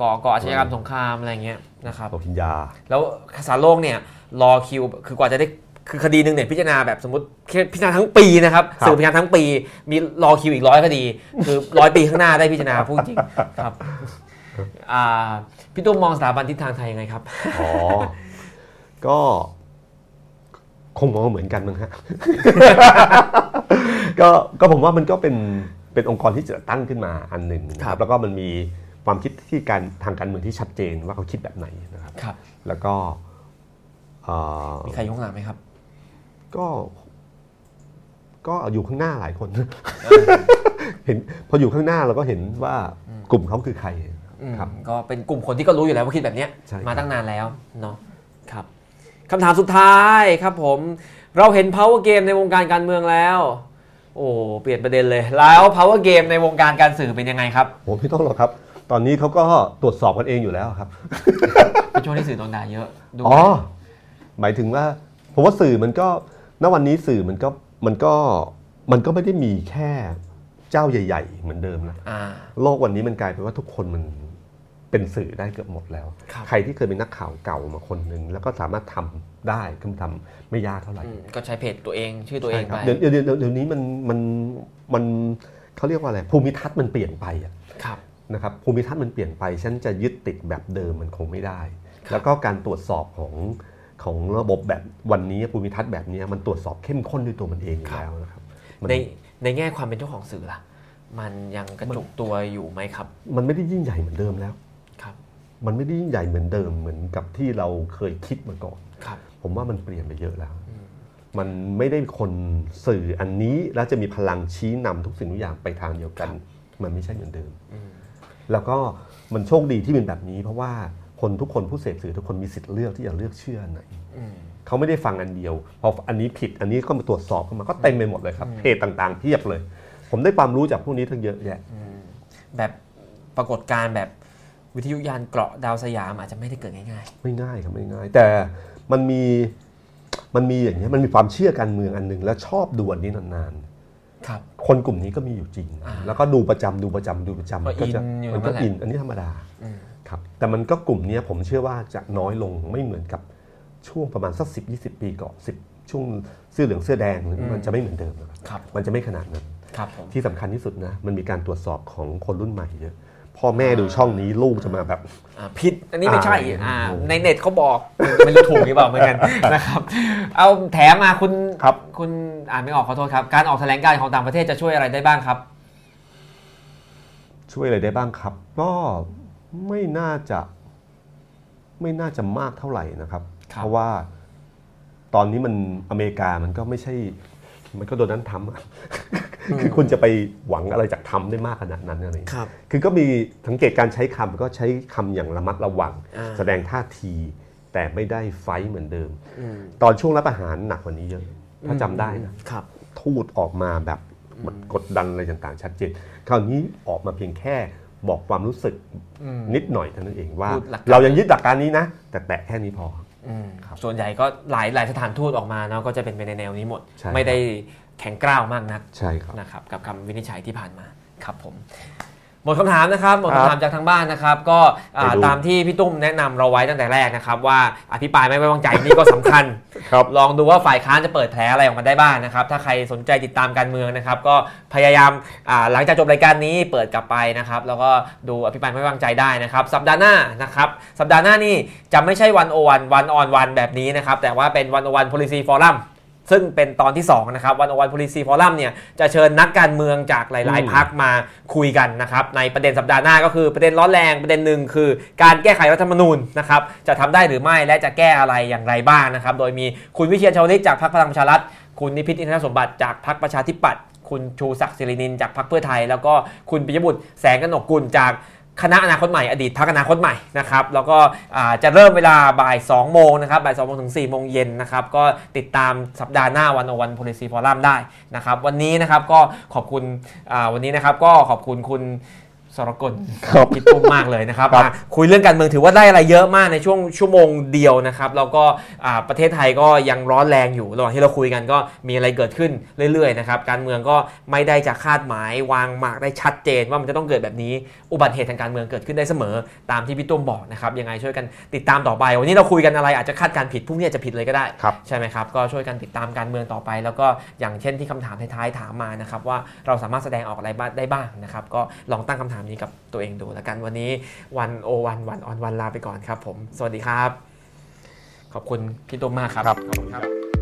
ก่อก่ออาชญากรรมสงครามอะไรเงี้ยนะครับโรฮิงญาแล้วศาลโลกเนี่ยรอคิวคือกว่าจะได้คือคดีหนึ่งเนี่ยพิจารณาแบบสมมติแค่พิจารณาทั้งปีนะครับครับสืบพิจารณาทั้งปี มีรอคิวอีกร้อยคดี คือร้อยปีข้างหน้าได้พิจารณาพูดจริงครับอ่าพี่ตุ้มมองสถาบันทิศทางไทยยังไงครับอ๋อก็คงมองเหมือนกันมั้งฮะก็ก็ผมว่ามันก็เป็น เป็นองค์กรที่จะตั้งขึ้นมาอันหนึ่งนะคครัรับบแล้วก็มันมีความคิดที่การทางการเมืองที่ชัดเจนว่าเขาคิดแบบไหนนะครับครับ แล้วก็เอ่อมีใครยกหลังไหมครับ ก็ ก็อยู่ข้างหน้าหลายคน เห็นพออยู่ข้างหน้าเราก็เห็นว่ากลุ่มเขาคือใครอืมครับก็เป็นกลุ่มคนที่ก็รู้อยู่แล้วว่าคิดแบบเนี้ยใช่ครับมาตั้งนานแล้วเนาะครับคำถามสุดท้ายครับผม เราเห็น power game ในวงการการเมืองแล้ว โอ้เปลี่ยนประเด็นเลย แล้ว power game ในวงการการสื่อเป็นยังไงครับผมไม่ต้องหรอกครับ ตอนนี้เขาก็ตรวจสอบกันเองอยู่แล้วครับเป็นช่วงที่สื่อโดนด่าเยอะดูอ๋อหมายถึงว่าผมว่าสื่อมันก็ณวันนี้สื่อมันก็มันก็มันก็ไม่ได้มีแค่เจ้าใหญ่ ๆ เหมือนเดิมนะอ่าโลกวันนี้มันกลายเป็นว่าทุกคนมัน เป็นสื่อได้เกือบหมดแล้วครับใครที่เคยเป็นนักข่าวเก่ามาคนหนึ่งแล้วก็สามารถทำได้ก็ทำไม่ยากเท่าไหร่อืมก็ใช้เพจตัวเองชื่อตัวเองใช่คไปรับเดี๋ยวเดี๋ยวเดี๋ยวเดี๋ยวนี้มันมันมันเขาเรียกว่าอะไรภูมิทัศน์มันเปลี่ยนไปอะครับนะครับภูมิทัศน์มันเปลี่ยนไปฉันจะยึดติดแบบเดิมมันคงไม่ได้ครับแล้วก็การตรวจสอบของของระบบแบบวันนี้ภูมิทัศน์แบบนี้มันตรวจสอบเข้มข้นด้วยตัวมันเองอยู่แล้วนะครับมันในในแง่ความเป็นเจ้าของสื่อล่ะมันยังกระจุกตัวอยู่ไหมครับ มันไม่ได้ยิ่งใหญ่เหมือนเดิมแล้วครับ มันไม่ได้ยิ่งใหญ่เหมือนเดิมเหมือนกับที่เราเคยคิดมาก่อนครับผมว่ามันเปลี่ยนไปเยอะแล้ว มันไม่ได้คนสื่ออันนี้แล้วจะมีพลังชี้นำทุกสิ่งทุกอย่างไปทางเดียวกัน มันไม่ใช่เหมือนเดิม แล้วก็มันโชคดีที่เป็นแบบนี้ เพราะว่าคนทุกคนผู้เสพสื่อทุกคนมีสิทธิ์เลือกที่จะเลือกเชื่ออันไหนอืมเขาไม่ได้ฟังอันเดียว พออันนี้ผิดอันนี้ก็มาตรวจสอบเข้ามาก็เต็มไปหมดเลยครับเพจต่างๆเพียบเลย ผมได้ความรู้จากพวกนี้ทั้งเยอะแยะแบบปรากฏการณ์แบบ วิทยุยานเกราะดาวสยามอาจจะไม่ได้เกิดง่ายไม่ง่ายครับไม่ง่าย แต่มันมีมันมีอย่างนี้ยมันมีความเชื่อการเมืองอันหนึ่งแล้วชอบดูอันนี้นานๆครับ ๆ คนกลุ่มนี้ก็มีอยู่จริงอ่าแล้วก็ดูประจำดูประจำดูประจำก็จะอินอยู่มันก็นั่นแหละ อินอันนี้ธรรมดาอืมครับแต่มันก็กลุ่มเนี้ยผมเชื่อว่าจะน้อยลงไม่เหมือนกับช่วงประมาณสักสิบยี่สิบปีก่อนสิบช่วงเสื้อเหลืองเสื้อแดงมันจะไม่เหมือนเดิมนะครับครับมันจะไม่ขนาดนั้น ครับผม ที่สำคัญที่สุดนะ มันมีการตรวจสอบของคนรุ่นใหม่เยอะ พ่อแม่ดูช่องนี้ลูกจะมาแบบ อ่าผิดอันนี้ไม่ใช่อ่าอ่าในเน็ตเขาบอกไม่รู้ถูกหรือเปล่าเหมือนกันนะครับ เอาแถมมาคุณครับ คุณอ่านไม่ออกขอโทษครับ การออกแถลงการณ์ของต่างประเทศจะช่วยอะไรได้บ้างครับ ช่วยอะไรได้บ้างครับ ก็ไม่น่าจะ ไม่น่าจะมากเท่าไหร่นะครับ ครับ เพราะว่าตอนนี้มันอเมริกามันก็ไม่ใช่ มันก็โดนนั้นทำอะคือคุณจะไปหวังอะไรจากทำได้มากขนาดนั้นอะไรอย่างเงี้ยครับ คือก็มีสังเกตการใช้คำก็ใช้คำอย่างระมัดระวังอ่าแสดงท่าที แต่ไม่ได้ไฟท์เหมือนเดิมอืมตอนช่วงรับประหารหนักกว่านี้เยอะ ถ้าจำได้นะครับ ทูตออกมาแบบมันกดดันอะไรต่างๆ ชัดเจน คราวนี้ออกมาเพียงแค่บอกความรู้สึกอืมนิดหน่อยเท่านั้นเองว่าพูดหลักการเรายังยึดหลักการนี้นะ แต่แตะแค่นี้พออืมครับ ส่วนใหญ่ก็หลายหลายสถานทูตออกมาเนาะก็จะเป็นไปในแนวนี้หมดใช่ไม่ได้แข็งกร้าวมากนักใช่ครับนะครับ กับคำวินิจฉัยที่ผ่านมาครับผม หมดคำถามนะครับหมดครัคำบถามจากทางบ้านนะครับ ก็อ่าไปดูตามที่พี่ตุ้มแนะนำเราไว้ตั้งแต่แรกนะครับ ว่าอภิปรายไม่ไว้วางใจนี่ก็สำคัญครับลองดูว่าฝ่ายค้านจะเปิดแผลอะไรออกมาได้บ้างนะครับ ถ้าใครสนใจติดตามการเมืองนะครับ ก็พยายามอ่าหลังจากจบรายการนี้เปิดกลับไปนะครับ แล้วก็ดูอภิปรายไม่ไว้วางใจได้นะครับ สัปดาห์หน้านะครับ สัปดาห์หน้านี่จะไม่ใช่วันโอวันวันออนวันแบบนี้นะครับ แต่ว่าเป็นวันโอวัน policy forum ซึ่งเป็นตอนที่2นะครับวันโอวัน policy forum เนี่ยจะเชิญนักการเมืองจากหลายอืมๆพักมาคุยกันนะครับในประเด็นสัปดาห์หน้าก็คือประเด็นร้อนแรงประเด็นหนึ่งคือ การแก้ไขรัฐธรรมนูญนะครับจะทำได้หรือไม่และจะแก้อะไรอย่างไรบ้างนะครับโดยมีคุณวิเชียรชาวลิตจากพรรคพลังประชารัฐคุณนิพิษอินทรสมบัติจากพรรคประชาธิปัตย์คุณชูศักดิ์สิรินินจากพรรคเพื่อไทย แล้วก็คุณปิยบุตรแสงกนกกุลจาก คณะอนาคตใหม่อดีตพักอนาคตใหม่นะครับแล้วก็จะเริ่มเวลาบ่าย 2 โมงนะครับบ่าย2โมงถึง 4 โมงเย็นนะครับก็ติดตามสัปดาห์หน้าวันอวัน policy forum ได้นะครับวันนี้นะครับก็ขอบคุณวันนี้นะครับก็ขอบคุณคุณ สรกลครับคิดตุ้มมากเลยนะครับครับมาคุยเรื่องการเมืองถือว่าได้อะไรเยอะมากในช่วงชั่วโมงเดียวนะครับแล้วก็อ่าประเทศไทยก็ยังร้อนแรงอยู่ระหว่างที่เราคุยกันก็มีอะไรเกิดขึ้นเรื่อยๆนะครับการเมืองก็ไม่ได้จะคาดหมายวางหมากได้ชัดเจนว่ามันจะต้องเกิดแบบนี้อุบัติเหตุทางการเมืองเกิดขึ้นได้เสมอ ตามที่พี่ตุ้มบอกนะครับยังไงช่วยกันติดตามต่อไป วันนี้เราคุยกันอะไรอาจจะคาดการณ์ผิดพรุ่งนี้อาจจะผิดเลยก็ได้ ครับ ใช่ไหมครับ ก็ช่วยกันติดตามการเมืองต่อไป แล้วก็อย่างเช่นที่คำถามท้ายๆถามมานะครับว่าเราสามารถแสดงออกอะไรบ้างได้บ้างนะครับก็ลองตั้งคำถามนี้กับตัวเองดูแล้วกันวันนี้วันโอวันวันออนวันลาไปก่อนครับผม สวัสดีครับ ขอบคุณพี่ตุ้มมากครับครับขอบคุณครับ